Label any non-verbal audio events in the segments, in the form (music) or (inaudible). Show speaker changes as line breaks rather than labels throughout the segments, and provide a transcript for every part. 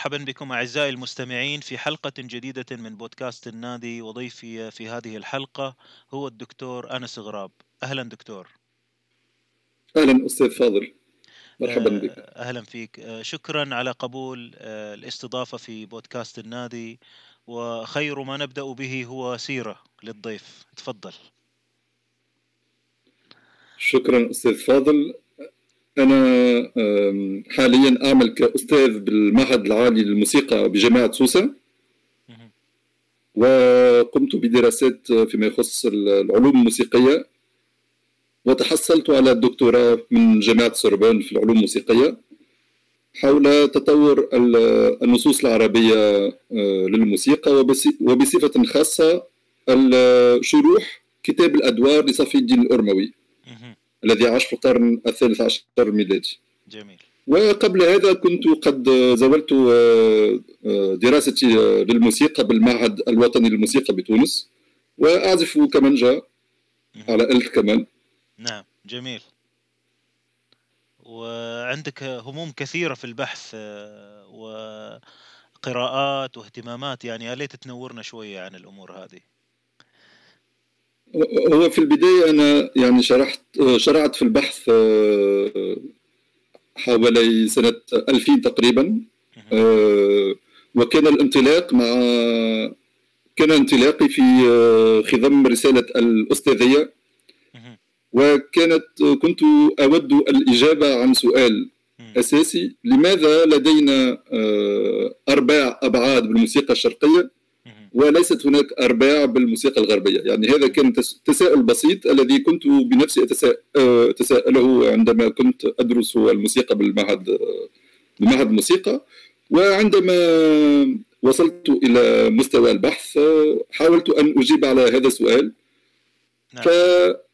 مرحبا بكم أعزائي المستمعين في حلقة جديدة من بودكاست النادي وضيفي في هذه الحلقة هو الدكتور أنس غراب. أهلا دكتور.
أهلا أستاذ فاضل. مرحبا بك.
أهلا فيك. شكرا على قبول الاستضافة في بودكاست النادي وخير ما نبدأ به هو سيرة للضيف. تفضل.
شكرا أستاذ فاضل. أنا حاليا أعمل كأستاذ بالمعهد العالي للموسيقى بجامعة سوسة. وقمت بدراسات فيما يخص العلوم الموسيقية. وتحصلت على الدكتوراه من جامعة سوربون في العلوم الموسيقية. حول تطور النصوص العربية آه، للموسيقى وبصفة خاصة شروح كتاب الأدوار لصفي الدين الأرموي. الذي عاش في القرن الثالث عشر الميلادي
جميل.
وقبل هذا كنت قد زولت آه، آه، دراستي للموسيقى بالمعهد الوطني للموسيقى بتونس. وأعزف كمانجا على آلة الكمان
نعم جميل. وعندك هموم كثيرة في البحث آه، وقراءات واهتمامات يعني يا ليت تنورنا شوية عن الأمور هذه؟
هو في البداية أنا يعني شرحت شرعت في البحث آه، حوالي سنة 2000 تقريبا. آه، وكان الانطلاق مع كان انطلاقي في خضم رسالة الأستاذية. وكانت كنت أود الإجابة عن سؤال أساسي. لماذا لدينا آه، أرباع أبعاد بالموسيقى الشرقية؟ وليست هناك أرباع بالموسيقى الغربية يعني هذا كان تساؤل بسيط الذي كنت بنفسي آه، أتساءله عندما كنت أدرس الموسيقى بالمعهد بمعهد الموسيقى وعندما وصلت إلى مستوى البحث حاولت أن أجيب على هذا السؤال نعم.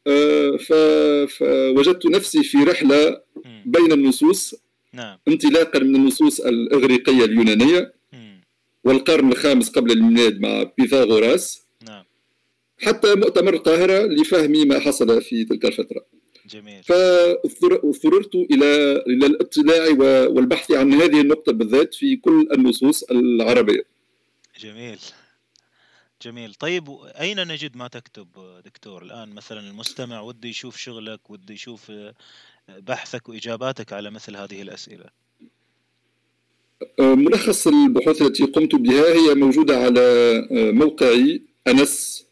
آه، فوجدت نفسي في رحلة بين النصوص نعم. انطلاقا من النصوص الإغريقية اليونانية والقرن الخامس قبل الميلاد مع بيثاغوراس. نعم. حتى مؤتمر القاهرة لفهم ما حصل في تلك الفترة.
جميل.
فاضطررت إلى إلى الاطلاع والبحث عن هذه النقطة بالذات في كل النصوص العربية.
جميل. جميل. طيب أين نجد ما تكتب دكتور؟ الآن مثلا المستمع وده يشوف شغلك وده يشوف بحثك وإجاباتك على مثل هذه الأسئلة.
ملخص البحوث التي قمت بها هي موجودة على أه، موقعي أنس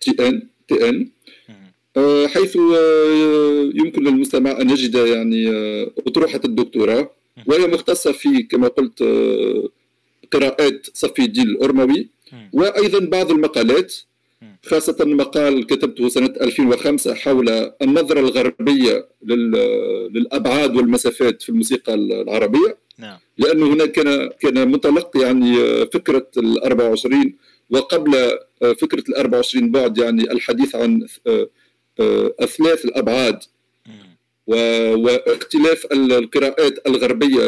تي إن حيث يمكن للمستمع أن يجد يعني أطروحة الدكتوراه وهي مختصة في كما قلت قراءات صفي الدين الأرموي وأيضا بعض المقالات خاصة مقال كتبته سنة 2005 حول النظرة الغربية للأبعاد والمسافات في الموسيقى العربية. نعم. لأنه هناك كان كان منطلق يعني فكرة ال 24 وقبل فكرة ال 24 بعد يعني الحديث عن أثلاث الأبعاد. واختلاف القراءات الغربية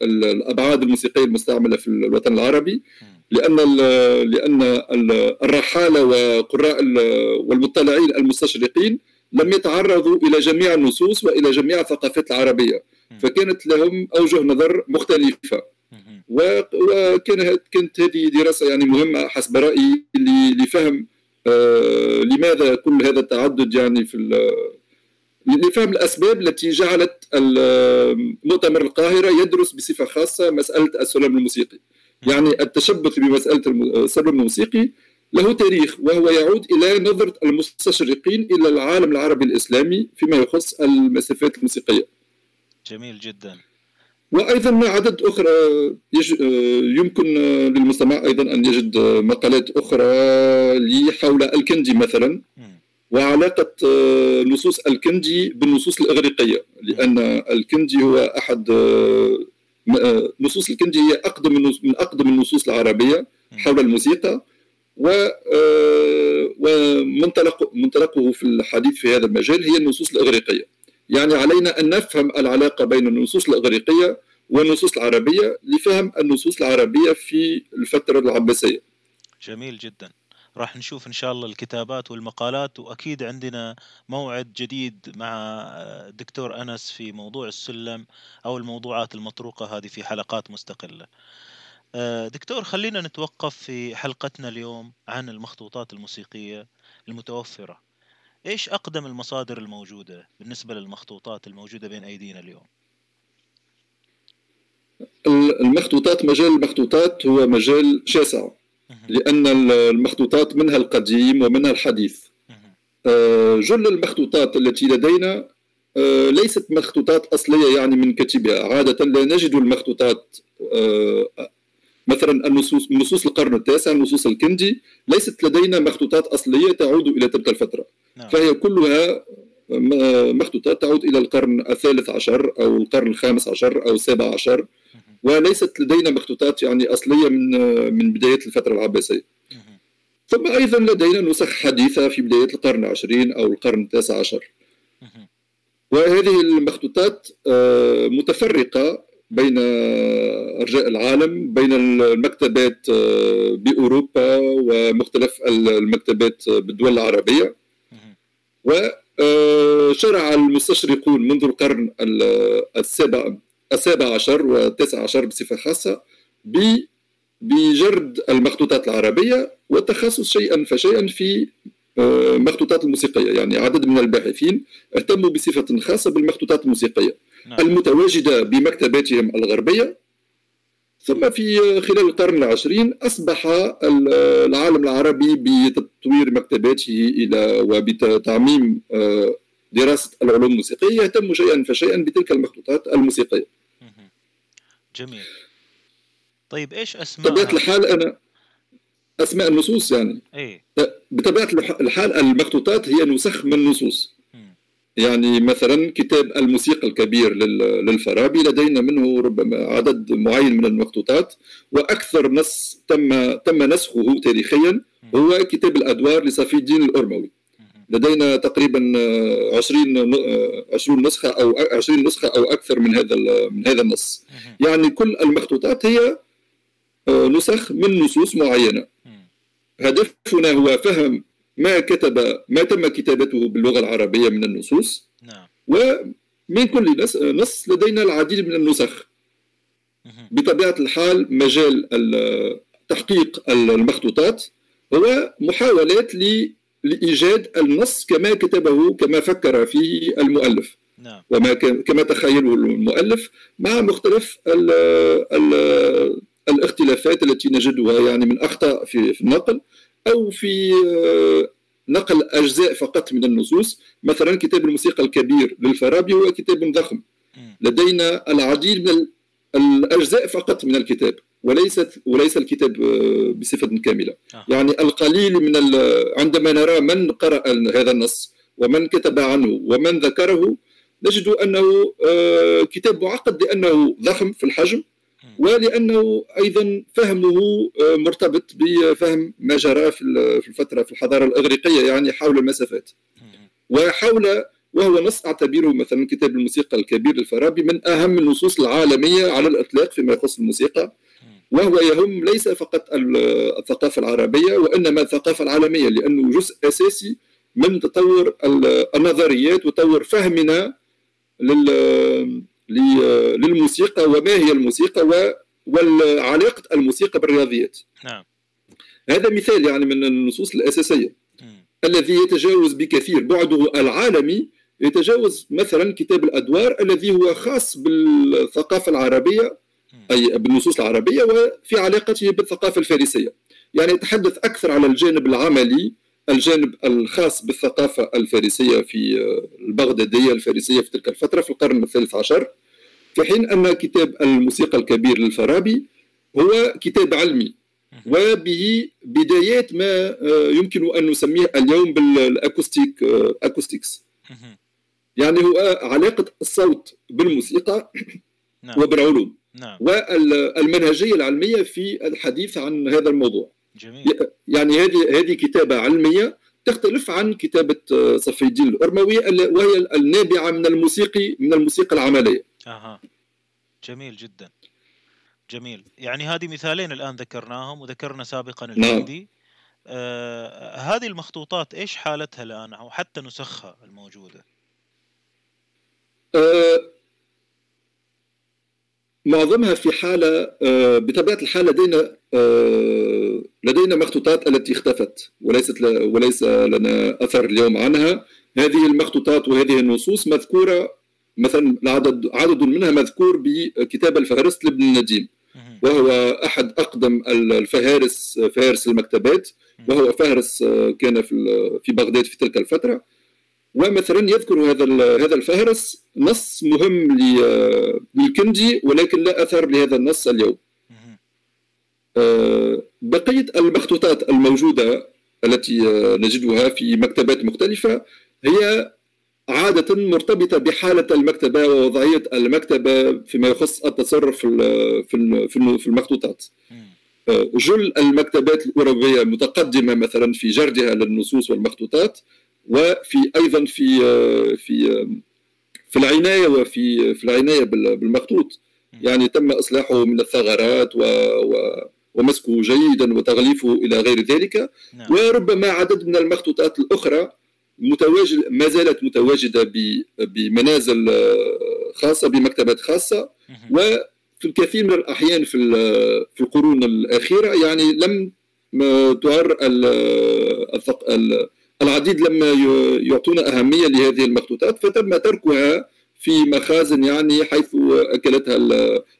للابعاد الموسيقية المستعملة في الوطن العربي. لأن لأن الرحاله وقراء والمطلعين المستشرقين لم يتعرضوا إلى جميع النصوص وإلى جميع الثقافات العربية. فكانت لهم أوجه نظر مختلفة. وكانت كانت هذه دراسة يعني مهمة حسب رأيي لفهم آه، لماذا كل هذا التعدد يعني في لفهم الأسباب التي جعلت مؤتمر القاهرة يدرس بصفة خاصة مسألة السلم الموسيقي. يعني التشبث بمسألة السلم الموسيقي له تاريخ وهو يعود إلى نظرة المستشرقين إلى العالم العربي الإسلامي فيما يخص المسافات الموسيقية.
جميل جدا.
وأيضا عدد أخرى يمكن للمستمع أيضا أن يجد مقالات أخرى لي حول الكندي مثلا. وعلاقة نصوص الكندي بالنصوص الإغريقية لأن الكندي هو أحد نصوص الكندي هي أقدم من أقدم النصوص العربية حول الموسيقى ومنطلق منطلقه في الحديث في هذا المجال هي النصوص الإغريقية. يعني علينا أن نفهم العلاقة بين النصوص الإغريقية والنصوص العربية لفهم النصوص العربية في الفترة العباسية.
جميل جدا. راح نشوف إن شاء الله الكتابات والمقالات وأكيد عندنا موعد جديد مع الدكتور أنس في موضوع السلم أو الموضوعات المطروقة هذه في حلقات مستقلة. آه، دكتور خلينا نتوقف في حلقتنا اليوم عن المخطوطات الموسيقية المتوفرة. إيش أقدم المصادر الموجودة بالنسبة للمخطوطات الموجودة بين أيدينا اليوم؟
المخطوطات مجال المخطوطات هو مجال شاسع لأن المخطوطات منها القديم ومنها الحديث. آه، جل المخطوطات التي لدينا آه، ليست مخطوطات أصلية يعني من كاتبها. عادة لا نجد المخطوطات آه، مثلا النصوص نصوص القرن التاسع نصوص الكندي ليست لدينا مخطوطات أصلية تعود إلى تلك الفترة. نعم. فهي كلها مخطوطات تعود إلى القرن الثالث عشر أو القرن الخامس عشر أو السابع عشر. وليست لدينا مخطوطات يعني أصلية من من بداية الفترة العباسية. ثم أيضا لدينا نسخ حديثة في بداية القرن العشرين أو القرن التاسع عشر. وهذه المخطوطات آه، متفرقة بين أرجاء العالم بين المكتبات آه، بأوروبا ومختلف المكتبات بالدول العربية. وشرع المستشرقون منذ القرن السابع السابع عشر والتاسع عشر بصفة خاصة بجرد المخطوطات العربية والتخصص شيئا فشيئا في آه، مخطوطات الموسيقية. يعني عدد من الباحثين اهتموا بصفة خاصة بالمخطوطات الموسيقية نعم. المتواجدة بمكتباتهم الغربية. ثم في خلال القرن العشرين أصبح العالم العربي بتطوير مكتباته إلى وبتعميم آه، دراسة العلوم الموسيقية يهتم شيئا فشيئا بتلك المخطوطات الموسيقية.
جميل. طيب إيش أسماء
بطبيعة الحال أنا أسماء النصوص يعني.
إيه
بطبيعة الحال المخطوطات هي نسخ من النصوص يعني مثلا كتاب الموسيقى الكبير للفارابي لدينا منه ربما عدد معين من المخطوطات وأكثر نص تم تم نسخه تاريخيا هو كتاب الأدوار لصفي الدين الأرموي. لدينا تقريبا 20 20 نسخة أو 20 نسخة أو أكثر من هذا من هذا النص. يعني كل المخطوطات هي آه، نسخ من نصوص معينة. هدفنا هو فهم ما كتب ما تم كتابته باللغة العربية من النصوص.
نعم.
ومن كل نص لدينا العديد من النسخ. بطبيعة الحال مجال تحقيق المخطوطات هو محاولات لإيجاد النص كما كتبه كما فكر فيه المؤلف.
نعم.
وما كما تخيله المؤلف مع مختلف ال ال الاختلافات التي نجدها يعني من أخطاء في, في النقل أو في آه، نقل أجزاء فقط من النصوص. مثلا كتاب الموسيقى الكبير للفارابي هو كتاب ضخم. لدينا العديد من الأجزاء فقط من الكتاب. وليست وليس الكتاب آه، بصفة كاملة. آه. يعني القليل من عندما نرى من قرأ هذا النص ومن كتب عنه ومن ذكره نجد أنه آه، كتاب معقد لأنه ضخم في الحجم ولأنه أيضا فهمه آه، مرتبط بفهم ما جرى في الفترة في الحضارة الإغريقية يعني حول المسافات. وحول وهو نص أعتبره مثلا كتاب الموسيقى الكبير للفارابي من أهم النصوص العالمية على الإطلاق فيما يخص الموسيقى. وهو يهم ليس فقط الثقافة العربية وإنما الثقافة العالمية لأنه جزء أساسي من تطور النظريات وتطور فهمنا للموسيقى وما هي الموسيقى وعلاقة الموسيقى بالرياضيات.
نعم.
هذا مثال يعني من النصوص الأساسية. الذي يتجاوز بكثير بعده العالمي يتجاوز مثلا كتاب الأدوار الذي هو خاص بالثقافة العربية أي بالنصوص العربية وفي علاقته بالثقافة الفارسية. يعني يتحدث أكثر على الجانب العملي الجانب الخاص بالثقافة الفارسية في البغدادية الفارسية في تلك الفترة في القرن الثالث عشر في حين أن كتاب الموسيقى الكبير للفارابي هو كتاب علمي. وبه بدايات ما يمكن أن نسميه اليوم بال acoustique acoustics. يعني هو علاقة الصوت بالموسيقى نعم. وبالعلوم.
نعم.
والمنهجية العلمية في الحديث عن هذا الموضوع
جميل.
يعني هذه هذه كتابة علمية تختلف عن كتابة صفي الدين الأرموي وهي النابعة من الموسيقي من الموسيقى العملية
أها جميل جدا جميل يعني هذه مثالين الآن ذكرناهم وذكرنا سابقا نعم. الهندي آه هذه المخطوطات إيش حالتها الآن أو حتى نسخها الموجودة؟
آه معظمها في حالة آه بطبيعة الحال لدينا آه لدينا مخطوطات التي اختفت وليست وليس لنا أثر اليوم عنها. هذه المخطوطات وهذه النصوص مذكورة مثلا عدد عدد منها مذكور بكتاب الفهرست لابن النديم وهو أحد أقدم الفهارس فهارس المكتبات. وهو فهرس كان في في بغداد في تلك الفترة. ومثلا يذكر هذا هذا الفهرس نص مهم للكندي ولكن لا أثر لهذا النص اليوم. آه، بقية المخطوطات الموجودة التي نجدها في مكتبات مختلفة هي عادة مرتبطة بحالة المكتبة ووضعية المكتبة فيما يخص التصرف في في المخطوطات. آه، جل المكتبات الأوروبية متقدمة مثلا في جردها للنصوص والمخطوطات وفي أيضا في آه، في آه، في العناية وفي في العناية بالمخطوط. يعني تم إصلاحه من الثغرات و, و ومسكه جيدا وتغليفه إلى غير ذلك. نعم. وربما عدد من المخطوطات الأخرى متواجد ما زالت متواجدة بمنازل آه، خاصة بمكتبات خاصة. وفي الكثير من الأحيان في في القرون الأخيرة يعني لم تعر العديد لم يعطون أهمية لهذه المخطوطات فتم تركها في مخازن يعني حيث أكلتها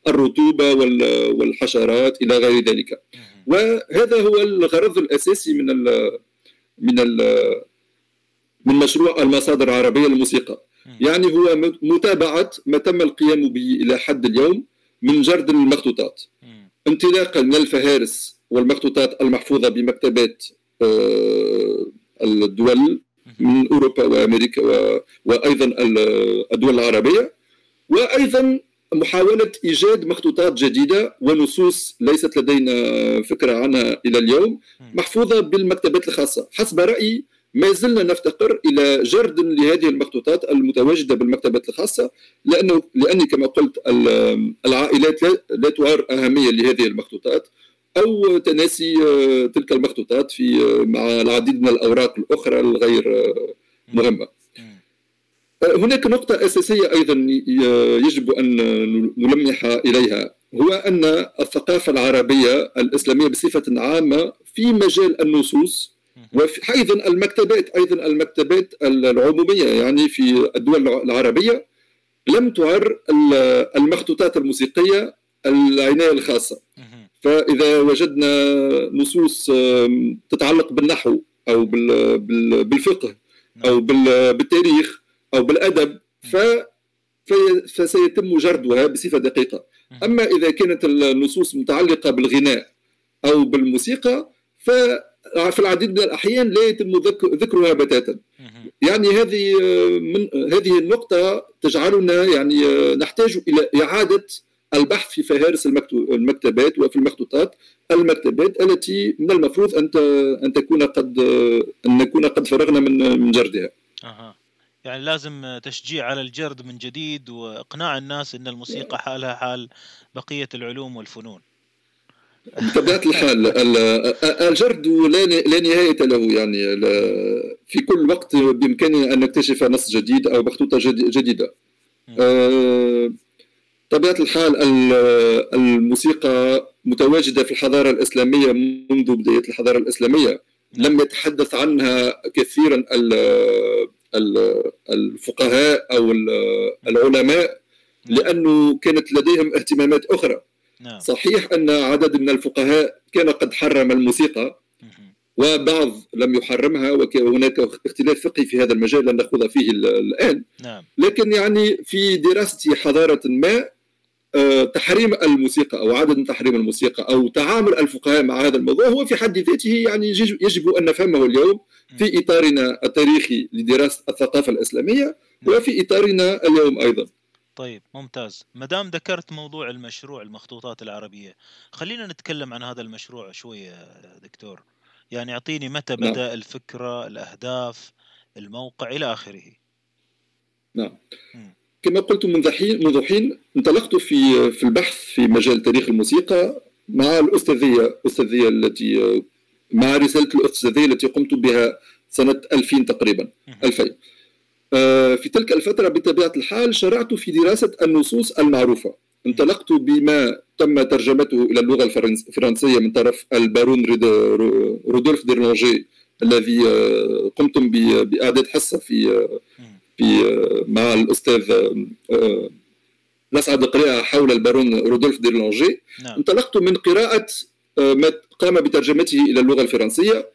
الرطوبة والحشرات إلى غير ذلك. وهذا هو الغرض الأساسي من ال من ال من مشروع المصادر العربية للموسيقى. يعني هو متابعة ما تم القيام به إلى حد اليوم من جرد المخطوطات. انطلاقا من الفهارس والمخطوطات المحفوظة بمكتبات آه، الدول من أوروبا وأمريكا وأيضا الدول العربية وأيضا محاولة إيجاد مخطوطات جديدة ونصوص ليست لدينا فكرة عنها إلى اليوم محفوظة بالمكتبات الخاصة. حسب رأيي ما زلنا نفتقر إلى جرد لهذه المخطوطات المتواجدة بالمكتبات الخاصة لأنه لأني كما قلت العائلات لا تعار أهمية لهذه المخطوطات. أو تناسي آه، تلك المخطوطات في آه، مع العديد من الأوراق الأخرى الغير آه، مهمة. هناك نقطة أساسية أيضا يجب أن نلمح إليها. هو أن الثقافة العربية الإسلامية بصفة عامة في مجال النصوص وأيضا المكتبات أيضا المكتبات العمومية يعني في الدول العربية لم تعر المخطوطات الموسيقية العناية الخاصة. فإذا وجدنا نصوص تتعلق بالنحو أو بالفقه أو بالتاريخ أو بالأدب ف فسيتم جردها بصفة دقيقة. أما إذا كانت النصوص متعلقة بالغناء أو بالموسيقى ف في العديد من الأحيان لا يتم ذكرها بتاتا. يعني هذه من هذه النقطة تجعلنا يعني نحتاج إلى إعادة البحث في فهارس المكتبات وفي المخطوطات المكتبات التي من المفروض أن أن تكون قد أن نكون قد فرغنا من من جردها.
أها يعني لازم تشجيع على الجرد من جديد وإقناع الناس إن الموسيقى حالها حال بقية العلوم والفنون.
بطبيعة الحال الجرد لا نهاية له يعني في كل وقت بإمكاننا أن نكتشف نص جديد أو مخطوطة جديدة آه، طبيعه الحال الموسيقى متواجدة في الحضارة الإسلامية منذ بداية الحضارة الإسلامية. لم يتحدث عنها كثيرا الفقهاء أو العلماء لأنه كانت لديهم اهتمامات أخرى. نعم. صحيح أن عدد من الفقهاء كان قد حرم الموسيقى وبعض لم يحرمها وهناك اختلاف فقهي في هذا المجال لن نخوض فيه الآن. نعم. لكن يعني في دراسة حضارة ما تحريم الموسيقى أو عدم تحريم الموسيقى أو تعامل الفقهاء مع هذا الموضوع هو في حد ذاته يعني يجب أن نفهمه اليوم في إطارنا التاريخي لدراسة الثقافة الإسلامية. وفي إطارنا اليوم أيضا.
طيب ممتاز ما دام ذكرت موضوع المشروع المخطوطات العربية خلينا نتكلم عن هذا المشروع شوية دكتور يعني أعطيني متى نعم. بدأ الفكرة الأهداف الموقع إلى آخره
نعم. كما قلت منذ حين منذ حين انطلقت في في البحث في مجال تاريخ الموسيقى مع الأستاذية الأستاذية التي مع رسالة الأستاذية التي قمت بها سنة 2000 تقريبا 2000 آه، في تلك الفترة بطبيعة الحال شرعت في دراسة النصوص المعروفة. انطلقت بما تم ترجمته إلى اللغة الفرنسية من طرف البارون رودولف ديرلونجي الذي آه، قمتم بإعداد حصة في في مع الأستاذ نسعد القراءة حول البارون رودولف ديرلانجي نعم. انطلقت من قراءة آه، ما قام بترجمته إلى اللغة الفرنسية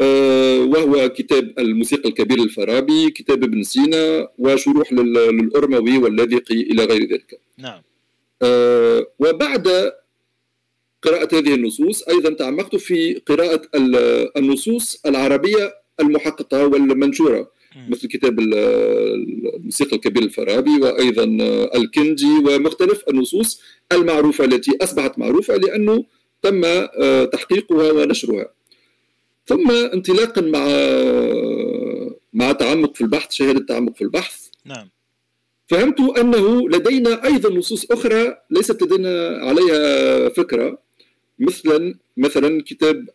آه، وهو كتاب الموسيقى الكبير الفارابي كتاب ابن سينا وشروح للأرموي واللاذقي إلى غير ذلك.
نعم.
آه، وبعد قراءة هذه النصوص أيضا تعمقت في قراءة النصوص العربية المحققة والمنشورة. مثل كتاب الموسيقى الكبير الفارابي وأيضا الكندي ومختلف النصوص المعروفة التي أصبحت معروفة لأنه تم آه، تحقيقها ونشرها. ثم انطلاقا مع مع تعمق في البحث شهادة تعمق في البحث.
نعم.
فهمت أنه لدينا أيضا نصوص أخرى ليست لدينا عليها فكرة مثلا مثلا كتاب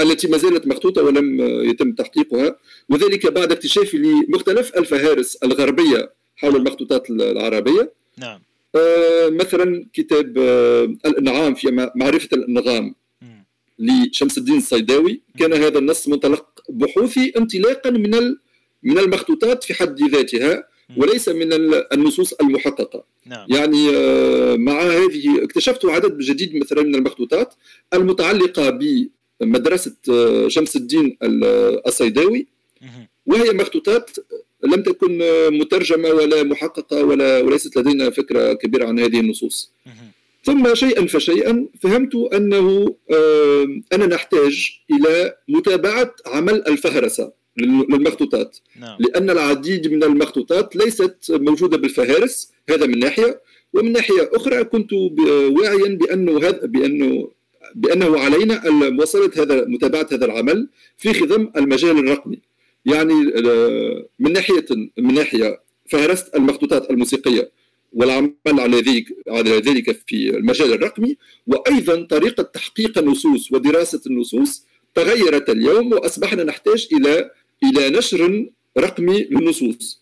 التي ما زالت مخطوطة ولم يتم تحقيقها وذلك بعد اكتشافي لمختلف الفهارس الغربية حول المخطوطات العربية.
نعم.
آه مثلا كتاب آه الإنعام في معرفة الإنغام لشمس الدين الصيداوي. كان هذا النص منطلق بحوثي انطلاقا من من المخطوطات في حد ذاتها. وليس من النصوص المحققة.
نعم.
يعني آه، مع هذه اكتشفت عدد جديد مثلا من المخطوطات المتعلقة بمدرسة آه، شمس الدين الصيداوي. وهي مخطوطات لم تكن مترجمة ولا محققة ولا وليست لدينا فكرة كبيرة عن هذه النصوص. ثم شيئا فشيئا فهمت أنه آه، أنا نحتاج إلى متابعة عمل الفهرسة. للمخطوطات
نعم.
لأن العديد من المخطوطات ليست موجودة بالفهارس هذا من ناحية. ومن ناحية أخرى كنت واعيا بأنه هذا بأنه بأنه علينا مواصلة هذا متابعة هذا العمل في خدم المجال الرقمي. يعني آه، من ناحية من ناحية فهرست المخطوطات الموسيقية والعمل على ذلك على ذلك في المجال الرقمي وأيضا طريقة تحقيق النصوص ودراسة النصوص تغيرت اليوم وأصبحنا نحتاج إلى إلى نشر رقمي للنصوص.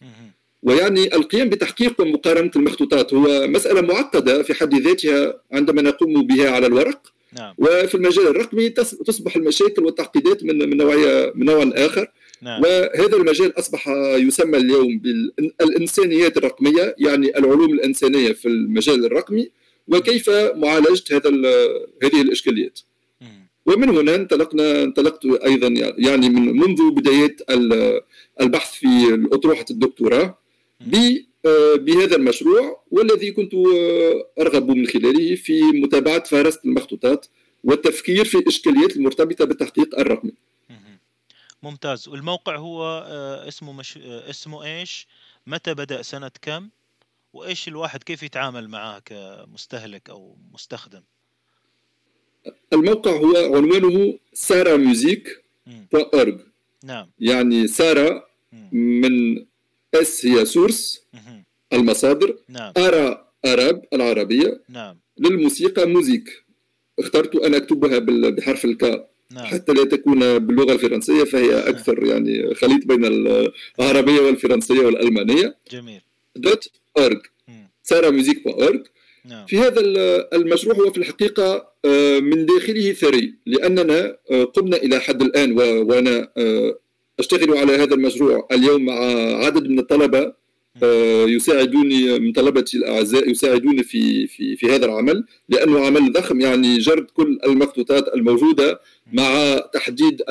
ويعني القيام بتحقيق ومقارنه المخطوطات هو مسألة معقدة في حد ذاتها عندما نقوم بها على الورق.
نعم.
وفي المجال الرقمي تصبح المشاكل والتعقيدات من من نوعيه من نوع آخر.
نعم.
وهذا المجال أصبح يسمى اليوم بالانسانيات الرقمية يعني العلوم الإنسانية في المجال الرقمي. وكيف معالجه هذا هذه الإشكاليات؟ ومن هنا انطلقنا انطلقت أيضا يعني من منذ بداية البحث في أطروحة الدكتوراه بهذا المشروع والذي كنت أرغب من خلاله في متابعة فهرسه المخطوطات والتفكير في الإشكاليات المرتبطة بالتحقيق الرقمي.
ممتاز والموقع هو آه، اسمه مش آه، اسمه إيش؟ متى بدأ سنة كم؟ وإيش الواحد كيف يتعامل معاه كمستهلك أو مستخدم؟
الموقع هو عنوانه Saramusik org
نعم.
يعني سارا من S هي source المصادر.
نعم.
ara arabe العربية.
نعم.
للموسيقى musik اخترت أن أكتبها بحرف ال K
نعم.
حتى لا تكون باللغة الفرنسية فهي أكثر يعني خليط بين العربية والفرنسية والألمانية.
جميل.
dot org Saramusik org
نعم.
في هذا المشروع هو في الحقيقة آه، من داخله ثري لأننا آه، قمنا إلى حد الآن وأنا آه، أشتغل على هذا المشروع اليوم مع عدد من الطلبة يساعدوني من طلبتي الأعزاء يساعدوني في في في هذا العمل لأنه عمل ضخم يعني جرد كل المخطوطات الموجودة مع تحديد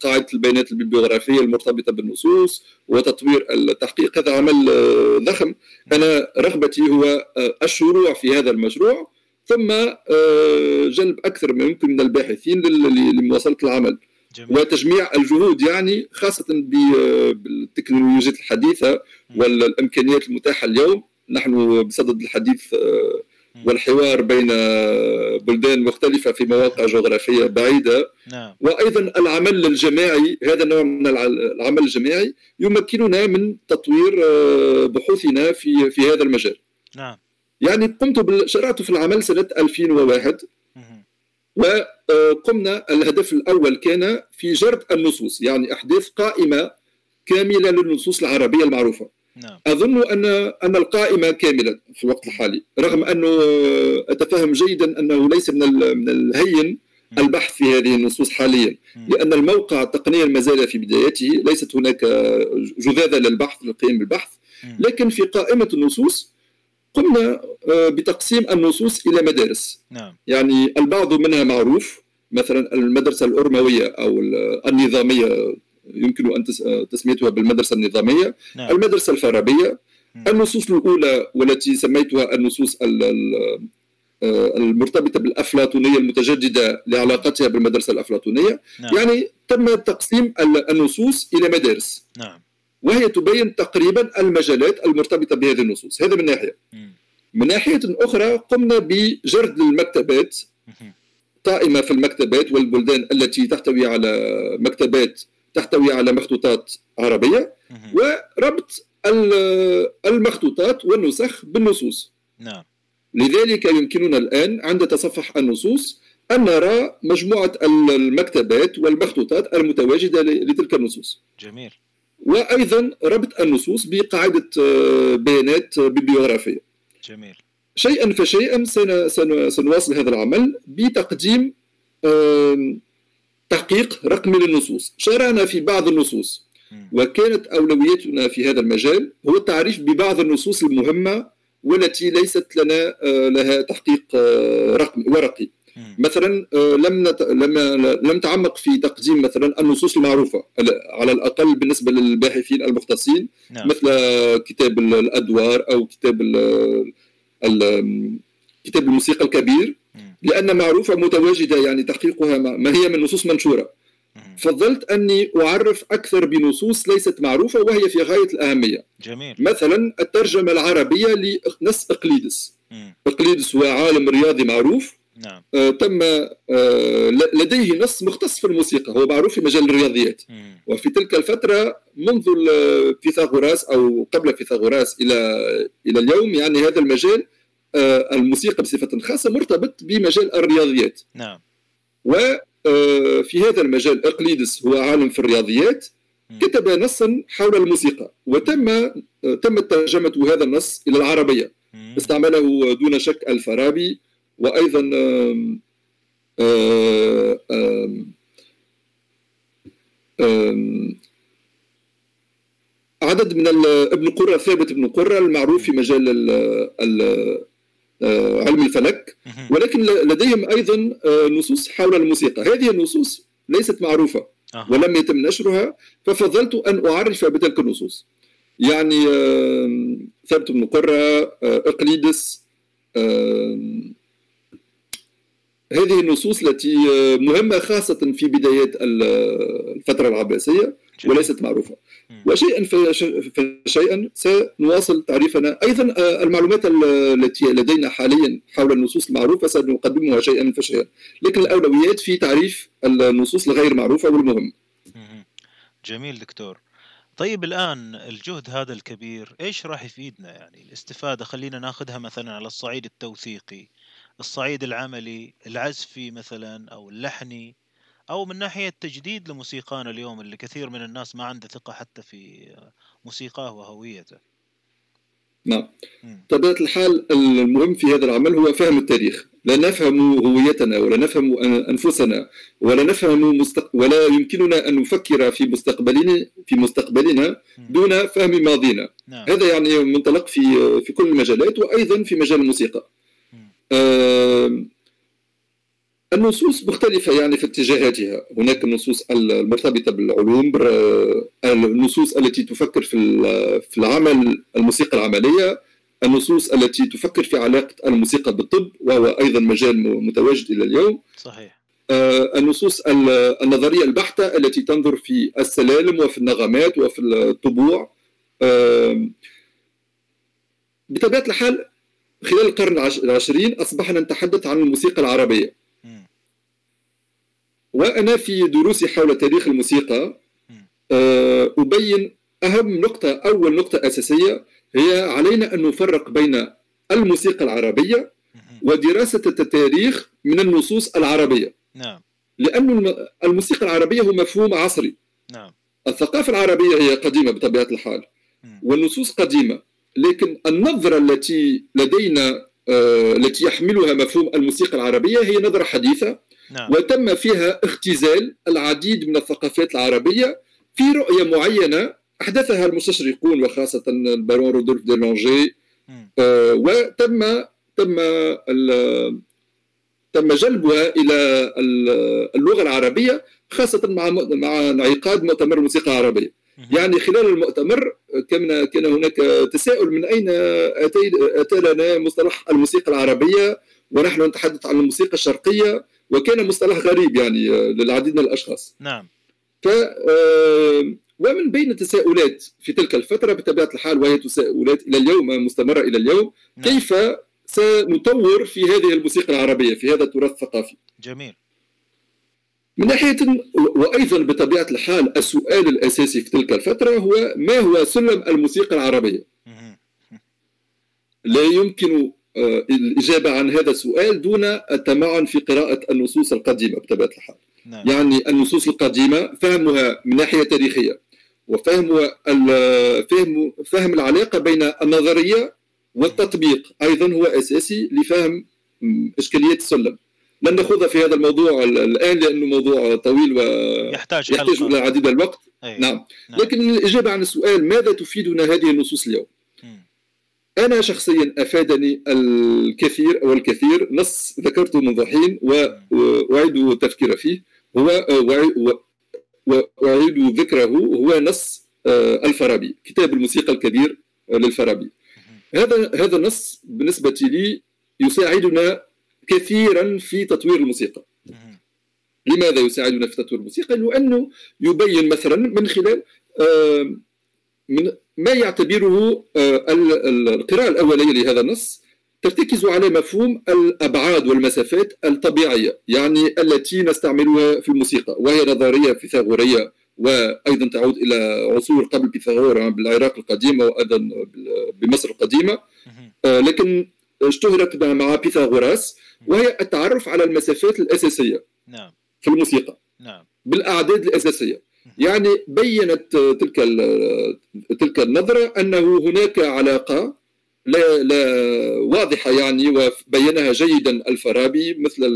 قاعدة البيانات البيبليوغرافية المرتبطة بالنصوص وتطوير التحقيق هذا عمل آه، ضخم. أنا رغبتي هو آه، الشروع في هذا المشروع ثم آه، جلب أكثر ما يمكن من الباحثين لمواصلة العمل
جميل.
وتجميع الجهود يعني خاصة بالتكنولوجيات الحديثة والإمكانيات المتاحة اليوم. نحن بصدد الحديث والحوار بين بلدان مختلفة في مواقع جغرافية بعيدة.
نعم.
وأيضا العمل الجماعي هذا النوع من العمل الجماعي يمكننا من تطوير آه، بحوثنا في في هذا المجال.
نعم.
يعني قمت شرعت في العمل سنة 2001 وقمنا الهدف الأول كان في جرد النصوص يعني إحداث قائمة كاملة للنصوص العربية المعروفة. نعم. أظن أن أن القائمة كاملة في الوقت الحالي رغم أنه أتفهم جيدا أنه ليس من من الهين البحث في هذه النصوص حاليا لأن الموقع التقني ما زال في بدايته ليست هناك جذاذة للبحث للقيام بالبحث لكن في قائمة النصوص قمنا آه، بتقسيم النصوص إلى مدارس نعم. يعني البعض منها معروف مثلا المدرسة الأرموية أو النظامية يمكن أن تسميتها بالمدرسة النظامية. نعم. المدرسة الفارابية. النصوص الأولى والتي سميتها النصوص آه، المرتبطة بالأفلاطونية المتجددة لعلاقتها بالمدرسة الأفلاطونية. نعم. يعني تم تقسيم النصوص إلى مدارس. نعم. وهي تبين تقريبا المجالات المرتبطة بهذه النصوص. هذا من ناحية. من ناحية أخرى قمنا بجرد المكتبات. قائمة في المكتبات والبلدان التي تحتوي على مكتبات تحتوي على مخطوطات عربية وربط المخطوطات والنسخ بالنصوص. نعم. لذلك يمكننا الآن عند تصفح النصوص أن نرى مجموعة المكتبات والمخطوطات المتواجدة لتلك النصوص.
جميل.
وأيضا ربط النصوص بقاعدة آه، بيانات بيبليوغرافية
جميل.
شيئا فشيئا سنواصل هذا العمل بتقديم تحقيق رقمي للنصوص. شرعنا في بعض النصوص. وكانت أولويتنا في هذا المجال هو التعريف ببعض النصوص المهمة والتي ليست لنا آه، لها تحقيق آه، رقمي ورقي. مثلا آه، لم نت... لم لم تعمق في تقديم مثلا النصوص المعروفة على الأقل بالنسبة للباحثين المختصين نعم. مثل كتاب الأدوار أو كتاب ال... ال... كتاب الموسيقى الكبير. لأن معروفة متواجدة يعني تحقيقها ما هي من نصوص منشورة. فضلت أني أعرف أكثر بنصوص ليست معروفة وهي في غاية الأهمية.
جميل.
مثلا الترجمة العربية لنص إقليدس. إقليدس هو عالم رياضي معروف. نعم. آه تم آه لديه نص مختص في الموسيقى. هو معروف في مجال الرياضيات. مم. وفي تلك الفترة منذ فيثاغوراس أو قبل فيثاغوراس إلى إلى اليوم يعني هذا المجال آه الموسيقى بصفة خاصة مرتبط بمجال الرياضيات.
نعم.
وفي آه، هذا المجال إقليدس هو عالم في الرياضيات كتب نصا حول الموسيقى وتم آه، تمت ترجمة هذا النص إلى العربية. استعمله دون شك الفارابي وأيضا آم آم آم عدد من ابن قرة ثابت ابن قرة المعروف في مجال آه، علم الفلك ولكن لديهم أيضا آه، نصوص حول الموسيقى. هذه النصوص ليست معروفة ولم يتم نشرها ففضلت أن أعرف بتلك النصوص. يعني ثابت بن قرة آه، إقليدس هذه النصوص التي آه، مهمة خاصة في بدايات الفترة العباسية. وليست معروفة. وشيئا فشيئا سنواصل تعريفنا. أيضا آه، المعلومات التي لدينا حاليا حول النصوص المعروفة سنقدمها شيئا فشيئا. لكن الأولويات في تعريف النصوص الغير معروفة والمهم.
جميل دكتور. طيب الآن الجهد هذا الكبير إيش راح يفيدنا؟ يعني الاستفادة خلينا ناخذها مثلا على الصعيد التوثيقي الصعيد العملي العزفي مثلا أو اللحني. أو من ناحية تجديد لموسيقانا اليوم اللي كثير من الناس ما عنده ثقة حتى في موسيقاه وهويته.
نعم. طبيعة الحال المهم في هذا العمل هو فهم التاريخ. لا نفهم هويتنا ولا نفهم أنفسنا ولا نفهم مستق... ولا يمكننا أن نفكر في مستقبلنا في مستقبلنا دون فهم ماضينا. نعم. هذا يعني منطلق في في كل المجالات وأيضا في مجال الموسيقى. النصوص مختلفة يعني في اتجاهاتها هناك النصوص المرتبطة بالعلوم النصوص التي تفكر في في العمل الموسيقى العملية النصوص التي تفكر في علاقة الموسيقى بالطب وهو أيضا مجال متواجد إلى اليوم.
صحيح.
آه، النصوص النظرية البحتة التي تنظر في السلالم وفي النغمات وفي الطبوع. بطبيعة الحال خلال القرن العشرين أصبحنا نتحدث عن الموسيقى العربية. وأنا في دروسي حول تاريخ الموسيقى آه، أبين أهم نقطة أول نقطة أساسية هي علينا أن نفرق بين الموسيقى العربية ودراسة التاريخ من النصوص العربية.
نعم.
لأن الموسيقى العربية هو مفهوم عصري.
نعم.
الثقافة العربية هي قديمة بطبيعة الحال. والنصوص قديمة. لكن النظرة التي لدينا آه، التي يحملها مفهوم الموسيقى العربية هي نظرة حديثة. نعم. وتم فيها اختزال العديد من الثقافات العربية في رؤية معينة أحدثها المستشرقون وخاصة البارون رودولف ديلونجي آه، وتم تم تم جلبها إلى اللغة العربية خاصة مع مع انعقاد مؤتمر الموسيقى العربية. يعني خلال المؤتمر كان كان هناك تساؤل من أين اتى لنا مصطلح الموسيقى العربية ونحن نتحدث عن الموسيقى الشرقية. وكان مصطلح غريب يعني للعديد من الأشخاص.
نعم.
ف آه، ومن بين التساؤلات في تلك الفترة بطبيعة الحال وهي تساؤلات إلى اليوم مستمرة إلى اليوم نعم. كيف سنطور في هذه الموسيقى العربية في هذا التراث الثقافي؟
جميل.
من ناحية وأيضا بطبيعة الحال السؤال الأساسي في تلك الفترة هو ما هو سلم الموسيقى العربية؟ لا يمكن آه، الإجابة عن هذا السؤال دون التمعن في قراءة النصوص القديمة بطبيعة الحال نعم. يعني النصوص القديمة فهمها من ناحية تاريخية وفهم فهم فهم العلاقة بين النظرية والتطبيق أيضا هو أساسي لفهم إشكاليات السلم لن نخوض في هذا الموضوع الآن لأنه موضوع طويل
ويحتاج
يحتاج إلى عديد الوقت أيه. نعم. نعم لكن الإجابة عن السؤال ماذا تفيدنا هذه النصوص اليوم أنا شخصيا أفادني الكثير والكثير نص ذكرته منذ حين وأعيد التفكير فيه. هو وأعيد ذكره هو نص آه، الفارابي كتاب الموسيقى الكبير للفارابي. هذا هذا النص بالنسبة لي يساعدنا كثيرا في تطوير الموسيقى. لماذا يساعدنا في تطوير الموسيقى؟ لأنه يبين مثلا من خلال آه، من ما يعتبره آه، القراءة الأولية لهذا النص ترتكز على مفهوم الأبعاد والمسافات الطبيعية يعني التي نستعملها في الموسيقى وهي نظرية فيثاغورية وأيضا تعود إلى عصور قبل بيثاغورا بالعراق القديمة وأيضا بمصر القديمة. آه، لكن اشتهرت مع بيثاغوراس وهي التعرف على المسافات الأساسية
نعم.
في الموسيقى.
نعم.
بالأعداد الأساسية. يعني بينت تلك تلك النظرة أنه هناك علاقة لا, لا واضحة يعني وبينها جيدا الفارابي مثل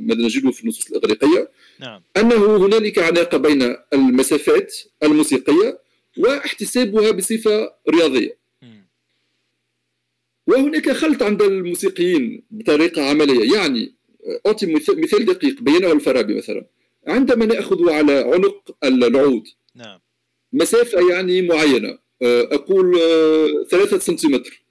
ما نجده في النصوص الإغريقية
نعم.
أنه هنالك علاقة بين المسافات الموسيقية واحتسابها بصفة رياضية. وهناك خلط عند الموسيقيين بطريقة عملية. يعني أعطي مثال دقيق بينه الفارابي مثلا. عندما نأخذ على عنق العود
نعم.
مسافة يعني معينة. آه، أقول آه، ثلاثة سنتيمتر.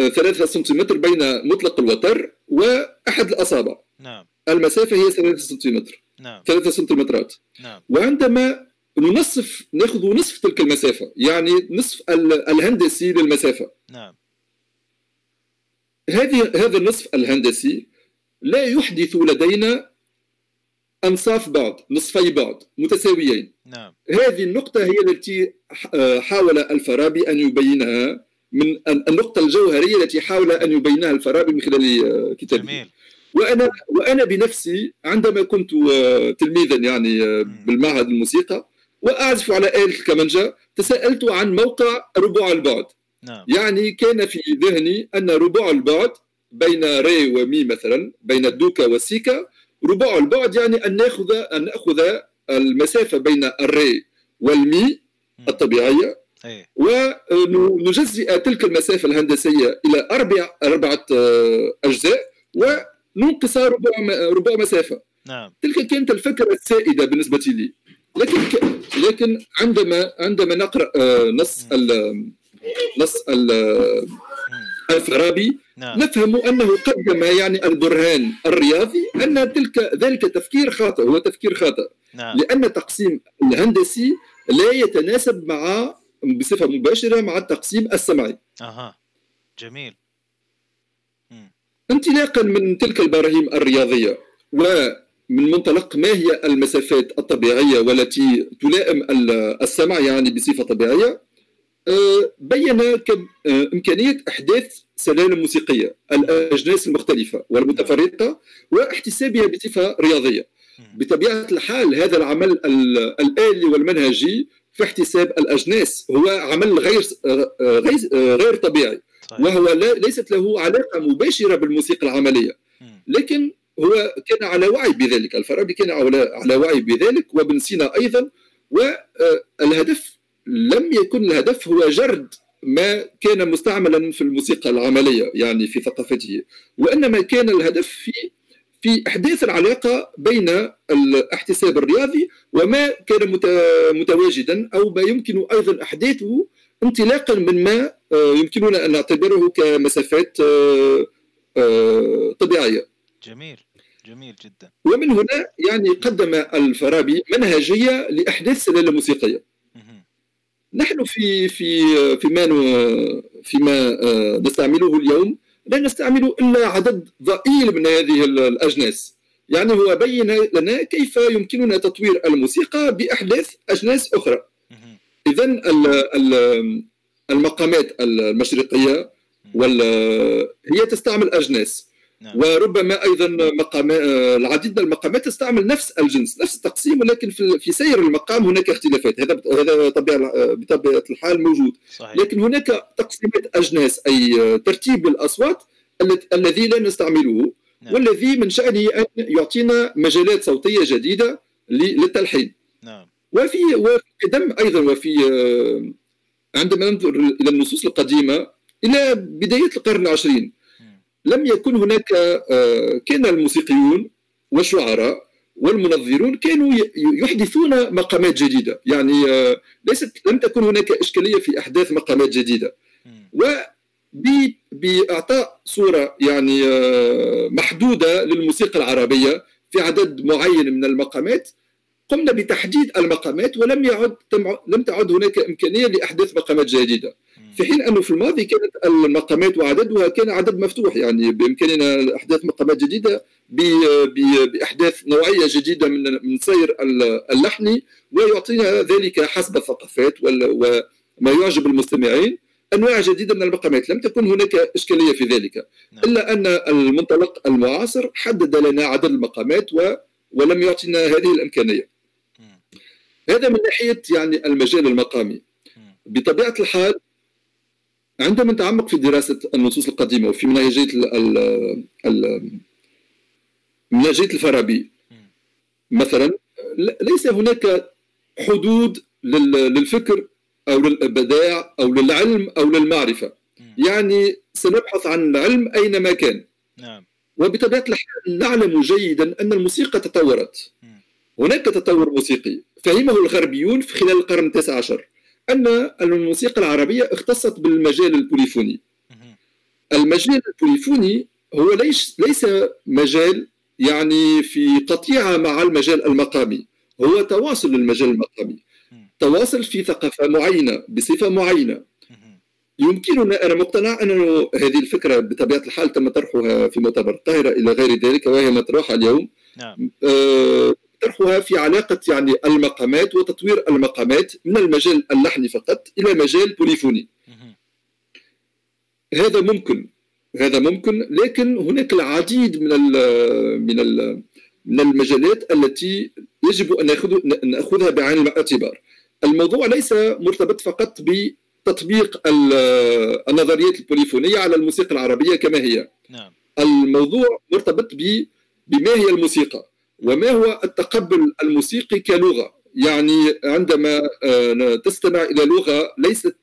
آه، ثلاثة سنتيمتر بين مطلق الوتر وأحد الأصابع.
نعم.
المسافة هي ثلاثة سنتيمتر.
نعم.
ثلاثة سنتيمترات.
نعم.
وعندما ننصف نأخذ نصف تلك المسافة يعني نصف الهندسي للمسافة.
نعم.
هذه هذا النصف الهندسي لا يحدث لدينا أنصاف بعض نصفي بعض متساويين
نعم.
هذه النقطة هي التي حاول الفارابي أن يبينها من النقطة الجوهرية التي حاول أن يبينها الفارابي من خلال آه، كتابه
جميل.
وأنا وأنا بنفسي عندما كنت آه، تلميذا يعني آه، بالمعهد الموسيقى وأعزف على آلة الكمنجة تساءلت عن موقع ربوع البعد
نعم.
يعني كان في ذهني أن ربوع البعد بين ري ومي مثلا بين الدوكا والسيكا ربع البعد يعني أن ناخذ أن نأخذ المسافة بين الري والمي الطبيعية.
إيه.
ونجزئ تلك المسافة الهندسية إلى أربع أربعة آه، أجزاء وننقص ربع ربع مسافة.
نعم.
تلك كانت الفكرة السائدة بالنسبة لي. لكن لكن عندما عندما نقرأ آه، نص نص الفارابي
نعم.
نفهم أنه قدم يعني البرهان الرياضي أن تلك ذلك تفكير خاطئ هو تفكير خاطئ.
نعم.
لأن تقسيم الهندسي لا يتناسب مع بصفة مباشرة مع التقسيم السمعي.
أها. جميل.
انطلاقا من تلك البراهين الرياضية ومن منطلق ما هي المسافات الطبيعية والتي تلائم السمع يعني بصفة طبيعية بين إمكانية إحداث سلالم موسيقية الأجناس المختلفة والمتفرقة واحتسابها بصفة رياضية. بطبيعة الحال هذا العمل الآلي والمنهجي في احتساب الأجناس هو عمل غير غير, غير طبيعي. وهو ليست له علاقة مباشرة بالموسيقى العملية. لكن هو كان على وعي بذلك الفارابي كان على وعي بذلك وابن سينا أيضا والهدف لم يكن الهدف هو جرد ما كان مستعملا في الموسيقى العملية يعني في ثقافته. وإنما كان الهدف في في إحداث العلاقة بين الاحتساب الرياضي وما كان متواجدا أو ما يمكن أيضا إحداثه انطلاقا من ما آه، يمكننا أن نعتبره كمسافات آه، آه، طبيعية.
جميل جميل جدا.
ومن هنا يعني قدم الفارابي منهجية لإحداث سلالة موسيقية نحن في في فيما فيما نستعمله اليوم لا نستعمل إلا عدد ضئيل من هذه الأجناس. يعني هو بين لنا كيف يمكننا تطوير الموسيقى بأحداث أجناس أخرى. اذا المقامات المشرقية هي تستعمل أجناس. نعم. وربما أيضا مقام العديد من المقامات تستعمل نفس الجنس نفس التقسيم ولكن في, في سير المقام هناك اختلافات هذا هذا طبيعه بطبيعة الحال موجود صحيح. لكن هناك تقسيمات أجناس أي ترتيب الأصوات الذي لا نستعمله نعم. والذي من شأنه أن يعطينا مجالات صوتية جديدة للتلحين نعم. وفي وفي قدم أيضا وفي عندما ننظر إلى النصوص القديمة إلى بداية القرن العشرين لم يكن هناك آه، كان الموسيقيون والشعراء والمنظرون كانوا يحدثون مقامات جديدة. يعني آه، ليست لم تكن هناك إشكالية في أحداث مقامات جديدة. و بإعطاء صورة يعني آه، محدودة للموسيقى العربية في عدد معين من المقامات قمنا بتحديد المقامات ولم يعد لم تعد هناك إمكانية لأحداث مقامات جديدة. في حين أنه في الماضي كانت المقامات وعددها كان عدد مفتوح يعني بإمكاننا أحداث مقامات جديدة بأحداث نوعية جديدة من من سير اللحني ويعطينا ذلك حسب الثقافات وما يعجب المستمعين أنواع جديدة من المقامات. لم تكن هناك إشكالية في ذلك نعم. إلا أن المنطلق المعاصر حدد لنا عدد المقامات و ولم يعطينا هذه الإمكانية. هذا من ناحية يعني المجال المقامي. بطبيعة الحال عندما نتعمق في دراسة النصوص القديمة وفي منهجية منهجية الفارابي مثلا ليس هناك حدود للفكر أو للإبداع أو للعلم أو للمعرفة. يعني سنبحث عن العلم أينما كان. نعم. وبطبيعة الحال نعلم جيدا أن الموسيقى تطورت. هناك تطور موسيقي. فهمه الغربيون في خلال القرن التاسع عشر. أن الموسيقى العربية اختصت بالمجال البوليفوني. المجال البوليفوني هو ليس ليس مجال يعني في قطيعه مع المجال المقامي. هو تواصل للمجال المقامي. تواصل في ثقافة معينة بصفة معينة. يمكننا أنا مقتنع ان هذه الفكرة بطبيعة الحال تم طرحها في مؤتمر القاهرة إلى غير ذلك وهي مطروحة اليوم. نعم. آه طرحها في علاقة يعني المقامات وتطوير المقامات من المجال اللحني فقط إلى مجال بوليفوني هذا ممكن هذا ممكن لكن هناك العديد من ال من ال من المجالات التي يجب أن ناخذها بعين الاعتبار. الموضوع ليس مرتبط فقط بتطبيق النظريات البوليفونية على الموسيقى العربية كما هي. نعم. الموضوع مرتبط بما هي الموسيقى وما هو التقبل الموسيقي كلغة؟ يعني عندما آه، تستمع إلى لغة ليست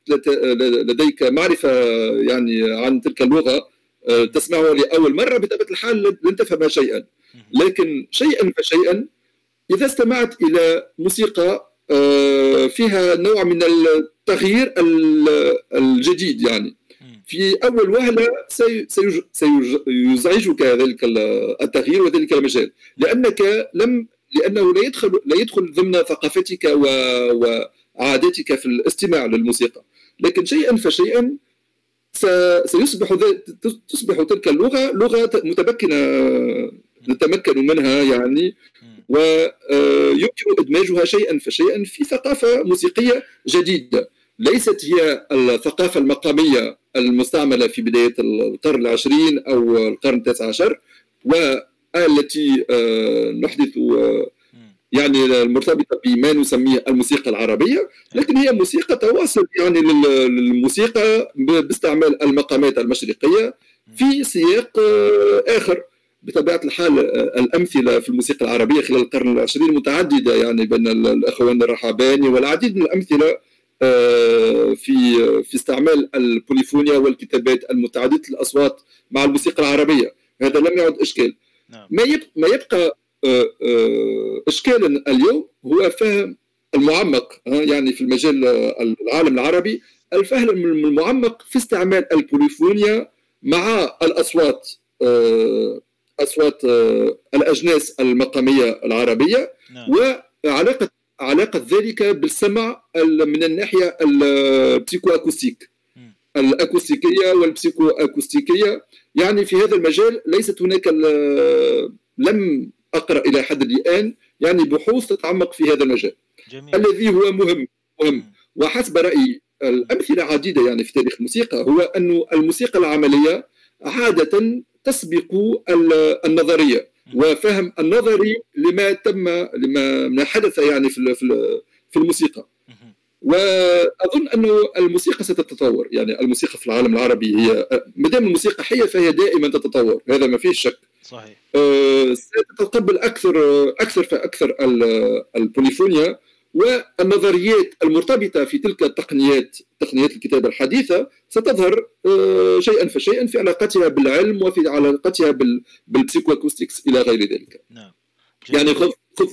لديك معرفة يعني عن تلك اللغة آه، تسمعها لأول مرة بطبيعة الحال لن تفهم شيئا. لكن شيئا فشيئا إذا استمعت إلى موسيقى آه، فيها نوع من التغيير الجديد يعني. في أول وهلة سيزعجك ذلك التغيير وذلك المجال. لأنك لم لأنه لا يدخل لا يدخل ضمن ثقافتك وعاداتك في الاستماع للموسيقى. لكن شيئا فشيئا سيصبح تصبح تلك اللغة لغة متمكنة نتمكن منها يعني ويمكن إدماجها شيئا فشيئا في ثقافة موسيقية جديدة. ليست هي الثقافة المقامية المستعملة في بداية القرن العشرين أو القرن التاسع عشر والتي آه، نحدث آه، يعني المرتبطة بما نسميه الموسيقى العربية لكن هي موسيقى تواصل يعني للموسيقى باستعمال المقامات المشرقية في سياق آه، آخر. بطبيعة الحال الأمثلة في الموسيقى العربية خلال القرن العشرين متعددة يعني بين الأخوان الرحباني والعديد من الأمثلة في في استعمال البوليفونيا والكتابات المتعددة الأصوات مع الموسيقى العربية هذا لم يعد إشكال نعم. ما يبقى ما يبقى آه، آه، اشكالا اليوم هو فهم المعمق يعني في المجال العالم العربي الفهم المعمق في استعمال البوليفونيا مع الأصوات أصوات الأجناس المقامية العربية نعم. وعلاقة علاقة ذلك بالسمع من الناحية البسيكو اكوستيك الأكوستيكية والبسيكو اكوستيكيه يعني في هذا المجال ليست هناك لم أقرأ إلى حد الآن يعني بحوث تتعمق في هذا المجال. جميل. الذي هو مهم مهم. وحسب رأيي الأمثلة عديدة يعني في تاريخ الموسيقى هو أن الموسيقى العملية عادة تسبق النظرية. وفهم النظري لما تم لما حدث يعني في في الموسيقى. وأظن انه الموسيقى ستتطور. يعني الموسيقى في العالم العربي هي ما دام الموسيقى حية فهي دائما تتطور. هذا ما فيه شك. صحيح. أه ستتقبل أكثر أكثر فأكثر البوليفونيا. والنظريات المرتبطة في تلك التقنيات تقنيات الكتابة الحديثة ستظهر آه، شيئا فشيئا في علاقتها بالعلم وفي علاقتها بالبسيكواكوستكس إلى غير ذلك. نعم. يعني خذ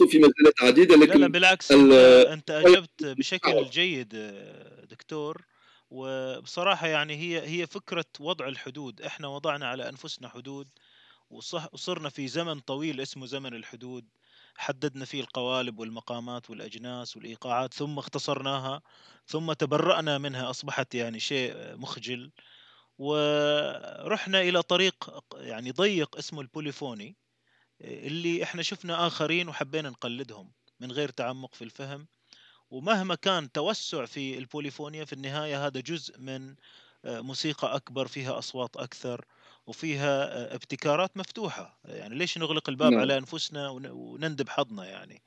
في مجالات عديدة لكن
لا, لا بالعكس أنت أجبت بشكل جيد آه، دكتور وبصراحة يعني هي هي فكرة وضع الحدود. إحنا وضعنا على أنفسنا حدود وصرنا في زمن طويل اسمه زمن الحدود. حددنا فيه القوالب والمقامات والأجناس والإيقاعات ثم اختصرناها ثم تبرأنا منها أصبحت يعني شيء مخجل. ورحنا إلى طريق يعني ضيق اسمه البوليفوني اللي إحنا شفنا آخرين وحبينا نقلدهم من غير تعمق في الفهم. ومهما كان توسع في البوليفونيا في النهاية هذا جزء من موسيقى أكبر فيها أصوات أكثر. وفيها ابتكارات مفتوحة. يعني ليش نغلق الباب نعم. على أنفسنا ونندب حظنا يعني؟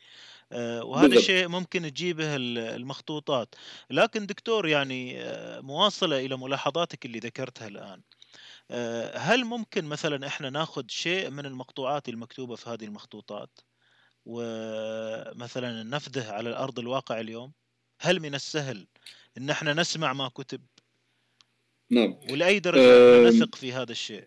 آه، وهذا الشيء ممكن تجيبه المخطوطات. لكن دكتور يعني آه، مواصلة إلى ملاحظاتك اللي ذكرتها الآن. آه، هل ممكن مثلا إحنا ناخذ شيء من المقطوعات المكتوبة في هذه المخطوطات؟ ومثلا نفذه على الأرض الواقع اليوم؟ هل من السهل إن إحنا نسمع ما كتب؟
نعم.
ولأي درجة نثق في هذا الشيء؟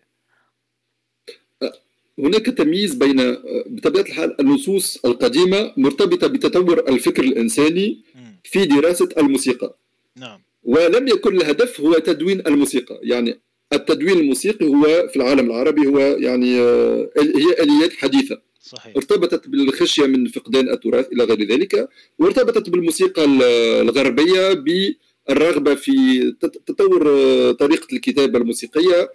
هناك تمييز بين بطبيعة الحال النصوص القديمة مرتبطة بتطور الفكر الإنساني في دراسة الموسيقى. نعم. ولم يكن الهدف هو تدوين الموسيقى. يعني التدوين الموسيقي هو في العالم العربي هو يعني آه، هي آليات حديثة. صحيح. ارتبطت بالخشية من فقدان التراث إلى غير ذلك وارتبطت بالموسيقى الغربية ب الرغبة في تطور طريقة الكتابة الموسيقية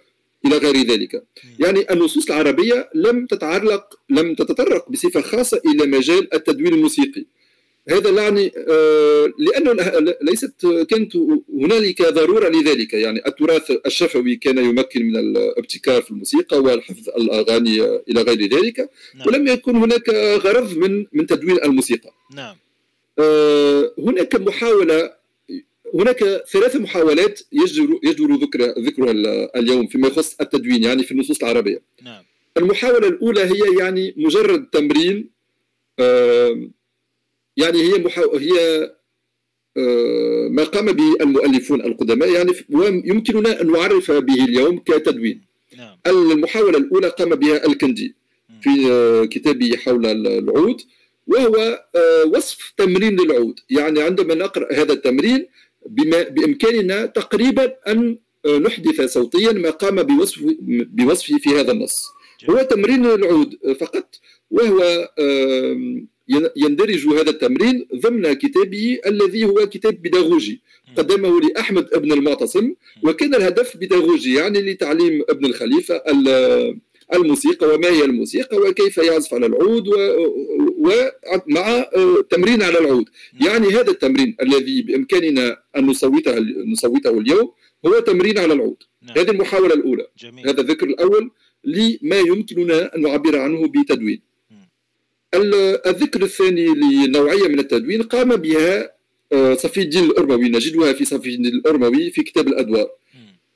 إلى غير ذلك. يعني النصوص العربية لم تتعلق لم تتطرق بصفة خاصة إلى مجال التدوين الموسيقي. هذا يعني آه، لأنه ليست كانت هنالك ضرورة لذلك. يعني التراث الشفوي كان يمكن من الابتكار في الموسيقى والحفظ الأغاني إلى غير ذلك نعم. ولم يكن هناك غرض من من تدوين الموسيقى. نعم. آه، هناك محاولة هناك ثلاث محاولات يجدر يجدر ذكر ذكرها اليوم فيما يخص التدوين يعني في النصوص العربية. نعم. المحاولة الأولى هي يعني مجرد تمرين يعني هي محاو... هي ما قام به المؤلفون القدماء يعني ويمكننا أن نعرف به اليوم كتدوين. نعم. المحاولة الأولى قام بها الكندي في كتابه حول العود وهو وصف تمرين للعود يعني عندما نقرأ هذا التمرين بما بإمكاننا تقريبا أن نحدث صوتيا ما قام بوصف بوصفه في هذا النص. هو تمرين العود فقط وهو يندرج هذا التمرين ضمن كتابه الذي هو كتاب بيداغوجي قدمه لأحمد ابن المعتصم وكان الهدف بيداغوجي يعني لتعليم ابن الخليفة الموسيقى وما هي الموسيقى وكيف يعزف على العود ومع تمرين على العود. يعني هذا التمرين الذي بإمكاننا أن نصوته نصوته اليوم هو تمرين على العود نعم. هذه المحاولة الأولى جميل. هذا الذكر الأول لما يمكننا أن نعبر عنه بتدوين الذكر الثاني لنوعية من التدوين قام بها آه، صفي الدين الأرموي نجدها في صفي الدين الأرموي في كتاب الأدوار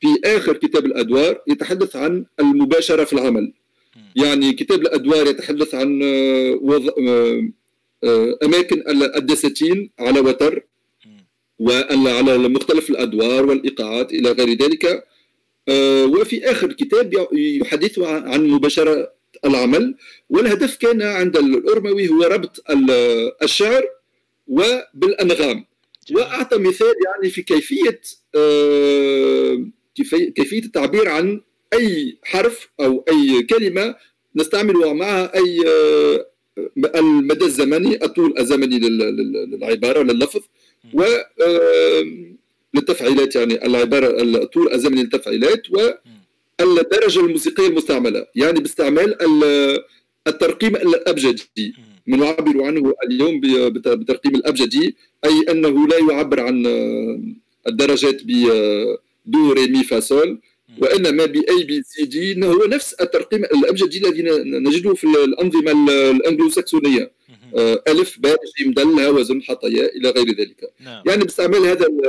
في آخر كتاب الأدوار يتحدث عن المباشرة في العمل. يعني كتاب الأدوار يتحدث عن آه، وض... آه، أماكن الدساتين على وتر وعلى مختلف الأدوار والإيقاعات إلى غير ذلك. وفي آخر الكتاب يحدث عن مباشرة العمل. والهدف كان عند الأرموي هو ربط الشعر وبالأنغام. وأعطى مثال يعني في كيفية كيفية التعبير عن أي حرف أو أي كلمة نستعمل معها أي آه، المدى الزمني الطول الزمني للعبارة لللفظ و للتفعيلات يعني العبارة الطول الزمني للتفعيلات والدرجه الموسيقية المستعملة يعني باستعمال الترقيم الأبجدي. ما نعبر عنه اليوم بترقيم الأبجدي أي أنه لا يعبر عن الدرجات ب دو ري مي فا سول وانما ب A B C D هو نفس الترقيم الابجدي الذي نجده في الأنظمة الانجلو ساكسونيه آه، ألف باء جيم دال وزن حتى ياء إلى غير ذلك. نعم. يعني باستعمال هذا ال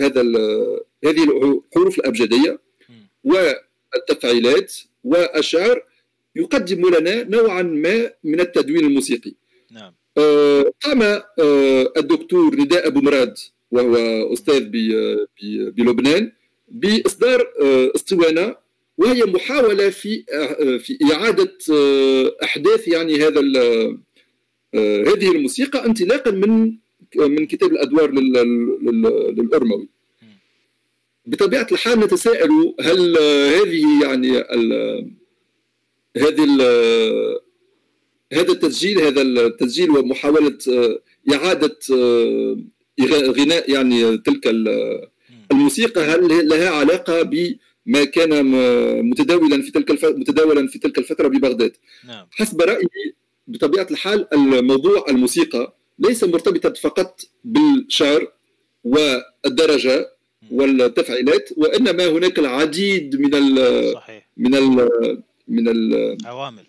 هذا ال هذه الحروف الأبجدية. والتفعيلات والشعر يقدم لنا نوعا ما من التدوين الموسيقي. نعم. آه قام آه الدكتور نداء أبو مراد وهو أستاذ بلبنان بإصدار آه اسطوانة وهي محاولة في آه، في إعادة آه، أحداث يعني هذا هذه الموسيقى انطلاقا من من كتاب الأدوار للأرموي. بطبيعة الحال نتساءل هل هذه يعني هذه هذا التسجيل هذا التسجيل ومحاوله إعادة غناء يعني تلك الموسيقى هل لها علاقة بما كان متداولا في تلك متداولا في تلك الفترة ببغداد؟ نعم. حسب رأيي بطبيعة الحال الموضوع الموسيقى ليس مرتبطا فقط بالشعر والدرجة والتفعيلات وإنما هناك العديد من ال صحيح. من ال من
العوامل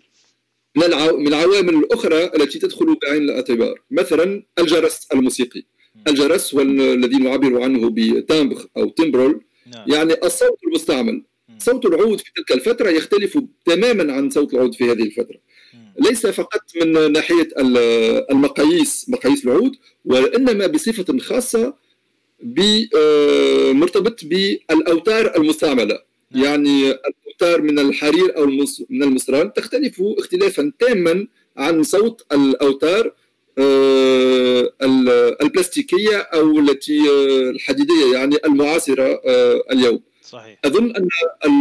من من العوامل الأخرى التي تدخل بعين الأعتبار. مثلا الجرس الموسيقي. الجرس والذي نعبر عنه بتامبر أو تمبرول. نعم. يعني الصوت المستعمل. صوت العود في تلك الفترة يختلف تماما عن صوت العود في هذه الفترة. ليس فقط من ناحية المقاييس مقاييس العود وإنما بصفة خاصة مرتبط بالأوتار المستعملة. نعم. يعني الأوتار من الحرير أو من المصران تختلف اختلافا تاما عن صوت الأوتار آه، البلاستيكية أو التي آه، الحديدية يعني المعاصرة آه، اليوم. صحيح. أظن أن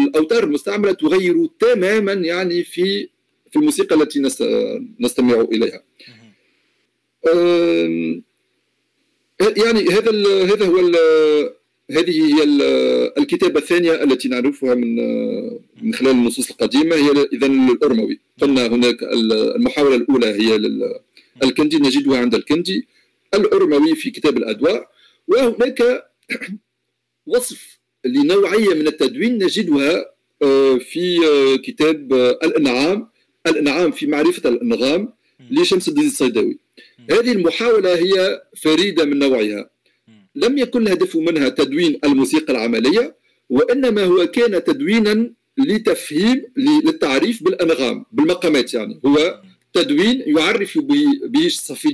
الأوتار المستعملة تغير تماما يعني في في الموسيقى التي نستمع إليها. يعني هذا هذا هو هذه هي الكتابة الثانية التي نعرفها من من خلال النصوص القديمة هي إذا الأرموي قلنا هناك المحاولة الأولى هي الكندي نجدها عند الكندي الأرموي في كتاب الأدواء. وهناك (clears throat) وصف لنوعية من التدوين نجدها آه، في آه، كتاب الأنعام. الأنعام في معرفة الأنغام لشمس الدين الصيداوي هذه المحاولة هي فريدة من نوعها. لم يكن الهدف منها تدوين الموسيقى العملية وإنما هو كان تدوينا لتفهيم للتعريف بالأنغام بالمقامات يعني هو تدوين يعرف به صفي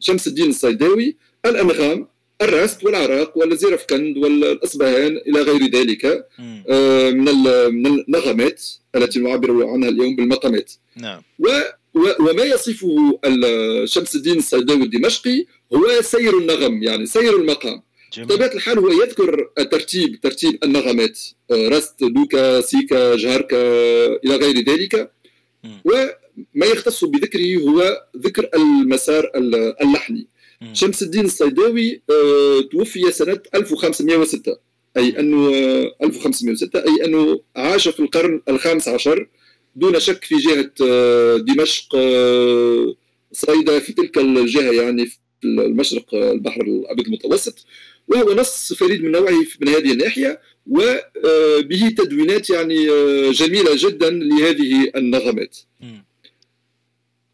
شمس الدين الصيداوي الأنغام الرست والعراق والزيرفكند والأصبهان إلى غير ذلك آه، من من النغمات التي نعبر عنها اليوم بالمقامات. نعم. وما يصفه شمس الدين الصيداوي الدمشقي هو سير النغم يعني سير المقام. بطبيعة الحال هو يذكر ترتيب ترتيب النغمات آه، رست دوكا سيكا جهركا إلى غير ذلك. وما يختص بذكره هو ذكر المسار اللحني. شمس الدين الصيداوي آه، توفي سنة 1506 أي أنه 1506 أي أنه عاش في القرن الخامس عشر دون شك في جهة آه، دمشق صيدا في تلك الجهة يعني في المشرق البحر الأبيض المتوسط. وهو نص فريد من نوعه من هذه الناحية وبه تدوينات يعني جميلة جدا لهذه النغمات.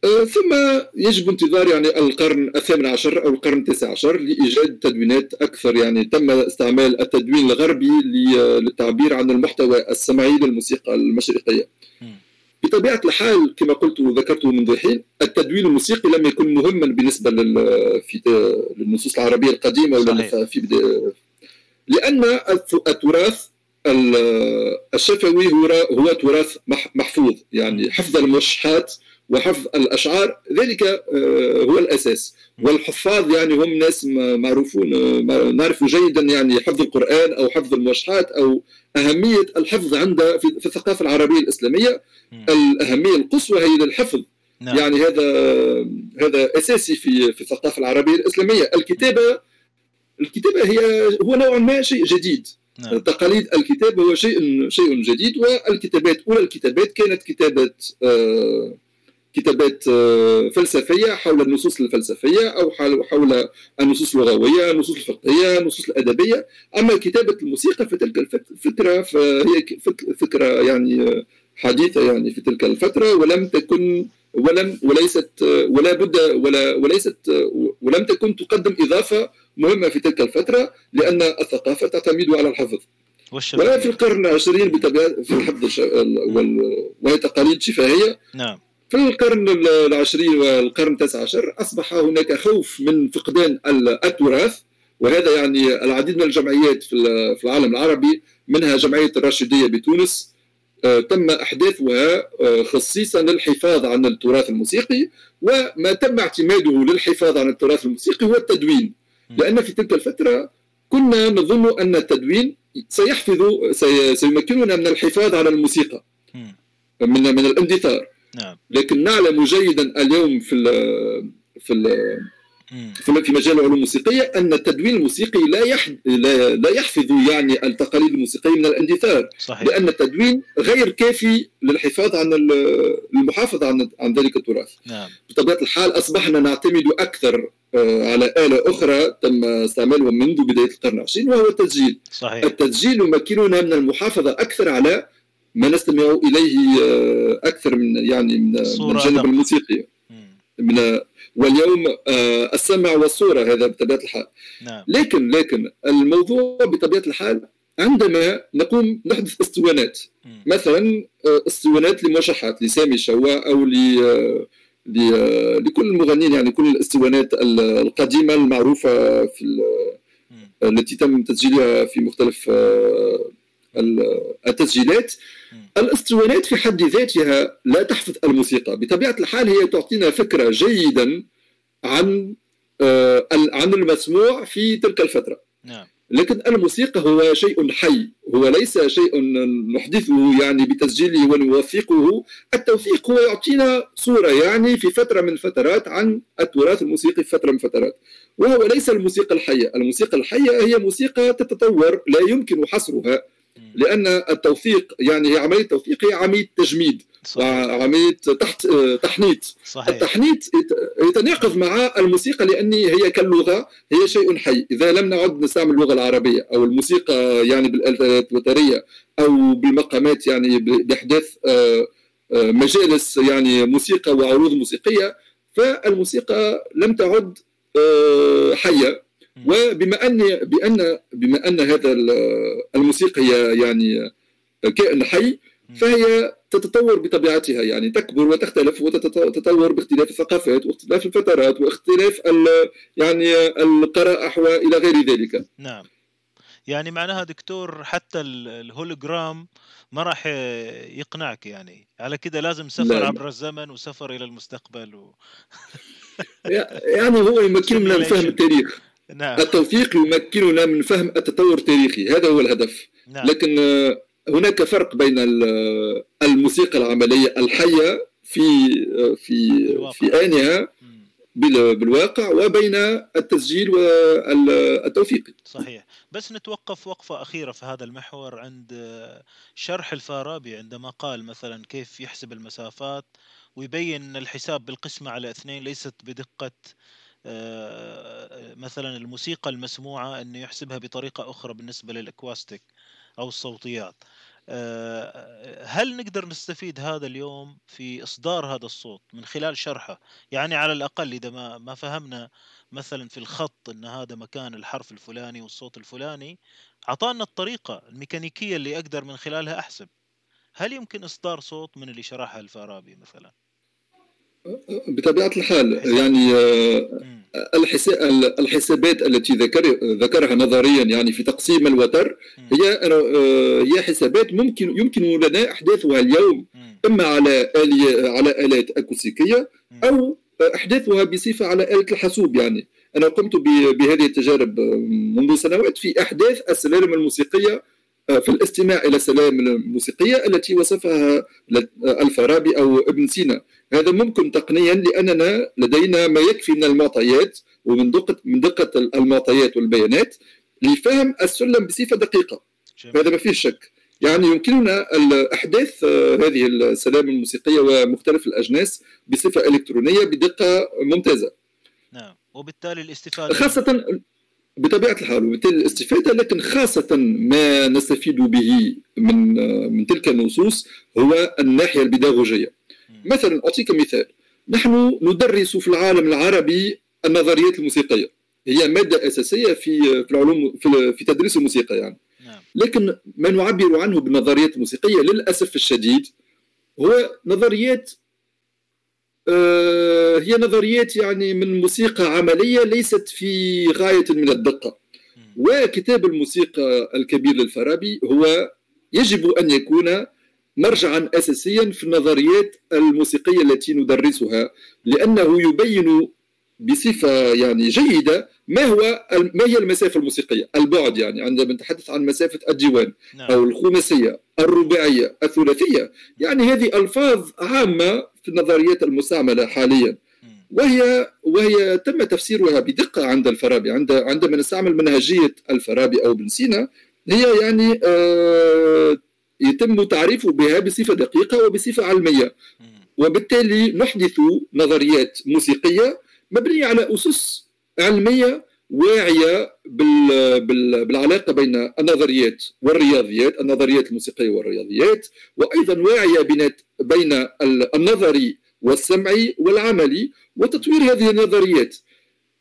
آه، ثم يجب انتظار يعني القرن الثامن عشر أو القرن التاسع عشر لإيجاد تدوينات أكثر. يعني تم استعمال التدوين الغربي للتعبير عن المحتوى السمعي للموسيقى المشرقية. بطبيعة الحال كما قلت وذكرته منذ حين التدوين الموسيقي لم يكن مهما بالنسبة في للنصوص العربية القديمة ولا في لأن التراث الشفوي هو تراث محفوظ. يعني حفظ الموشحات وحفظ الأشعار ذلك آه، هو الأساس. والحفاظ يعني هم ناس معروفون نعرف جيدا يعني حفظ القرآن أو حفظ الموشحات أو أهمية الحفظ عند في الثقافة العربية الإسلامية. الأهمية القصوى هي للحفظ. نعم. يعني هذا هذا أساسي في في الثقافة العربية الإسلامية. الكتابة الكتابة هي هو نوعا ما شيء جديد. نعم. تقاليد الكتابة هو شيء شيء جديد. والكتابات أولى الكتابات كانت كتابات آه كتابات آه، فلسفية حول النصوص الفلسفية أو حول النصوص اللغوية، النصوص الفقهية، النصوص الأدبية، أما كتابة الموسيقى فتلك الفكرة فهي فكرة يعني حديثة يعني في تلك الفترة. ولم تكن ولم وليست ولا بد ولا وليست ولم تكن تقدم إضافة مهمة في تلك الفترة لأن الثقافة تعتمد على الحفظ. وفي القرن العشرين بطبيعة في الحفظ وهي تقاليد شفاهيه
نعم.
في القرن العشرين والقرن التاسع عشر أصبح هناك خوف من فقدان التراث وهذا يعني العديد من الجمعيات في العالم العربي منها جمعية الراشدية بتونس آه، تم أحداثها آه، خصيصا للحفاظ عن التراث الموسيقي وما تم اعتماده للحفاظ عن التراث الموسيقي هو التدوين. لأن في تلك الفترة كنا نظن أن التدوين سيحفظ سيمكننا من الحفاظ على الموسيقى. من من الاندثار.
نعم.
لكن نعلم جيدا اليوم في ال في ال في مجال العلوم الموسيقية أن التدوين الموسيقي لا يحد لا, لا يحفظ يعني التقاليد الموسيقية من الاندثار
صحيح.
لأن التدوين غير كافي للحفاظ عن المحافظة عن عن ذلك التراث
نعم.
بطبيعة الحال أصبحنا نعتمد أكثر آه، على آلة أخرى تم استعمالها منذ بداية القرن العشرين وهو التسجيل
صحيح.
التسجيل يمكننا من المحافظة أكثر على ما نستمع إليه آه، أكثر من يعني من الجانب الموسيقي. من واليوم آه، السمع والصورة هذا بطبيعة الحال.
نعم.
لكن لكن الموضوع بطبيعة الحال عندما نقوم نحدث اسطوانات مثلا آه، اسطوانات لموشحات لسامي شواء أو ل لكل المغنيين يعني كل الاسطوانات القديمة المعروفة في التي تم تسجيلها في مختلف التسجيلات. الاسطوانات في حد ذاتها لا تحفظ الموسيقى. بطبيعة الحال هي تعطينا فكرة جيدا عن آه، عن المسموع في تلك الفترة.
نعم.
لكن الموسيقى هو شيء حي. هو ليس شيء نحدثه يعني بتسجيله ونوثقه التوثيق هو يعطينا صورة يعني في فترة من الفترات عن التراث الموسيقي في فترة من الفترات وهو ليس الموسيقى الحية. الموسيقى الحية هي موسيقى تتطور لا يمكن حصرها. لأن التوثيق يعني هي عملية توثيق هي عملية تجميد وعمليه تحت تحنيط.
صحيح.
التحنيط يتناقض مع الموسيقى لأن هي كاللغة هي شيء حي. إذا لم نعد نستعمل اللغة العربية أو الموسيقى يعني بالالات الوترية أو بالمقامات يعني بأحداث آه، آه، مجالس يعني موسيقى وعروض موسيقية فالموسيقى لم تعد آه، حية. وبما ان بان بما أن هذا الموسيقى هي يعني كائن حي فهي تتطور بطبيعتها يعني تكبر وتختلف وتتطور باختلاف الثقافات واختلاف الفترات واختلاف يعني القرائح وإلى غير ذلك.
نعم. يعني معناها دكتور حتى الهولوجرام ما راح يقنعك يعني على كده لازم سفر نعم. عبر الزمن وسفر إلى المستقبل و... (laughs)
يعني هو يمكننا من فهم التاريخ
نعم.
التوثيق يمكننا من فهم التطور التاريخي. هذا هو الهدف.
نعم.
لكن آه، هناك فرق بين الموسيقى العملية الحية في آه، في في آنها بالواقع وبين التسجيل والتوثيق
صحيح. بس نتوقف وقفة أخيرة في هذا المحور عند شرح الفارابي عندما قال مثلا كيف يحسب المسافات ويبين أن الحساب بالقسمة على اثنين ليست بدقة مثلا الموسيقى المسموعة أنه يحسبها بطريقة أخرى بالنسبة للأكواستيك أو الصوتيات. آه، هل نقدر نستفيد هذا اليوم في إصدار هذا الصوت من خلال شرحه؟ يعني على الأقل إذا ما, ما فهمنا مثلا في الخط أن هذا مكان الحرف الفلاني والصوت الفلاني أعطانا الطريقة الميكانيكية اللي أقدر من خلالها أحسب. هل يمكن إصدار صوت من اللي شرحها الفارابي مثلا؟
بطبيعة الحال يعني آه، الحسابات التي ذكر ذكرها نظريا يعني في تقسيم الوتر هي آه، هي حسابات ممكن يمكن لنا إحداثها اليوم إما على آلية على آلات أكوستيكية أو إحداثها بصفة على آلة الحاسوب يعني. أنا قمت بهذه التجارب منذ سنوات في أحداث السلالم الموسيقية آه، في الاستماع إلى السلالم الموسيقية التي وصفها الفارابي أو ابن سينا. هذا ممكن تقنيا لأننا لدينا ما يكفي من المعطيات ومن دقه من دقة المعطيات والبيانات لفهم السلم بصفة دقيقة. جميل. هذا ما فيه شك. يعني يمكننا احداث آه، هذه السلام الموسيقية ومختلف الأجناس بصفة إلكترونية بدقة ممتازة.
نعم. وبالتالي الاستفادة
خاصة بطبيعة الحال وبالتالي الاستفادة لكن خاصة ما نستفيد به من من تلك النصوص هو الناحية البيداغوجية. مثلا أعطيك مثال. نحن ندرس في العالم العربي النظريات الموسيقية. هي مادة أساسية في في العلوم في, في تدريس الموسيقى يعني. نعم. لكن ما نعبر عنه بالنظريات الموسيقية للأسف الشديد هو نظريات هي نظريات يعني من موسيقى عملية ليست في غاية من الدقة. وكتاب الموسيقى الكبير للفارابي هو يجب أن يكون مرجعا اساسيا في النظريات الموسيقية التي ندرسها لأنه يبين بصفة يعني جيدة ما هو ما هي المسافة الموسيقية؟ البعد يعني عندما نتحدث عن مسافة الديوان نعم. أو الخماسية الرباعية الثلاثية. يعني هذه ألفاظ عامة في النظريات المستعملة حاليا. وهي وهي تم تفسيرها بدقة عند الفارابي عند عندما نستعمل منهجية الفارابي أو ابن سينا هي يعني آه يتم تعريفه بها بصفة دقيقة وبصفة علمية. وبالتالي نحدث نظريات موسيقية مبنية على أسس علمية واعية بالعلاقة بين النظريات والرياضيات النظريات الموسيقية والرياضيات وأيضا واعية بين النظري والسمعي والعملي وتطوير هذه النظريات.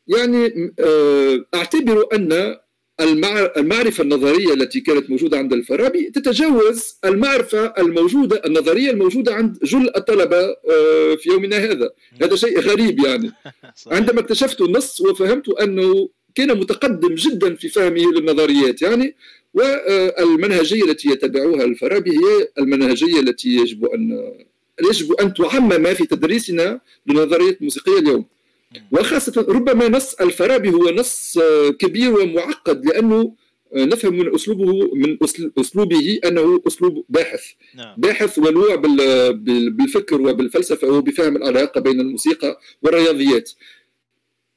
يعني آه، أعتبر أن المعرفة النظرية التي كانت موجودة عند الفارابي تتجاوز المعرفة الموجودة النظرية الموجودة عند جل الطلبة آه، في يومنا هذا. هذا شيء غريب يعني. (laughs) عندما اكتشفت النص وفهمت أنه كان متقدم جدا في فهمه للنظريات يعني. والمنهجية التي يتبعها الفارابي هي المنهجية التي يجب أن يجب أن تعمم في تدريسنا للنظريات الموسيقية اليوم. وخاصة ربما نص الفارابي هو نص آه، كبير ومعقد لأنه آه، نفهم من أسلوبه من أسلوبه أنه أسلوب باحث. نعم. باحث ولوع بالفكر وبالفلسفة وبفهم العلاقة بين الموسيقى والرياضيات.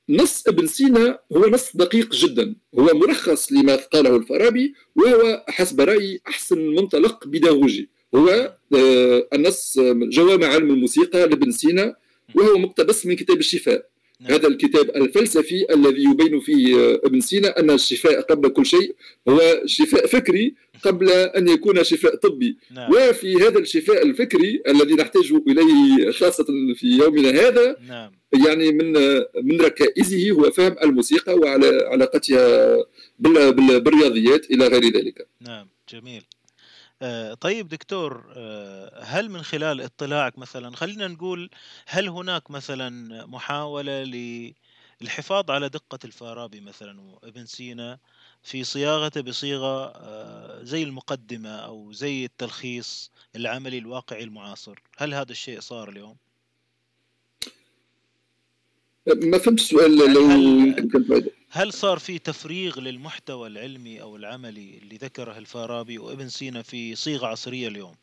نص ابن سينا هو نص دقيق جدا. هو ملخص لما قاله الفارابي وهو حسب رأيي أحسن منطلق بيداغوجي. هو آه، النص جوامع علم الموسيقى لابن سينا وهو مقتبس من كتاب الشفاء. نعم. هذا الكتاب الفلسفي الذي يبين فيه آه، ابن سينا أن الشفاء قبل كل شيء هو شفاء فكري قبل أن يكون شفاء طبي نعم. وفي هذا الشفاء الفكري الذي نحتاج إليه خاصة في يومنا هذا نعم. يعني من من ركائزه هو فهم الموسيقى وعلى علاقتها بالرياضيات إلى غير ذلك
نعم جميل آه، طيب دكتور آه، هل من خلال اطلاعك مثلا خلينا نقول هل هناك مثلا محاولة للحفاظ على دقة الفارابي مثلا وابن سينا في صياغته بصيغة آه، زي المقدمة أو زي التلخيص العملي الواقعي المعاصر هل هذا الشيء صار اليوم؟
ما فهمت السؤال لو يمكن
هل صار في تفريغ للمحتوى العلمي أو العملي اللي ذكره الفارابي وابن سينا في صيغة عصرية اليوم؟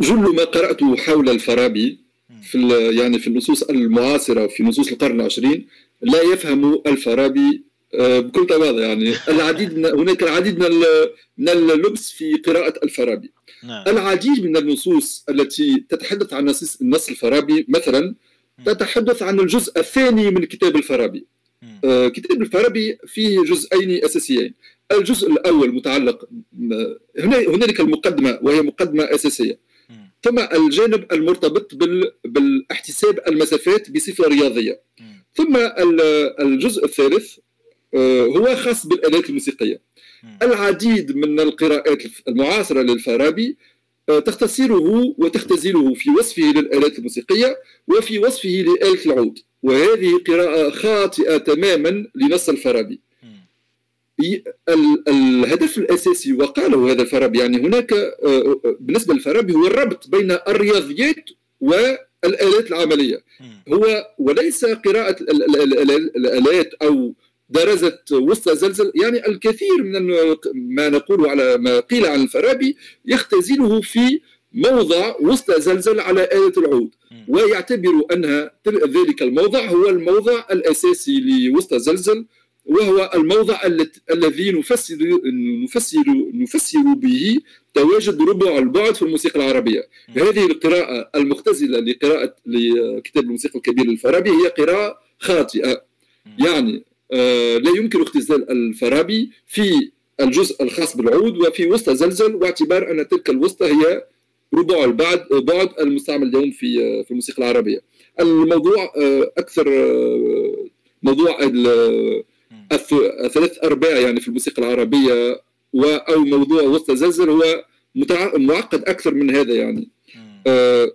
جل ما قرأته حول الفارابي في يعني في النصوص المعاصرة في نصوص القرن العشرين لا يفهم الفارابي آه، بكل تواضع يعني (laughs) العديد من هناك العديد من من اللبس في قراءة الفارابي نعم. العديد من النصوص التي تتحدث عن النص الفارابي مثلا تتحدث عن الجزء الثاني من كتاب الفارابي. آه كتاب الفارابي فيه جزئين أساسيين. الجزء الأول متعلق هنالك المقدمة وهي مقدمة أساسية. ثم الجانب المرتبط بالاحتساب المسافات بصفة رياضية. ثم الجزء الثالث آه، هو خاص بالآلات الموسيقية. العديد من القراءات المعاصرة للفارابي تختصره وتختزله في وصفه للآلات الموسيقية وفي وصفه لآلة العود. وهذه قراءة خاطئة تماما لنص الفارابي. الهدف الأساسي وقاله هذا الفارابي يعني هناك آه، بالنسبة للفارابي هو الربط بين الرياضيات والآلات العملية. هو وليس قراءة الآلات أو درجة وسط زلزل. يعني الكثير من ما نقول على ما قيل عن الفارابي يختزله في موضع وسط زلزل على آلة العود. ويعتبر أن ذلك الموضع هو الموضع الأساسي لوسط زلزل وهو الموضع الذي نفسر نفسر نفسر به تواجد ربع البعد في الموسيقى العربية. هذه القراءة المختزلة لقراءة لكتاب الموسيقى الكبير للفارابي هي قراءة خاطئة. يعني لا يمكن اختزال الفارابي في الجزء الخاص بالعود وفي وسط زلزل واعتبار أن تلك الوسطى هي ربع البعد بعد المستعمل اليوم في آه، في الموسيقى العربية. الموضوع آه، أكثر موضوع الثلاث أرباع يعني في الموسيقى العربية أو موضوع وسط زلزل هو معقد أكثر من هذا يعني.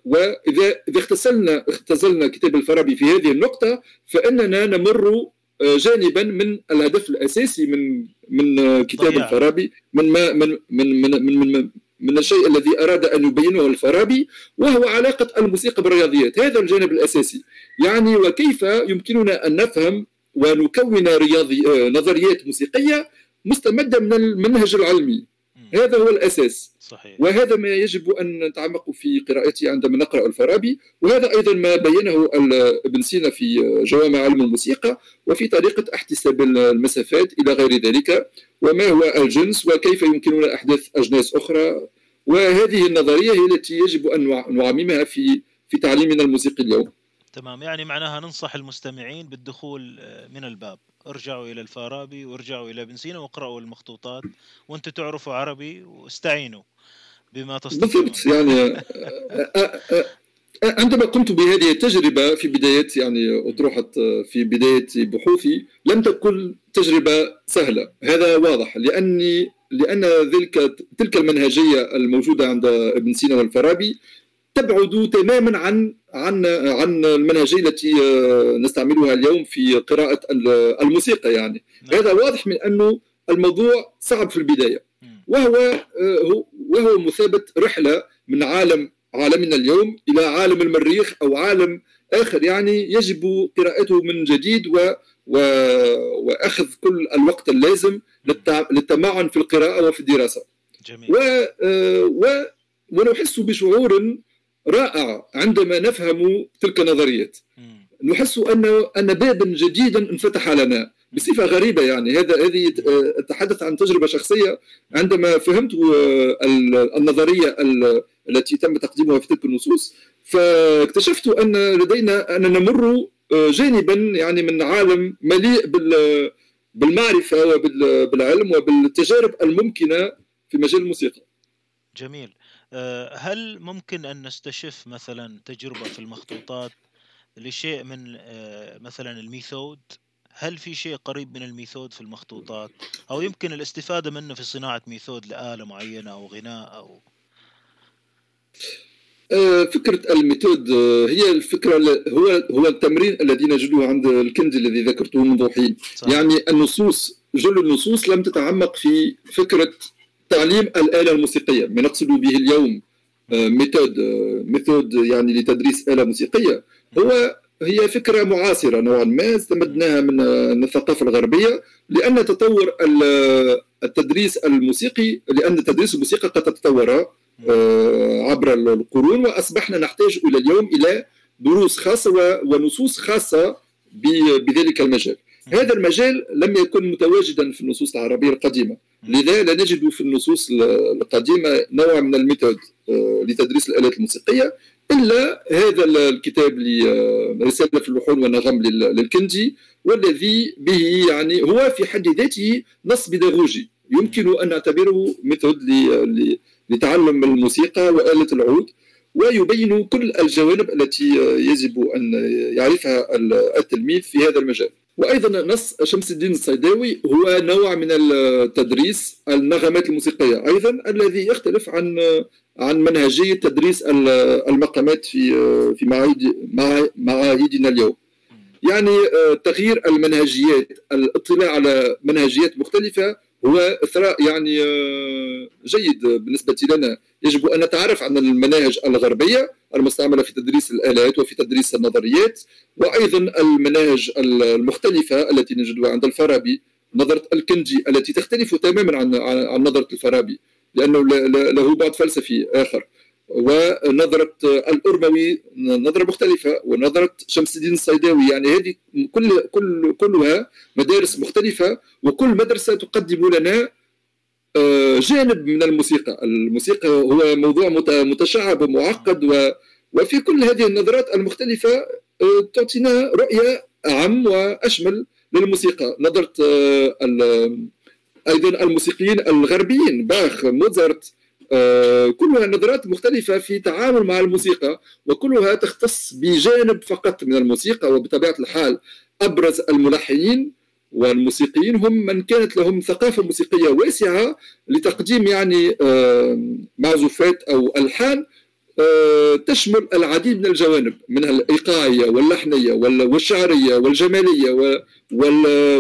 وإذا إذا اختزلنا اختزلنا كتاب الفارابي في هذه النقطة فإننا نمر آه، جانبا من الهدف الأساسي من من كتاب ضيع. الفارابي من ما من من من من, من, من الشيء الذي أراد أن يبينه الفارابي وهو علاقة الموسيقى بالرياضيات. هذا الجانب الأساسي. يعني وكيف يمكننا أن نفهم ونكون رياضي آه، نظريات موسيقية مستمدة من المنهج العلمي؟ هذا هو الأساس. صحيح. وهذا ما يجب أن نتعمق في قراءته عندما نقرأ الفارابي. وهذا أيضا ما بينه ابن سينا في جوامع علم الموسيقى وفي طريقة احتساب المسافات إلى غير ذلك وما هو الجنس وكيف يمكننا أحداث أجناس أخرى. وهذه النظرية هي التي يجب أن نعممها في في تعليمنا الموسيقي اليوم.
تمام. يعني معناها ننصح المستمعين بالدخول من الباب. ارجعوا إلى الفارابي وارجعوا إلى ابن سينا واقرأوا المخطوطات وأنتم تعرفوا عربي واستعينوا بما
تستطيعون بالضبط يعني عندما قمت بهذه التجربة في بداية يعني أطروحة في بداية بحوثي لم تكن تجربة سهلة. هذا واضح لأني لأن ذلك تلك المنهجية الموجودة عند ابن سينا والفارابي تبعد تماما عن عن عن المنهجيه التي آه، نستعملها اليوم في قراءة الموسيقى يعني نعم. هذا واضح من انه الموضوع صعب في البداية وهو آه، وهو مثابة رحلة من عالم عالمنا اليوم إلى عالم المريخ أو عالم آخر يعني يجب قراءته من جديد و و... وأخذ كل الوقت اللازم للتمعن في القراءة وفي الدراسة. جميل. و... آه، و... ونحس بشعور رائع عندما نفهم تلك النظريات نحس ان أن بابا جديدا انفتح لنا بصفة غريبة يعني هذا هذه أتحدث عن تجربة شخصية عندما فهمت آه، النظرية التي تم تقديمها في تلك النصوص فاكتشفت أن لدينا اننا نمر آه، جانبا يعني من عالم مليء بالمعرفة وبالعلم وبالتجارب الممكنة في مجال الموسيقى.
جميل. آه، هل ممكن أن نستشف مثلا تجربة في المخطوطات لشيء من آه، مثلا ال method؟ هل في شيء قريب من ال method في المخطوطات؟ أو يمكن الاستفادة منه في صناعة method لآلة معينة أو غناء أو
آه، فكرة ال method هي الفكرة هو هو التمرين الذي نجده عند الكندي الذي ذكرته منذ حين. يعني النصوص جل النصوص لم تتعمق في فكرة تعليم الآلة الموسيقية. ما نقصد به اليوم method آه، method آه، يعني لتدريس آلة موسيقية. هو هي فكرة معاصرة نوعا ما استمدناها من آه، الثقافة الغربية لأن تطور التدريس الموسيقي لأن تدريس الموسيقى قد تطور عبر القرون وأصبحنا نحتاج إلى اليوم إلى دروس خاصة ونصوص خاصة بذلك المجال. هذا المجال لم يكن متواجدا في النصوص العربية القديمة. لذا لا نجد في النصوص القديمة نوع من ال method آه، لتدريس الآلات الموسيقية إلا هذا الكتاب رسالة في اللحون والنغم للكندي والذي به يعني هو في حد ذاته نص بيداغوجي. يمكن أن نعتبره method لتعلم الموسيقى وآلة العود ويبين كل الجوانب التي يجب أن يعرفها التلميذ في هذا المجال. وأيضا نص شمس الدين الصيداوي هو نوع من التدريس النغمات الموسيقية أيضا الذي يختلف عن عن منهجيه تدريس المقامات في في معاهد معاهدنا اليوم. يعني تغيير المنهجيات الاطلاع على منهجيات مختلفة هو إثراء يعني جيد بالنسبة لنا. يجب أن نتعرف عن المناهج الغربية المستعملة في تدريس الآلات وفي تدريس النظريات وأيضا المناهج المختلفة التي نجدها عند الفارابي نظرة الكنجي التي تختلف تماما عن عن نظرة الفارابي لأنه له بعد فلسفي آخر. ونظرة الأرموي نظرة مختلفة ونظرة شمس الدين الصيداوي. يعني هذه كل كل كلها مدارس مختلفة وكل مدرسة تقدم لنا آه، جانب من الموسيقى. الموسيقى هو موضوع متشعب ومعقد و وفي كل هذه النظرات المختلفة آه، تعطينا رؤية أعم وأشمل للموسيقى. نظرة آه، أيضا الموسيقيين الغربيين باخ موزارت كلها نظرات مختلفة في تعامل مع الموسيقى وكلها تختص بجانب فقط من الموسيقى وبطبيعة الحال أبرز الملحنين والموسيقيين هم من كانت لهم ثقافة موسيقية واسعة لتقديم يعني معزوفات أو ألحان آه، تشمل العديد من الجوانب منها الإيقاعية واللحنية والشعرية والجمالية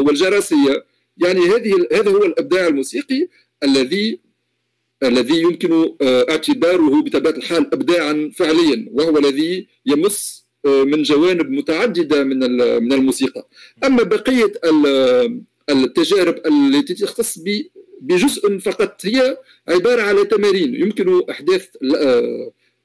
والجراسية. يعني هذه هذا هو الإبداع الموسيقي الذي الذي يمكن آه، اعتباره بطبيعة الحال إبداعا فعليا وهو الذي يمس من جوانب متعددة من من الموسيقى. أما بقية التجارب التي تختص بجزء فقط هي عبارة على تمارين. يمكن أحداث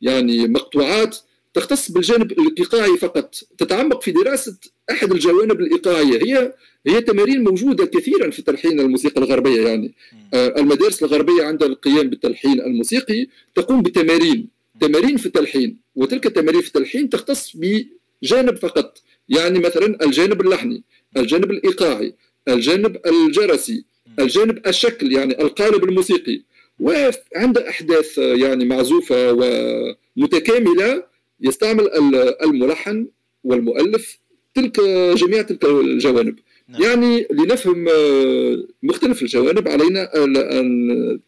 يعني مقطوعات تختص بالجانب الإيقاعي فقط. تتعمق في دراسة أحد الجوانب الإيقاعية. هي هي تمارين موجودة كثيرا في تلحين الموسيقى الغربية يعني. المدارس الغربية عندها القيام بالتلحين الموسيقي تقوم بتمارين. تمارين في التلحين. وتلك التمارين في التلحين تختص بجانب فقط. يعني مثلا الجانب اللحني الجانب الإيقاعي الجانب الجرسي الجانب الشكل يعني القالب الموسيقي. وعند أحداث يعني معزوفة ومتكاملة يستعمل الملحن والمؤلف تلك جميع تلك الجوانب نعم. يعني لنفهم مختلف الجوانب علينا ان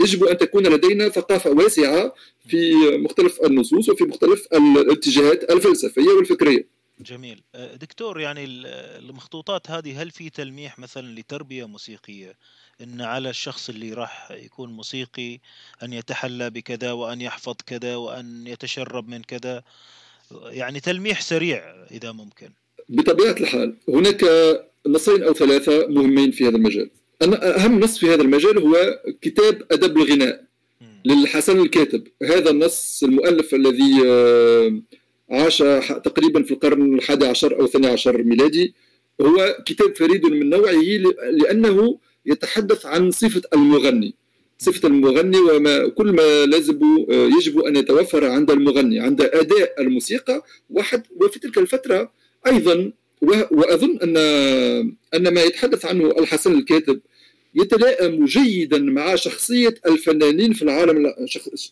يجب أن تكون لدينا ثقافة واسعة في مختلف النصوص وفي مختلف الاتجاهات الفلسفية والفكرية.
جميل أه، دكتور يعني المخطوطات هذه هل في تلميح مثلا لتربية موسيقية إن على الشخص اللي راح يكون موسيقي أن يتحلى بكذا وأن يحفظ كذا وأن يتشرب من كذا يعني تلميح سريع إذا ممكن.
بطبيعة الحال هناك نصين أو ثلاثة مهمين في هذا المجال. أهم نص في هذا المجال هو كتاب أدب الغناء للحسن الكاتب. هذا النص المؤلف الذي آه، عاش تقريبا في القرن الحادي عشر أو الثاني عشر ميلادي هو كتاب فريد من نوعه لأنه يتحدث عن صفة المغني. صفة المغني وما كل ما لازم آه، يجب أن يتوفر عند المغني عند أداء الموسيقى واحد. وفي تلك الفترة أيضا وأظن أن أن ما يتحدث عنه الحسن الكاتب يتلائم جيدا مع شخصية الفنانين في العالم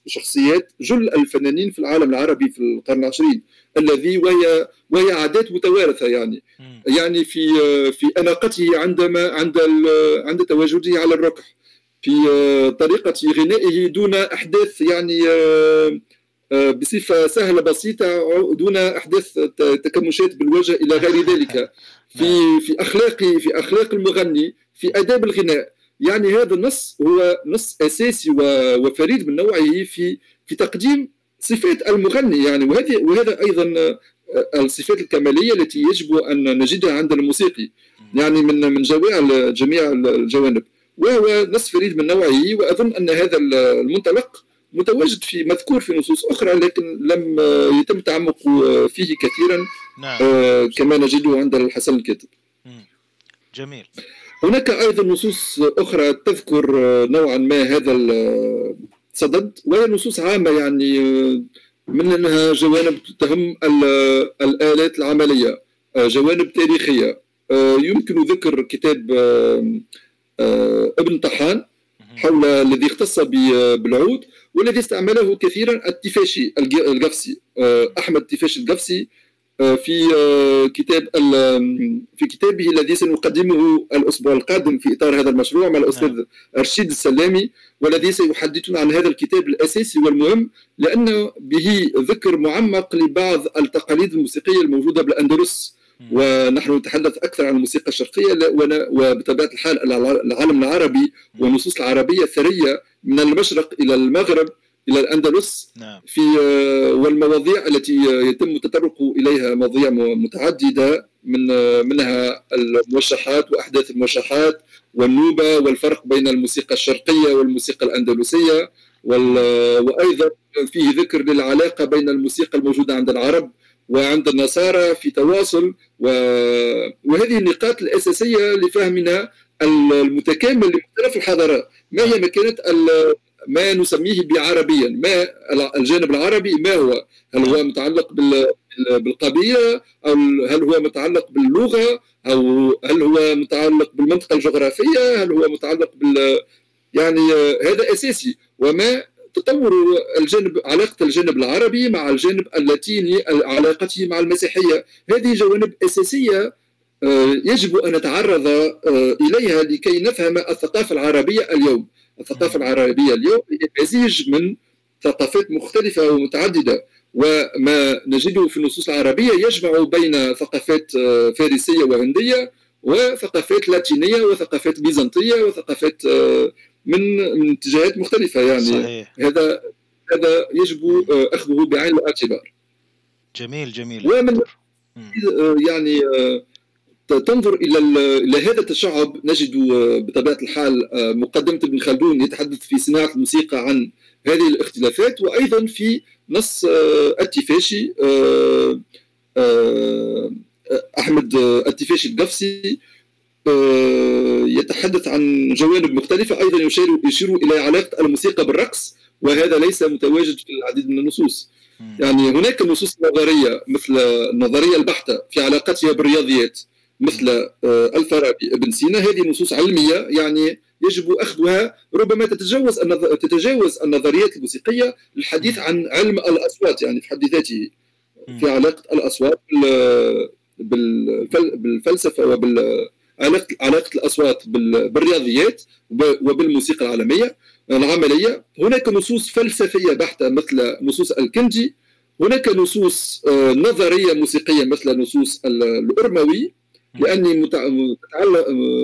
شخصيات جل الفنانين في العالم العربي في القرن العشرين الذي وهي وهي عادات متوارثة يعني يعني في في أناقته عندما عند عند تواجده على الركح في طريقة غنائه دون أحداث يعني بصفة سهلة بسيطة دون أحداث تكمشات بالوجه إلى غير ذلك (laughs) في. في أخلاق في أخلاق المغني في آداب الغناء. يعني هذا النص هو نص أساسي وفريد من نوعه في في تقديم صفات المغني يعني. وهذه وهذا أيضا آه، الصفات الكمالية التي يجب أن نجدها عند الموسيقي. يعني من من جميع جميع الجوانب. وهو نص فريد من نوعه وأظن أن هذا المنطلق متواجد في مذكور في نصوص أخرى لكن لم يتم التعمق فيه كثيرا نعم. آه، كما نجده عند الحسن الكاتب.
جميل.
هناك أيضا نصوص أخرى تذكر نوعا ما هذا الصدد وهي نصوص عامة يعني من أنها جوانب تهم الآلات العملية جوانب تاريخية. يمكن ذكر كتاب ابن طحان حول الذي اختص بالعود والذي استعمله كثيرا التفاشي القفسي أحمد تفاشي القفسي في آه، كتاب في كتابه الذي سنقدمه الأسبوع القادم في إطار هذا المشروع مع الأستاذ نعم. رشيد السلامي والذي سيحدثنا عن هذا الكتاب الأساسي والمهم لأنه به ذكر معمق لبعض التقاليد الموسيقية الموجودة بالأندلس. ونحن نتحدث أكثر عن الموسيقى الشرقية وبطبيعة الحال العالم العربي والنصوص العربية الثرية من المشرق إلى المغرب. إلى الأندلس نعم. في آه، والمواضيع التي يتم التطرق إليها مواضيع متعددة من آه، منها الموشحات وأحداث الموشحات والنوبة والفرق بين الموسيقى الشرقية والموسيقى الأندلسية آه، وأيضا فيه ذكر للعلاقة بين الموسيقى الموجودة عند العرب وعند النصارى في تواصل وهذه النقاط الأساسية لفهمنا المتكامل لمختلف الحضارات ما هي مكانة ما نسميه بعربيا ما الجانب العربي ما هو؟ هل هو متعلق بالقبيلة أو هل هو متعلق باللغة أو هل هو متعلق بالمنطقة الجغرافية؟ هل هو متعلق بال يعني هذا أساسي. وما تطور الجانب علاقة الجانب العربي مع الجانب اللاتيني علاقته مع المسيحية. هذه جوانب أساسية آه، يجب أن نتعرض آه، إليها لكي نفهم الثقافة العربية اليوم. الثقافة العربية اليوم هي مزيج من ثقافات مختلفة ومتعددة. وما نجده في النصوص العربية يجمع بين ثقافات آه، فارسية وهندية وثقافات لاتينية وثقافات بيزنطية وثقافات آه، من من اتجاهات مختلفة. يعني صحيح. هذا هذا يجب آه، أخذه بعين الاعتبار.
جميل جميل.
ومن يعني تنظر إلى إلى هذا التشعب نجد آه، بطبيعة الحال آه، مقدمة ابن خلدون يتحدث في صناعة الموسيقى عن هذه الاختلافات وأيضا في نص آه، التفاشي أحمد التفاشي القفسي يتحدث عن جوانب مختلفة أيضا يشير يشير إلى علاقة الموسيقى بالرقص وهذا ليس متواجد في العديد من النصوص. يعني هناك نصوص نظرية مثل النظريه البحتة في علاقتها بالرياضيات. مثل آه، الفارابي ابن سينا. هذه نصوص علمية يعني يجب أخذها ربما تتجاوز تتجاوز النظريات الموسيقية للحديث عن علم الأصوات يعني في حد ذاته في علاقة الأصوات بالفلسفة وبال علاقة الأصوات بالرياضيات وبالموسيقى العالمية العملية. هناك نصوص فلسفية بحتة مثل نصوص الكندي. هناك نصوص آه، نظرية موسيقية مثل نصوص الارموي لأني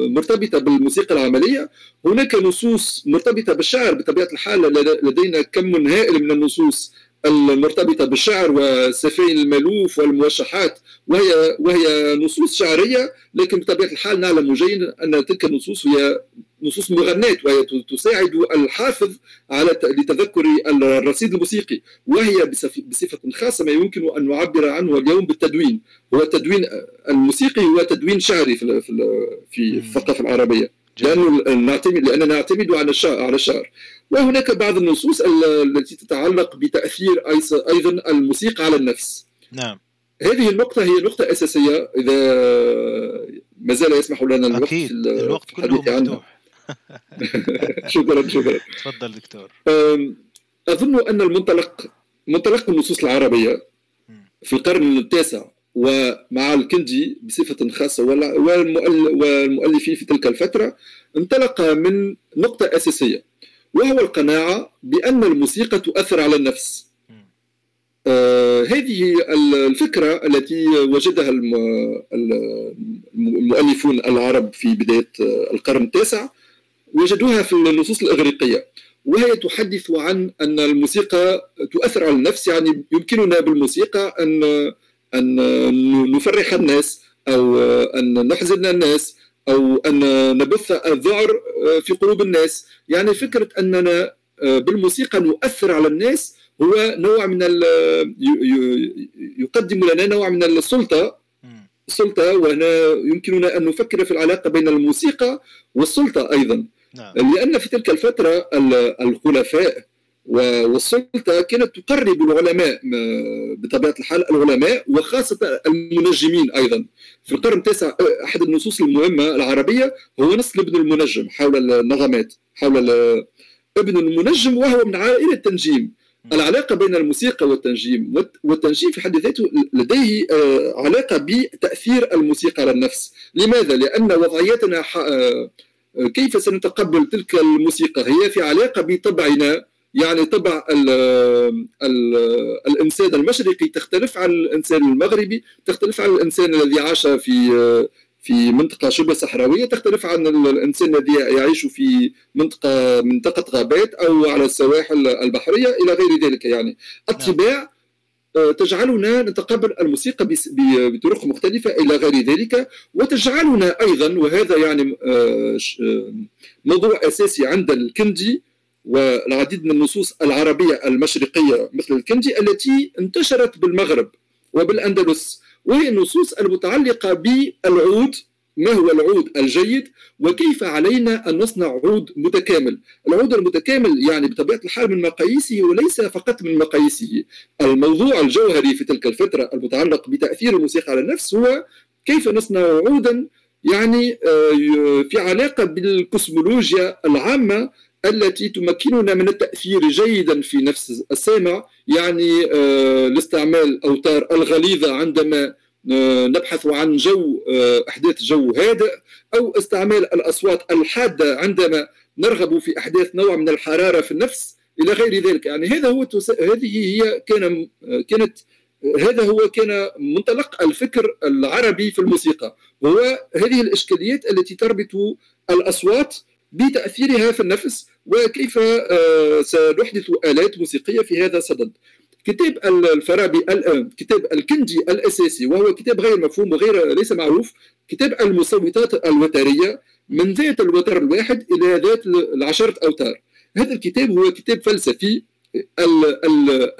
مرتبطة بالموسيقى العملية. هناك نصوص مرتبطة بالشعر بطبيعة الحال لدينا كم هائل من النصوص. المرتبطة بالشعر والسفين المألوف والموشحات وهي وهي نصوص شعرية لكن بطبيعة الحال نعلم جيدا أن تلك النصوص هي نصوص مغناة وهي تساعد الحافظ على لتذكر الرصيد الموسيقي وهي بصفة خاصة ما يمكن أن نعبر عنه اليوم بالتدوين هو التدوين الموسيقي هو تدوين شعري في في الثقافة العربية. نعتمد لأننا نعتمد على الشعر على الشعر. وهناك بعض النصوص التي تتعلق بتأثير أيضا الموسيقى على النفس.
نعم.
هذه النقطة هي نقطة أساسية. إذا ما زال يسمح لنا الوقت
أكيد. الوقت كله مفتوح. (laughs)
شكرا شكرا.
تفضل دكتور.
أظن أن المنطلق منطلق النصوص العربية في القرن التاسع ومع الكندي بصفة خاصة والمؤلفين في تلك الفترة انطلق من نقطة أساسية وهو القناعة بأن الموسيقى تؤثر على النفس. آه هذه الفكرة التي وجدها المؤلفون العرب في بداية القرن التاسع وجدوها في النصوص الإغريقية. وهي تحدث عن أن الموسيقى تؤثر على النفس يعني يمكننا بالموسيقى أن أن نفرح الناس أو أن نحزن الناس أو أن نبث الذعر في قلوب الناس. يعني فكرة أننا بالموسيقى نؤثر على الناس هو نوع من يقدم لنا نوع من السلطة. السلطة وهنا يمكننا أن نفكر في العلاقة بين الموسيقى والسلطة أيضا. نعم. لأن في تلك الفترة الخلفاء والسلطة كانت تقرب العلماء بطبيعة الحال العلماء وخاصة المنجمين أيضا. في القرن التاسع أحد النصوص المهمة العربية هو نص ابن المنجم حول النغمات حول ابن المنجم وهو من عائلة التنجيم. العلاقة بين الموسيقى والتنجيم والتنجيم في حد ذاته لديه علاقة بتأثير الموسيقى على النفس. لماذا؟ لأن وضعيتنا كيف سنتقبل تلك الموسيقى؟ هي في علاقة بطبعنا يعني طبع ال ال الإنسان المشرقي تختلف عن الإنسان المغربي تختلف عن الإنسان الذي عاش في في منطقة شبه صحراوية تختلف عن الإنسان الذي يعيش في منطقة منطقة غابات أو على السواحل البحرية إلى غير ذلك يعني. الطباع آه، تجعلنا نتقبل الموسيقى بطرق مختلفة إلى غير ذلك وتجعلنا أيضا وهذا يعني آه، آه، موضوع أساسي عند الكندي والعديد من النصوص العربية المشرقية مثل الكندي التي انتشرت بالمغرب وبالأندلس وهي النصوص المتعلقة بالعود. ما هو العود الجيد؟ وكيف علينا أن نصنع عود متكامل؟ العود المتكامل يعني بطبيعة الحال من مقاييسه وليس فقط من مقاييسه. الموضوع الجوهري في تلك الفترة المتعلق بتأثير الموسيقى على النفس هو كيف نصنع عودا يعني آه، في علاقة بالكوسمولوجيا العامة التي تمكننا من التأثير جيدا في نفس السامع يعني آه، لاستعمال أوتار الغليظة عندما آه، نبحث عن جو آه، أحداث جو هادئ أو استعمال الأصوات الحادة عندما نرغب في أحداث نوع من الحرارة في النفس إلى غير ذلك. يعني هذا هو تس... هذه هي كان كانت هذا هو كان منطلق الفكر العربي في الموسيقى هو هذه الإشكاليات التي تربط الأصوات بتأثيرها في النفس وكيف آه، سنحدث آلات موسيقية في هذا الصدد كتاب الفارابي كتاب الكندي الأساسي وهو كتاب غير مفهوم وغير ليس معروف كتاب المصوتات الوترية من ذات الوتر الواحد إلى ذات العشرة أوتار. هذا الكتاب هو كتاب فلسفي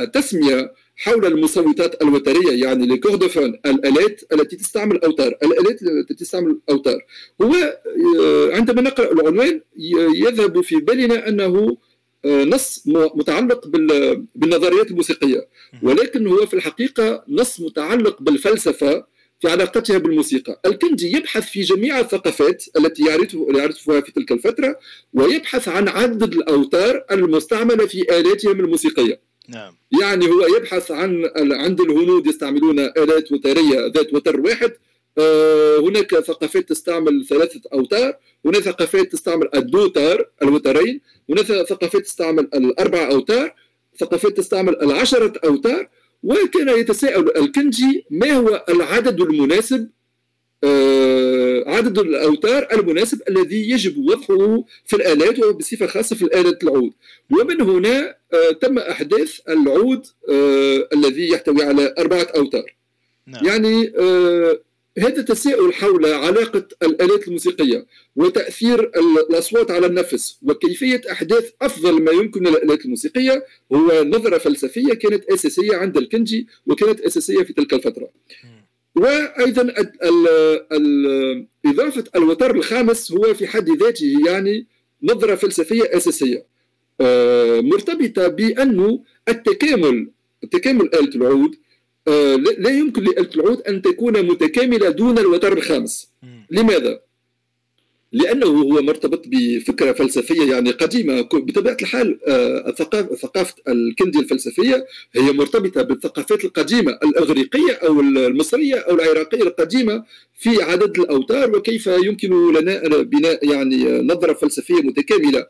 التسمية حول المصوتات الوترية يعني الكوردوفون الآلات التي تستعمل أوتار. الآلات التي تستعمل أوتار. هو آه، عندما نقرأ العنوان يذهب في بالنا أنه آه، نص متعلق بالنظريات الموسيقية. ولكن هو في الحقيقة نص متعلق بالفلسفة في علاقتها بالموسيقى. الكندي يبحث في جميع الثقافات التي يعرفها في تلك الفترة ويبحث عن عدد الأوتار المستعملة في آلاتهم الموسيقية. نعم. يعني هو يبحث عن عند الهنود يستعملون آلات وترية ذات وتر واحد. آه، هناك ثقافات تستعمل ثلاثة أوتار. هناك ثقافات تستعمل الدوتار الوترين. هناك ثقافات تستعمل الأربع أوتار. ثقافات تستعمل العشرة أوتار. وكان يتساءل الكنجي ما هو العدد المناسب عدد الأوتار المناسب الذي يجب وضعه في الآلات وبصفة خاصة في الآلة العود. ومن هنا آه، تم أحداث العود آه، الذي يحتوي على أربعة أوتار. نعم. يعني هذا تساؤل حول علاقة الآلات الموسيقية وتأثير الأصوات على النفس وكيفية أحداث أفضل ما يمكن للآلات الموسيقية هو نظرة فلسفية كانت أساسية عند الكنجي وكانت أساسية في تلك الفترة. وأيضا إضافة الوتر الخامس هو في حد ذاته يعني نظرة فلسفية أساسية. آه، مرتبطة بأنه التكامل تكامل آلة العود آه، لا يمكن لآلة العود أن تكون متكاملة دون الوتر الخامس. لماذا؟ لأنه هو مرتبط بفكرة فلسفية يعني قديمة. بطبيعة الحال آه، ثقافة الكندي الفلسفية هي مرتبطة بالثقافات القديمة الأغريقية أو المصرية أو العراقية القديمة في عدد الأوتار وكيف يمكن لنا بناء يعني نظرة فلسفية متكاملة.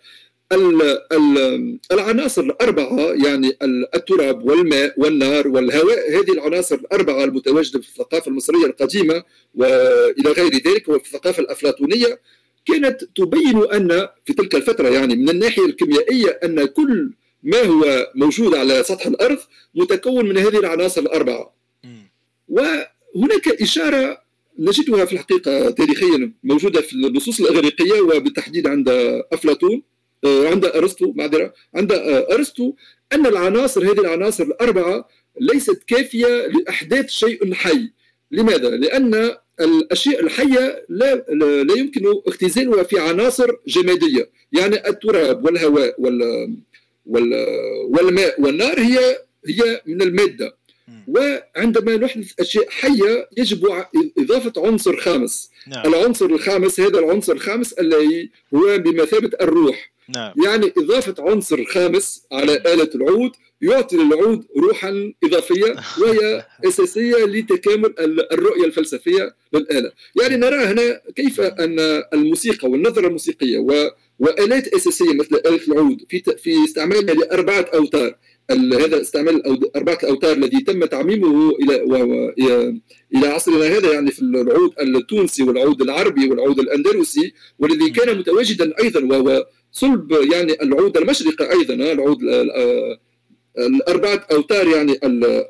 العناصر الأربعة يعني التراب والماء والنار والهواء هذه العناصر الأربعة المتواجدة في الثقافة المصرية القديمة وإلى غير ذلك وفي الثقافة الأفلاطونية. كانت تبين أن في تلك الفترة يعني من الناحية الكيميائية أن كل ما هو موجود على سطح الأرض متكون من هذه العناصر الأربعة. وهناك إشارة نجدها في الحقيقة تاريخيا موجودة في النصوص الإغريقية وبالتحديد عند أفلاطون آه، عند أرسطو معذرة عند آه، أرسطو أن العناصر هذه العناصر الأربعة ليست كافية لأحداث شيء حي لماذا؟ لأن الأشياء الحية لا لا يمكن اختزالها في عناصر جمادية. يعني التراب والهواء وال والماء والنار هي هي من المادة. وعندما نحدث أشياء حية يجب إضافة عنصر خامس. نعم. العنصر الخامس هذا العنصر الخامس الذي هو بمثابة الروح. نعم. يعني إضافة عنصر خامس على آلة العود يعطي للعود روحا إضافية وهي (laughs) أساسية لتكامل الرؤية الفلسفية للآلة. يعني نرى هنا كيف أن الموسيقى والنظرة الموسيقية و وآلات أساسية مثل آلة العود في في استعمالها لأربعة أوتار. هذا استعمال أربعة الاوتار الذي تم تعميمه إلى إلى عصرنا هذا يعني في العود التونسي والعود العربي والعود الأندلسي والذي كان متواجدا أيضا وهو صلب يعني العود المشرقي أيضا العود الأربعة أوتار يعني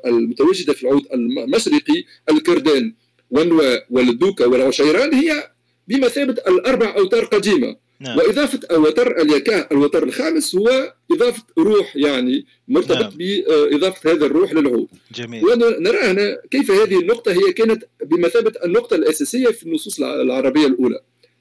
المتواجدة في العود المشرقي الكردان والنواء والدوكا والعشيران هي بمثابة الأربع أوتار قديمة نعم. وإضافة الوتر اليكاه الوتر الخامس هو إضافة روح يعني مرتبط نعم. بإضافة هذا الروح للعود جميل ونرى هنا كيف هذه النقطة هي كانت بمثابة النقطة الأساسية في النصوص العربية الأولى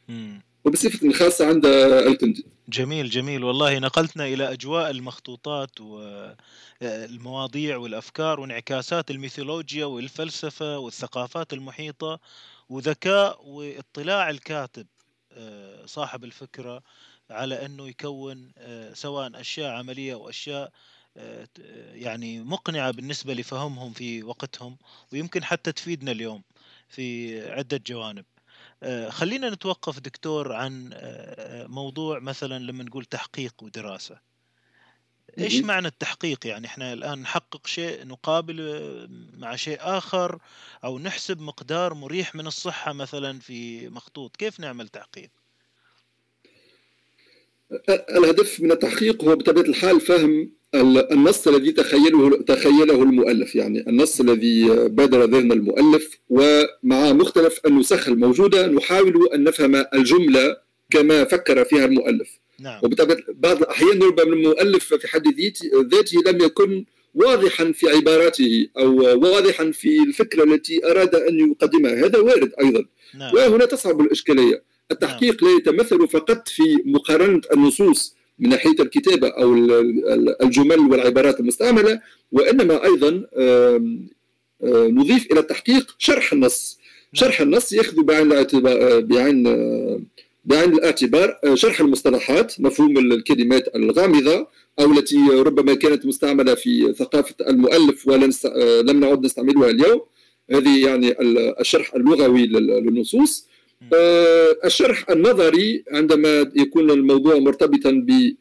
مم. وبصفة خاصة عند الكندي
جميل جميل. والله نقلتنا إلى أجواء المخطوطات والمواضيع والأفكار وانعكاسات الميثولوجيا والفلسفة والثقافات المحيطة وذكاء واطلاع الكاتب آه، صاحب الفكرة على أنه يكون آه، سواء أشياء عملية أو أشياء آه، يعني مقنعة بالنسبة لفهمهم في وقتهم ويمكن حتى تفيدنا اليوم في عدة جوانب. خلينا نتوقف دكتور عن موضوع مثلا لما نقول تحقيق ودراسة. إيش معنى التحقيق؟ يعني إحنا الآن نحقق شيء نقابل مع شيء آخر أو نحسب مقدار مريح من الصحة مثلا في مخطوط. كيف نعمل تحقيق؟
الهدف من التحقيق هو بطبيعة الحال فهم النص الذي تخيله تخيله المؤلف يعني النص الذي بادر ذهن المؤلف ومع مختلف النسخ الموجودة نحاول أن نفهم الجملة كما فكر فيها المؤلف نعم. وبطبيعة بعض الأحيان ربما المؤلف في حد ذاته لم يكن واضحا في عباراته أو واضحا في الفكرة التي أراد أن يقدمها هذا وارد أيضا نعم. وهنا تصعب الإشكالية التحقيق نعم. لا يتمثل فقط في مقارنة النصوص من ناحية الكتابة أو الجمل والعبارات المستعملة وإنما أيضا نضيف إلى التحقيق شرح النص نعم. شرح النص يأخذ بعين الاعتبار بعين بعين الاعتبار آه، شرح المصطلحات مفهوم الكلمات الغامضة أو التي ربما كانت مستعملة في ثقافة المؤلف ولم آه، نعد نستعملها اليوم هذه يعني الشرح اللغوي للنصوص آه، الشرح النظري عندما يكون الموضوع مرتبطا ب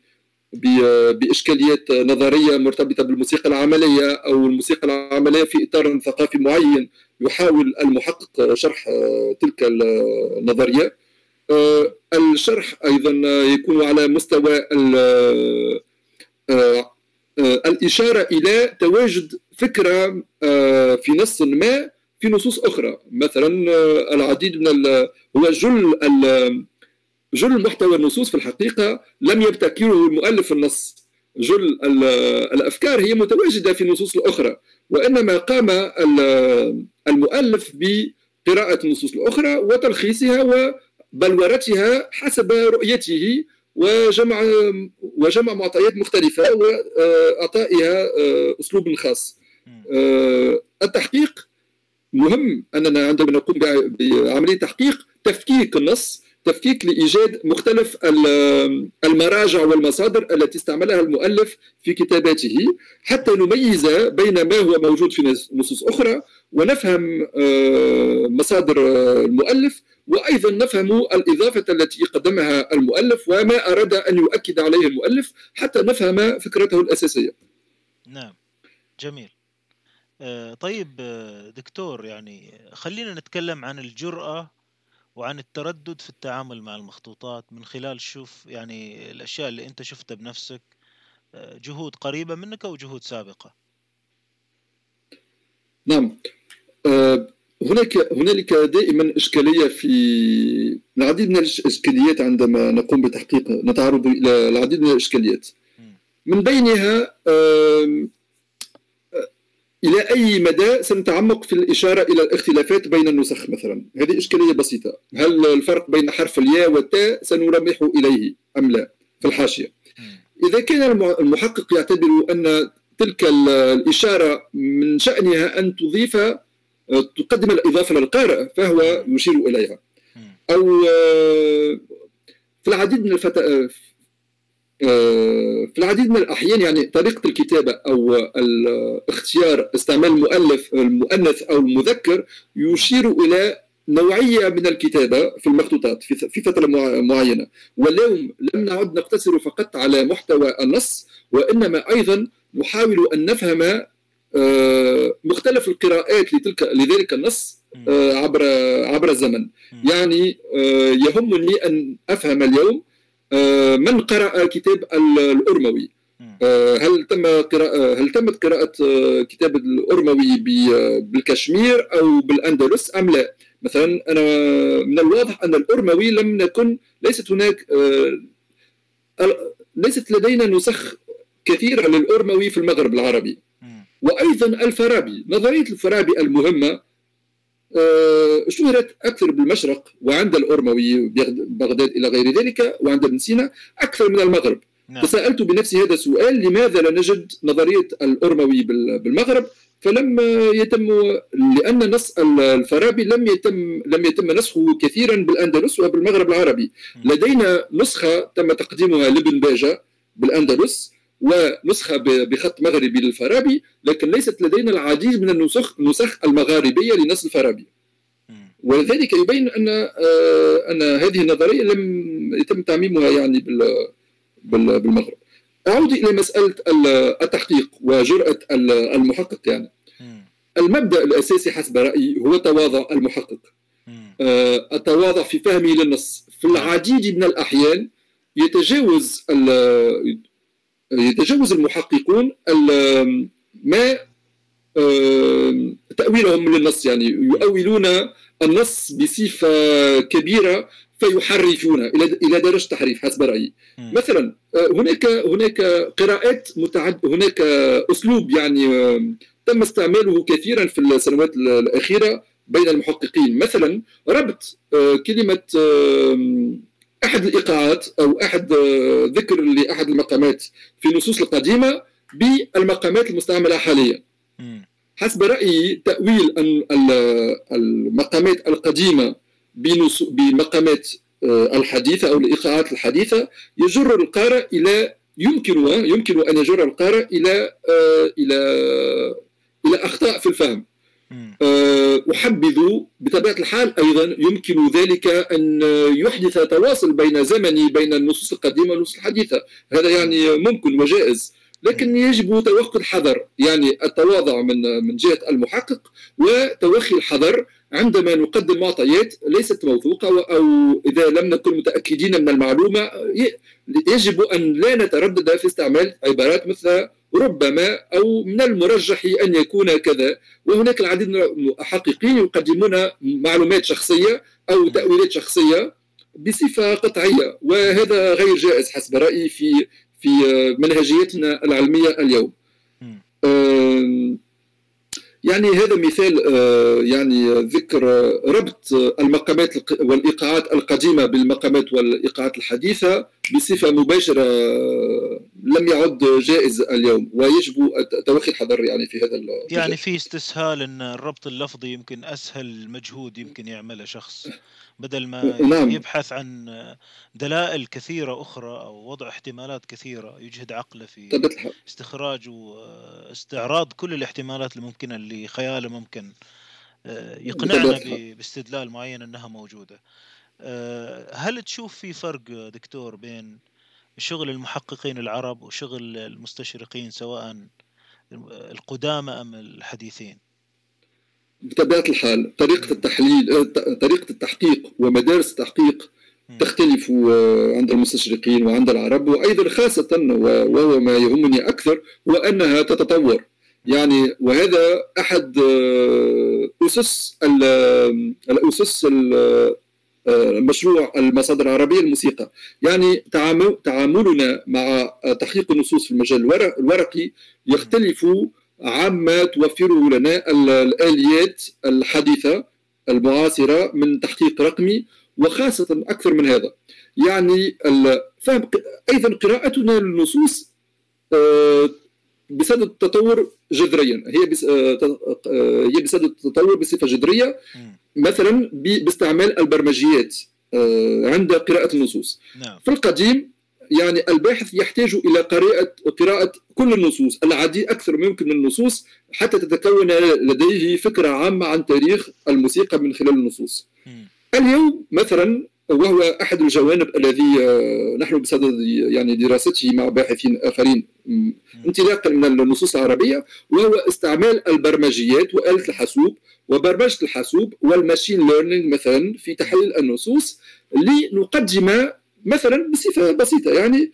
بإشكاليات نظرية مرتبطة بالموسيقى العملية أو الموسيقى العملية في إطار ثقافي معين يحاول المحقق شرح تلك النظرية. آه، الشرح أيضا يكون على مستوى آه، آه، الإشارة إلى تواجد فكرة في نص ما في نصوص أخرى. مثلا العديد من هو جل جل محتوى النصوص في الحقيقة لم يبتكره المؤلف النص. جل الأفكار هي متواجدة في النصوص الأخرى وإنما قام المؤلف بقراءة النصوص الأخرى وتلخيصها بلورتها حسب رؤيته وجمع وجمع معطيات مختلفة وأعطائها آه، أسلوب خاص. آه، التحقيق مهم أننا عندما نقوم بعملية تحقيق تفكيك النص تفكيك لإيجاد مختلف المراجع والمصادر التي استعملها المؤلف في كتاباته حتى نميز بين ما هو موجود في نصوص أخرى ونفهم آه، مصادر المؤلف وأيضا نفهم الإضافة التي قدمها المؤلف وما أراد أن يؤكد عليه المؤلف حتى نفهم فكرته الأساسية.
نعم جميل. آه، طيب آه، دكتور يعني خلينا نتكلم عن الجرأة وعن التردد في التعامل مع المخطوطات من خلال شوف يعني الأشياء اللي أنت شفتها بنفسك آه، جهود قريبة منك أو جهود سابقة.
نعم. هناك هنالك دائما إشكالية في العديد من الإشكاليات عندما نقوم بتحقيق نتعرض إلى العديد من الإشكاليات. من بينها إلى أي مدى سنتعمق في الإشارة إلى الاختلافات بين النسخ مثلا؟ هذه إشكالية بسيطة. هل الفرق بين حرف الياء والتاء سنلمح إليه أم لا؟ في الحاشية. إذا كان المحقق يعتبر أن تلك الإشارة من شأنها أن تضيف تقدم الإضافة للقارئ فهو يشير إليها. أو في العديد من الفت... في العديد من الأحيان يعني طريقة الكتابة أو الاختيار استعمال المؤلف المؤنث أو المذكر يشير إلى نوعية من الكتابة في المخطوطات في فترة معينة. واليوم لم نعد نقتصر فقط على محتوى النص وإنما أيضا نحاول أن نفهم آه، مختلف القراءات لتلك لذلك النص آه، عبر عبر الزمن. يعني آه، يهمني أن أفهم اليوم من قرأ الكتاب الأرموي؟ هل تم قراءة هل تمت قراءة كتاب الأرموي بالكشمير أو بالأندلس أم لا؟ مثلا أنا من الواضح أن الأرموي لم نكن ليست هناك ليست لدينا نسخ كثيرة للأرموي في المغرب العربي. وأيضا الفارابي. نظرية الفارابي المهمة آه، اشتهرت أكثر بالمشرق وعند الارموي بغداد إلى غير ذلك وعند ابن سينا أكثر من المغرب. نعم. فسألت بنفسي هذا السؤال لماذا لا نجد نظرية الارموي بالمغرب؟ فلم يتم لأن نص الفارابي لم يتم لم يتم نسخه كثيرا بالأندلس وبالمغرب العربي. لدينا نسخة تم تقديمها لابن باجة بالأندلس ونسخة بخط مغربي للفارابي لكن ليست لدينا العديد من النسخ النسخ المغاربية لنص الفارابي. ولذلك يبين أن آه، أن هذه النظرية لم يتم تعميمها يعني بالمغرب. أعود إلى مسألة التحقيق وجرأة المحقق يعني. المبدأ الأساسي حسب رأيي هو تواضع المحقق. آه، التواضع في فهمه للنص. في العديد من الأحيان يتجاوز يتجاوز المحققون ما تأويلهم للنص يعني يؤولون النص بصفة كبيرة فيحرفون إلى إلى درجة تحريف حسب رأيي. مثلا آه، هناك هناك قراءات متعد هناك أسلوب يعني تم استعماله كثيرا في السنوات الأخيرة بين المحققين. مثلا ربط آه، كلمة أحد الإيقاعات أو أحد آه، ذكر لأحد المقامات في النصوص القديمة بالمقامات المستعملة حاليا. حسب رأيي تأويل المقامات القديمة بمقامات آه، الحديثة أو الإيقاعات الحديثة يجر القارئ إلى يمكن يمكن أن يجر القارئ إلى آه، إلى إلى أخطاء في الفهم. أحبذ بطبيعة الحال أيضا يمكن ذلك أن يحدث تواصل بين زمني بين النصوص القديمة والنصوص الحديثة. هذا يعني ممكن وجائز. لكن يجب توخي الحذر يعني التواضع من من جهة المحقق وتوخي الحذر عندما نقدم معطيات ليست موثوقة أو إذا لم نكن متأكدين من المعلومة. يجب أن لا نتردد في استعمال عبارات مثل ربما أو من المرجح أن يكون كذا. وهناك العديد من المحققين يقدمون معلومات شخصية أو تأويلات شخصية بصفة قطعية وهذا غير جائز حسب رأيي في في منهجيتنا العلمية اليوم. يعني هذا مثال آه، يعني ذكر ربط المقامات والإيقاعات القديمة بالمقامات والإيقاعات الحديثة بصفة مباشرة آه، لم يعد جائز اليوم ويجب توخي الحذر يعني في هذا
يعني في استسهال إن الربط اللفظي يمكن أسهل مجهود يمكن يعمله شخص. بدل ما نعم. يبحث عن دلائل كثيرة أخرى أو وضع احتمالات كثيرة يجهد عقله في استخراج واستعراض كل الاحتمالات الممكنة اللي خياله ممكن آه، يقنعنا باستدلال معين أنها موجودة. آه، هل تشوف في فرق دكتور بين شغل المحققين العرب وشغل المستشرقين سواء القدامى أم الحديثين؟
بطبيعة الحال طريقة التحليل آه، طريقة التحقيق ومدارس التحقيق تختلف آه، عند المستشرقين وعند العرب وأيضا خاصة وهو ما يهمني أكثر هو أنها تتطور. يعني وهذا أحد آه، أسس الأسس مشروع المصادر العربية الموسيقى. يعني تعاملنا مع تحقيق النصوص في المجال الورقي يختلف عامة توفر لنا الآليات الحديثة المعاصرة من تحقيق رقمي وخاصة أكثر من هذا. يعني فهم أيضا قراءتنا للنصوص آه، بصدد التطور جذريا. هي آه، آه، هي بصدد التطور بصفة جذرية. مثلا باستعمال البرمجيات عند قراءة النصوص. نعم. في القديم يعني الباحث يحتاج إلى قراءة قراءه كل النصوص. العديد أكثر ممكن من النصوص حتى تتكون لديه فكرة عامة عن تاريخ الموسيقى من خلال النصوص. اليوم مثلا وهو أحد الجوانب الذي آه، نحن بصدد يعني دراسته مع باحثين آخرين. انطلاقا من النصوص العربية وهو استعمال البرمجيات وآلة الحاسوب وبرمجة الحاسوب والماشين ليرنينج مثلا في تحليل النصوص لنقدم مثلا بصفة بسيطة يعني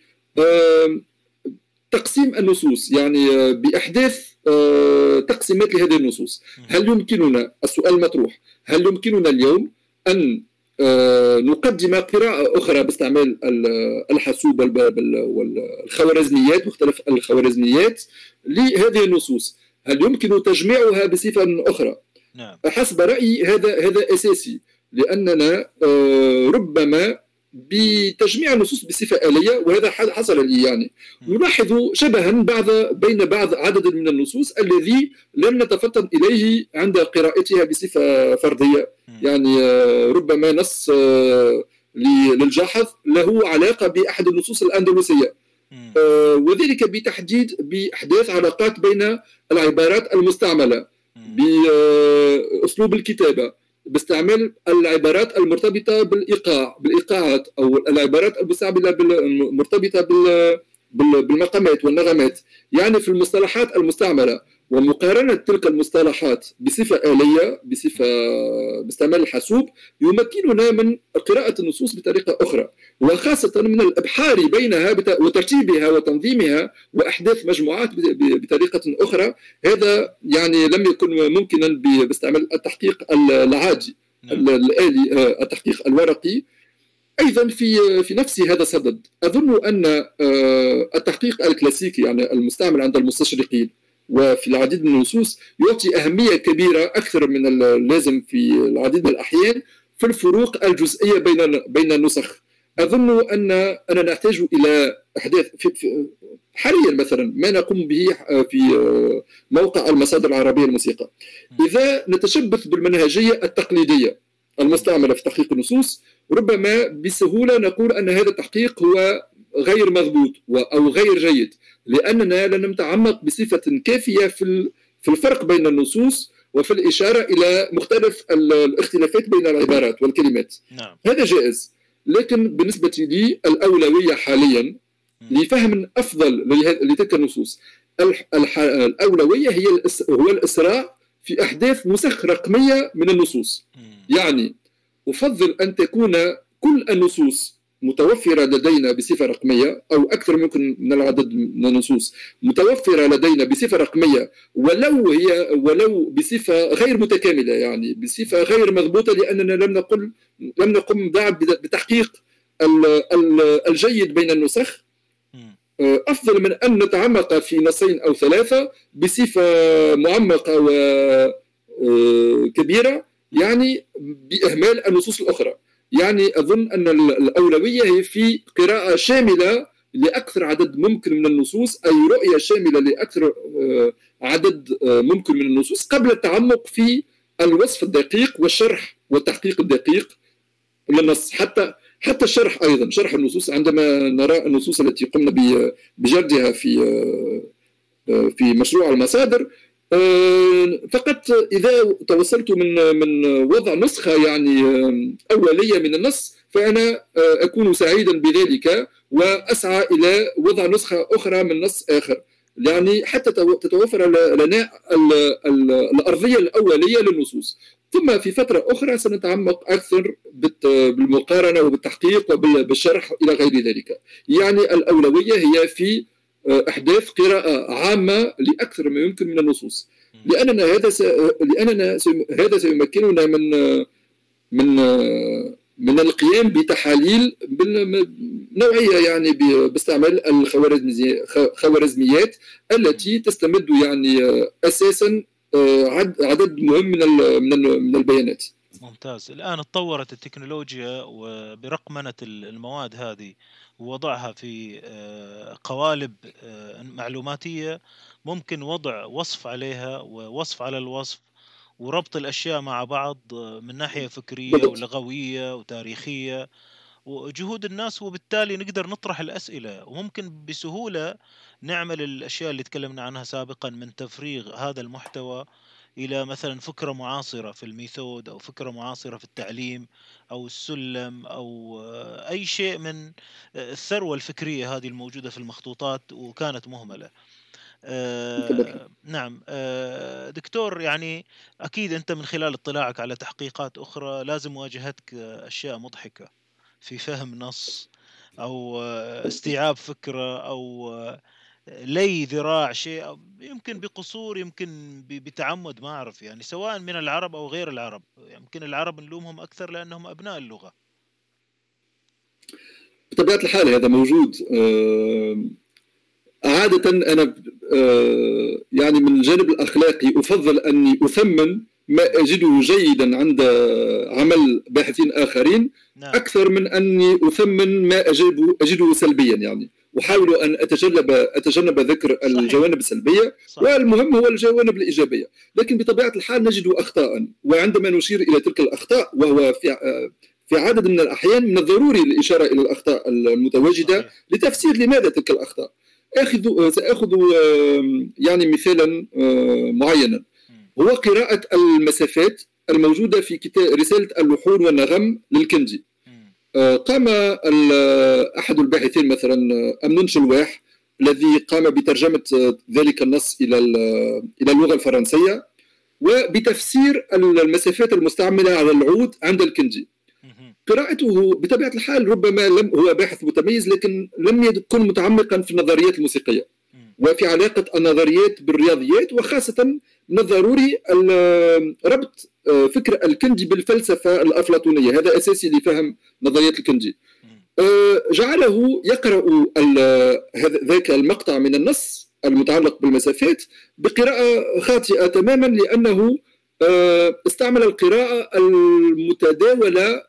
تقسيم النصوص يعني آه، بأحداث آه، تقسيمات لهذه النصوص. هل يمكننا السؤال مطروح هل يمكننا اليوم أن آه، نقدم قراءة أخرى باستعمال الحاسوب والخوارزميات مختلف الخوارزميات لهذه النصوص؟ هل يمكن تجميعها بصفة أخرى؟ نعم. حسب رأيي هذا هذا أساسي لأننا ربما بتجميع النصوص بصفة آلية وهذا حصل لي يعني. نلاحظ شبها بعض بين بعض عدد من النصوص الذي لم نتفطن إليه عند قراءتها بصفة فردية. يعني ربما نص آه، للجاحظ له علاقة بأحد النصوص الأندلسية. آه، وذلك بتحديد بأحداث علاقات بين العبارات المستعملة بأسلوب الكتابة. باستعمال العبارات المرتبطة بالإيقاع بالإيقاعات أو العبارات المرتبطة بالمقامات والنغمات. يعني في المصطلحات المستعملة ومقارنة تلك المصطلحات بصفة آلية بصفة باستعمال الحاسوب يمكننا من قراءة النصوص بطريقة أخرى وخاصة من الإبحار بينها وترتيبها وتنظيمها وأحداث مجموعات بطريقة أخرى هذا يعني لم يكن ممكنا باستعمال التحقيق العادي نعم. الآلي آه، التحقيق الورقي أيضا في في نفس هذا الصدد أظن أن آه، التحقيق الكلاسيكي يعني المستعمل عند المستشرقين وفي العديد من النصوص يعطي أهمية كبيرة أكثر من اللازم في العديد من الأحيان في الفروق الجزئية بين بين النسخ. أظن أن أنا نحتاج إلى إحداث في حاليا مثلا ما نقوم به في موقع المصادر العربية للموسيقى إذا نتشبث بالمنهجية التقليدية المستعملة في تحقيق النصوص ربما بسهولة نقول أن هذا التحقيق هو غير مضبوط أو غير جيد. لأننا لم نتعمق بصفة كافية في في الفرق بين النصوص وفي الإشارة إلى مختلف الاختلافات بين العبارات والكلمات. نعم. هذا جائز لكن بالنسبة لي الأولوية حاليا لفهم أفضل لتلك النصوص. الأولوية هي هو الإسراع في أحداث نسخ رقمية من النصوص. يعني أفضل أن تكون كل النصوص متوفرة لدينا بصفة رقمية أو أكثر ممكن من العدد من النصوص. متوفرة لدينا بصفة رقمية ولو هي ولو بصفة غير متكاملة يعني بصفة غير مضبوطة لأننا لم نقل لم نقم بعد بتحقيق الجيد بين النسخ. أفضل من أن نتعمق في نصين أو ثلاثة بصفة معمقة وكبيرة يعني بإهمال النصوص الأخرى. يعني أظن أن الأولوية هي في قراءة شاملة لأكثر عدد ممكن من النصوص أي رؤية شاملة لأكثر آه، عدد آه، ممكن من النصوص قبل التعمق في الوصف الدقيق والشرح والتحقيق الدقيق للنص. حتى حتى الشرح أيضا شرح النصوص عندما نرى النصوص التي قمنا بجردها في آه، في مشروع المصادر فقط إذا توصلت من من وضع نسخة يعني آه، أولية من النص فأنا آه، أكون سعيدا بذلك وأسعى إلى وضع نسخة أخرى من نص آخر. يعني حتى تتوفر لنا الأرضية الأولية للنصوص. ثم في فترة أخرى سنتعمق أكثر بالمقارنة وبالتحقيق وبالشرح إلى غير ذلك. يعني الأولوية هي في أحداث قراءة عامة لأكثر ما يمكن من النصوص. لأننا هذا س... لأننا س... هذا سيمكننا من من من القيام بتحاليل نوعية يعني باستعمال الخوارزميات التي تستمد يعني أساسا عدد مهم من من البيانات.
ممتاز. الآن تطورت التكنولوجيا وبرقمنة المواد هذه. ووضعها في آه، قوالب آه، معلوماتية ممكن وضع وصف عليها ووصف على الوصف وربط الأشياء مع بعض آه، من ناحية فكرية ولغوية وتاريخية. وجهود الناس وبالتالي نقدر نطرح الأسئلة. وممكن بسهولة نعمل الأشياء اللي تكلمنا عنها سابقا من تفريغ هذا المحتوى إلى مثلا فكرة معاصرة في الميثود أو فكرة معاصرة في التعليم أو السلم أو أي شيء من الثروة الفكرية هذه الموجودة في المخطوطات وكانت مهملة. آه نعم آه دكتور يعني أكيد أنت من خلال اطلاعك على تحقيقات أخرى لازم واجهتك أشياء مضحكة في فهم نص أو استيعاب فكرة أو لي ذراع شيء يمكن بقصور يمكن بتعمد ما أعرف يعني سواء من العرب أو غير العرب. يمكن العرب نلومهم أكثر لأنهم أبناء اللغة.
بطبيعة الحال هذا موجود. آه، عادة أنا آه، يعني من الجانب الاخلاقي أفضل أني أثمن ما أجده جيدا عند عمل باحثين آخرين نعم. أكثر من أني أثمن ما أجده سلبيا يعني. أحاول أن اتجنب أتجنب ذكر صحيح. الجوانب السلبية صحيح. والمهم هو الجوانب الإيجابية لكن بطبيعة الحال نجد اخطاء وعندما نشير إلى تلك الأخطاء وهو في في عدد من الأحيان من الضروري الاشاره إلى الأخطاء المتواجدة صحيح. لتفسير لماذا تلك الأخطاء اخذ سأخذ يعني مثالا معينا هو قراءة المسافات الموجودة في كتاب رسالة اللحون والنغم للكندي قام أحد الباحثين مثلا أمنون شلواح الذي قام بترجمة ذلك النص إلى إلى اللغة الفرنسية وبتفسير المسافات المستعملة على العود عند الكندي قراءته بطبيعة الحال ربما لم هو باحث متميز لكن لم يكن متعمقا في النظريات الموسيقية. وفي علاقة النظريات بالرياضيات وخاصة من الضروري ربط آه، فكر الكندي بالفلسفة الأفلاطونية. هذا أساسي لفهم نظرية الكندي. آه، جعله يقرأ ذاك المقطع من النص المتعلق بالمسافات بقراءة خاطئة تماما لأنه آه، استعمل القراءة المتداولة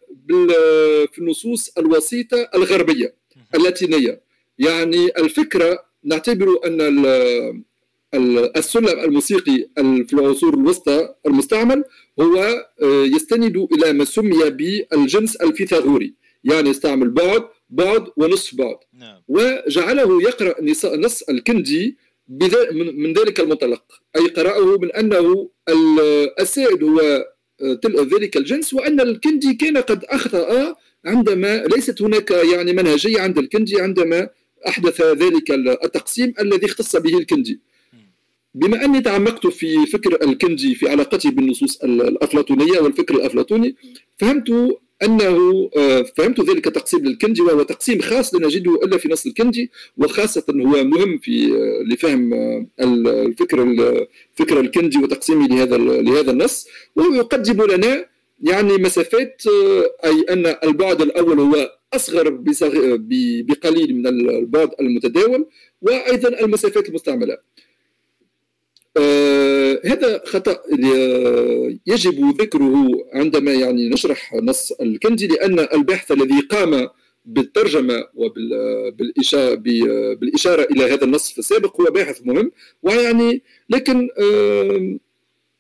في النصوص الوسيطة الغربية اللاتينية. يعني الفكرة نعتبر أن السلم الموسيقي في العصور الوسطى المستعمل هو آه، يستند إلى ما سمي بالجنس الفيثاغوري يعني يستعمل بعد بعد ونصف بعد نعم. وجعله يقرأ نص الكندي من ذلك المنطلق أي قرأه من أنه السائد هو آه، ذلك الجنس وأن الكندي كان قد أخطأ عندما ليست هناك يعني منهجية عند الكندي عندما أحدث ذلك التقسيم الذي اختص به الكندي بما أني تعمقت في فكر الكندي في علاقته بالنصوص الأفلاطونية والفكر الأفلاطوني فهمت أنه آه، فهمت ذلك التقسيم للكندي وهو تقسيم خاص لا نجده إلا في نص الكندي وخاصة هو مهم في آه، لفهم آه، الفكر الفكر الكندي وتقسيمه لهذا لهذا النص. وهو يقدم لنا يعني مسافات أي أن البعد الأول هو أصغر بقليل من البعد المتداول وأيضا المسافات المستعملة. آه هذا خطأ يجب ذكره عندما يعني نشرح نص الكندي لأن البحث الذي قام بالترجمة وبالاشاره بالإشارة إلى هذا النص في السابق هو باحث مهم. ويعني لكن آه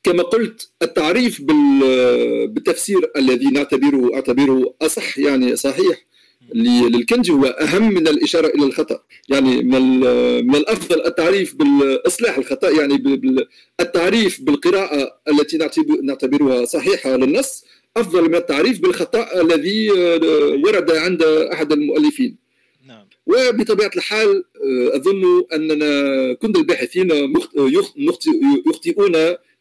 كما قلت التعريف بالتفسير الذي نعتبره أعتبره أصح يعني صحيح للكنجي هو أهم من الإشارة إلى الخطأ. يعني من من الأفضل التعريف بالإصلاح الخطأ يعني التعريف بالقراءة التي نعتبرها صحيحة للنص أفضل من التعريف بالخطأ الذي ورد عند أحد المؤلفين. نعم. وبطبيعة الحال أظن أننا كل الباحثين يخطئون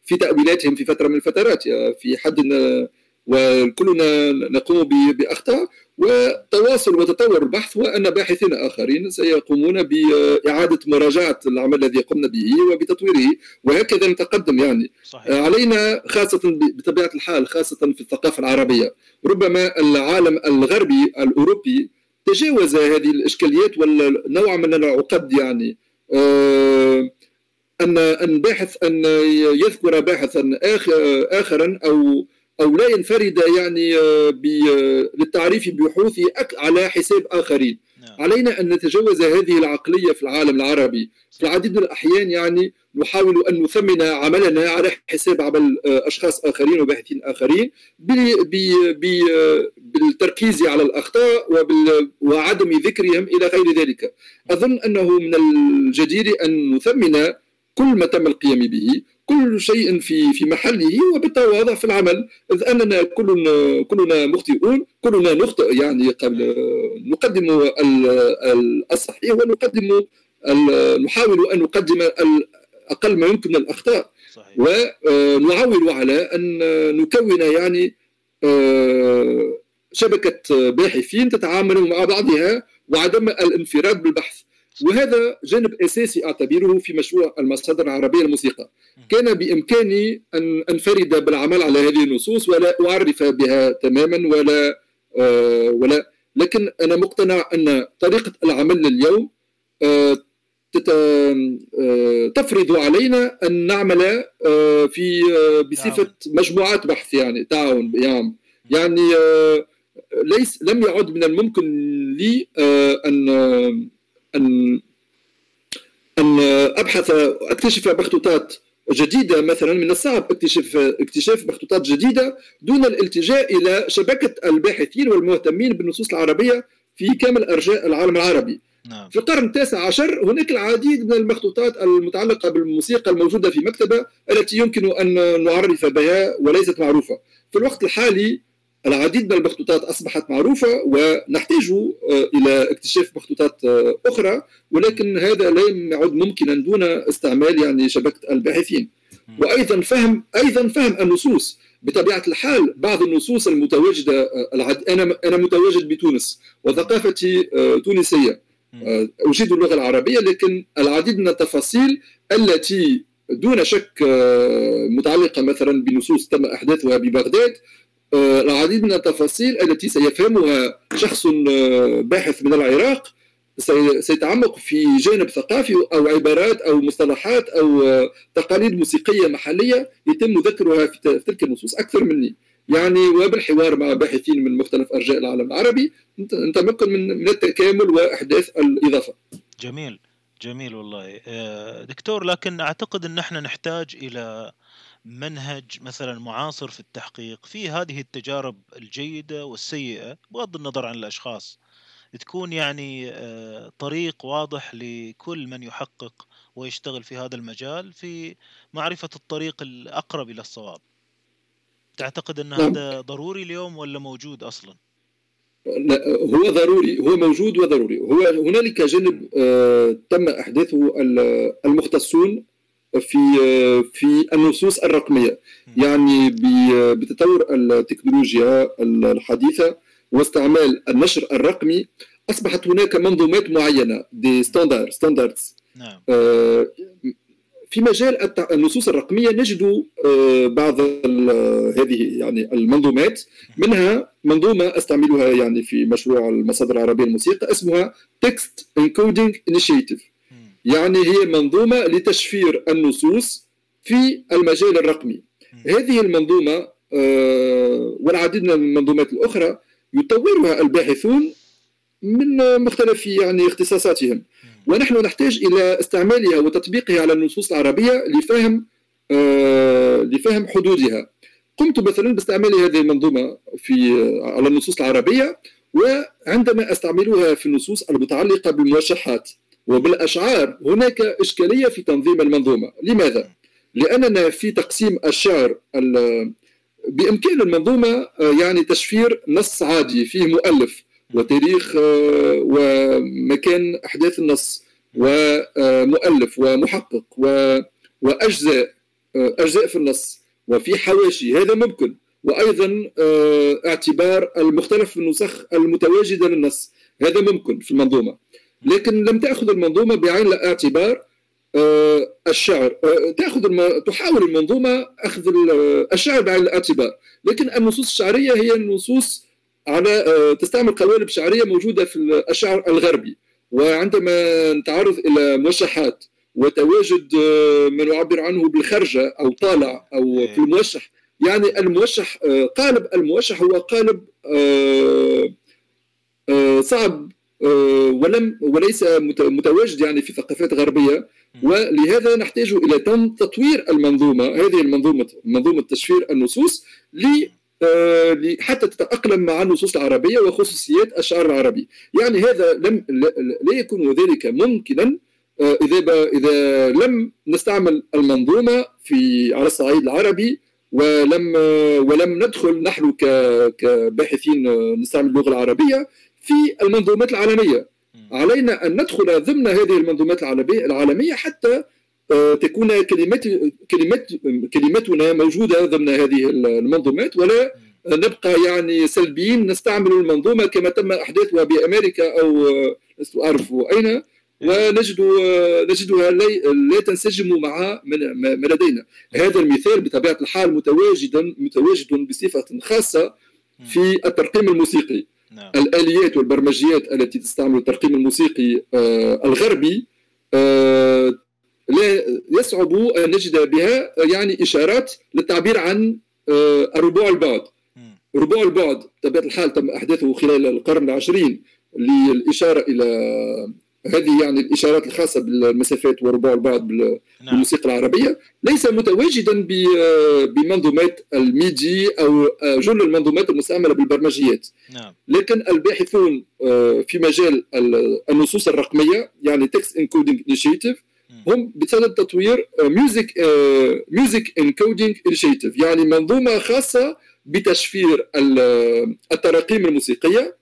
في تأويلاتهم في فترة من الفترات في حد وكلنا نقوم بأخطاء. وتواصل وتطور البحث وأن باحثين آخرين سيقومون بإعادة مراجعة العمل الذي قمنا به وبتطويره وهكذا نتقدم يعني. صحيح. علينا خاصة بطبيعة الحال خاصة في الثقافة العربية. ربما العالم الغربي الأوروبي تجاوز هذه الإشكاليات والنوع من العقد يعني. آه، ان أن باحث أن يذكر باحثا اخرا أو أو لا ينفرد يعني آه، آه، للتعريف ببحوثه على حساب آخرين. نعم. علينا أن نتجاوز هذه العقلية في العالم العربي. في العديد من الأحيان يعني نحاول أن نثمن عملنا على حساب عمل آه، أشخاص آخرين وباحثين آخرين بالتركيز على الأخطاء وعدم ذكرهم إلى غير ذلك. أظن أنه من الجدير أن نثمن كل ما تم القيام به. كل شيء في في محله وبالتواضع في العمل. إذ أننا كلنا كلنا مخطئون كلنا نخطئ يعني قبل نقدم الصحيح ونقدم نحاول أن نقدم أقل ما يمكن من الأخطاء. صحيح. ونعول على أن نكون يعني آه، شبكة باحثين تتعامل مع بعضها وعدم الانفراد بالبحث. وهذا جانب أساسي أعتبره في مشروع المصادر العربية للموسيقى كان بإمكاني أن أنفرد بالعمل على هذه النصوص ولا أعرف بها تماما ولا آه ولا. لكن أنا مقتنع أن طريقة العمل اليوم آه آه تفرض علينا أن نعمل آه في آه بصفة. مجموعات بحث يعني تعاون يعني يعني ليس لم يعد من الممكن لي أن ان أن أبحث اكتشف مخطوطات جديدة مثلا من الصعب اكتشاف اكتشاف مخطوطات جديدة دون الالتجاء إلى شبكة الباحثين والمهتمين بالنصوص العربية في كامل أرجاء العالم العربي. نعم. في القرن التاسع عشر هناك العديد من المخطوطات المتعلقة بالموسيقى الموجودة في مكتبة التي يمكن أن نعرف بها وليست معروفة. في الوقت الحالي العديد من المخطوطات أصبحت معروفة ونحتاج آه، إلى اكتشاف مخطوطات آه، أخرى ولكن هذا لم يعد ممكنا دون استعمال يعني شبكة الباحثين. وأيضا فهم أيضا فهم النصوص بطبيعة الحال بعض النصوص المتواجدة آه، أنا أنا متواجد بتونس وثقافتي تونسية. أجيد اللغة العربية لكن العديد من التفاصيل التي دون شك متعلقة مثلا بنصوص تم أحداثها ببغداد العديد من التفاصيل التي سيفهمها شخص آه، باحث من العراق سيتعمق في جانب ثقافي أو عبارات أو مصطلحات أو آه، تقاليد موسيقية محلية يتم ذكرها في تلك النصوص أكثر مني يعني وبالحوار مع باحثين من مختلف أرجاء العالم العربي نتمكن من التكامل وأحداث الإضافة.
جميل جميل والله دكتور لكن أعتقد إن إحنا نحتاج إلى منهج مثلا معاصر في التحقيق في هذه التجارب الجيدة والسيئة بغض النظر عن الأشخاص تكون يعني آه، طريق واضح لكل من يحقق ويشتغل في هذا المجال في معرفة الطريق الأقرب إلى الصواب تعتقد أن نعم. هذا ضروري اليوم ولا موجود أصلا؟
لا هو ضروري هو موجود وضروري هو هنالك جانب آه، تم إحداثه المختصون في في النصوص الرقمية. يعني بتطور التكنولوجيا الحديثة واستعمال النشر الرقمي أصبحت هناك منظومات معينة des standards standards نعم. آه، في مجال النصوص الرقمية نجد آه، بعض هذه يعني المنظومات. منها منظومة أستعملها يعني في مشروع المصادر العربية للموسيقى اسمها Text Encoding Initiative يعني هي منظومة لتشفير النصوص في المجال الرقمي. هذه المنظومة آه، والعديد من المنظومات الأخرى يطورها الباحثون من مختلف يعني اختصاصاتهم. ونحن نحتاج إلى استعمالها وتطبيقها على النصوص العربية لفهم آه، لفهم حدودها. قمت مثلا باستعمال هذه المنظومة في على النصوص العربية وعندما أستعملها في النصوص المتعلقة بالموشحات وبالأشعار هناك إشكالية في تنظيم المنظومة. لماذا؟ لأننا في تقسيم الشعر بإمكان المنظومة آه، يعني تشفير نص عادي فيه مؤلف وتاريخ آه، ومكان أحداث النص ومؤلف ومحقق وأجزاء آه، أجزاء في النص وفي حواشي. هذا ممكن. وأيضا اعتبار المختلف النسخ المتواجدة للنص. هذا ممكن في المنظومة. لكن لم تأخذ المنظومة بعين الاعتبار الشعر. تأخذ الم... تحاول المنظومة أخذ الشعر بعين الاعتبار. لكن النصوص الشعرية هي النصوص على تستعمل قوالب شعرية موجودة في الشعر الغربي. وعندما نتعرض إلى موشحات وتواجد ما نعبر عنه بالخرجة أو طالع أو في الموشح يعني الموشح قالب الموشح هو قالب صعب ولم وليس متواجد يعني في ثقافات غربية. ولهذا نحتاج إلى تطوير المنظومة هذه المنظومه منظومة تشفير النصوص حتى تتأقلم مع النصوص العربية وخصوصيات الشعر العربي. يعني هذا لم لا يكون ذلك ممكنا إذا إذا لم نستعمل المنظومة في على الصعيد العربي ولم ولم ندخل نحن كباحثين نستعمل اللغة العربية. في المنظومات العالمية. علينا أن ندخل ضمن هذه المنظومات العالمية حتى تكون كلمات كلمات كلمتنا موجودة ضمن هذه المنظومات ولا نبقى يعني سلبيين نستعمل المنظومة كما تم أحداثها بأمريكا أو لست اعرف أين ونجد نجدها لا تنسجم مع ما لدينا. هذا المثال بطبيعة الحال متواجدا متواجد بصفة خاصة في الترقيم الموسيقي. نعم. الآليات والبرمجيات التي تستعمل الترقيم الموسيقي الغربي لا يصعب أن نجد بها يعني إشارات للتعبير عن الربوع البعد ربوع البعد بطبيعة الحال تم إحداثه خلال القرن العشرين للإشارة إلى هذه يعني الإشارات الخاصة بالمسافات وربوع البعد نعم. بالموسيقى العربية ليس متواجدا بمنظومات ال MIDI أو جل المنظومات المستعملة بالبرمجيات نعم. لكن الباحثون آه، في مجال النصوص الرقمية يعني Text Encoding Initiative هم بصدد تطوير Music Music Encoding Initiative يعني منظومة خاصة بتشفير التراقيم الموسيقية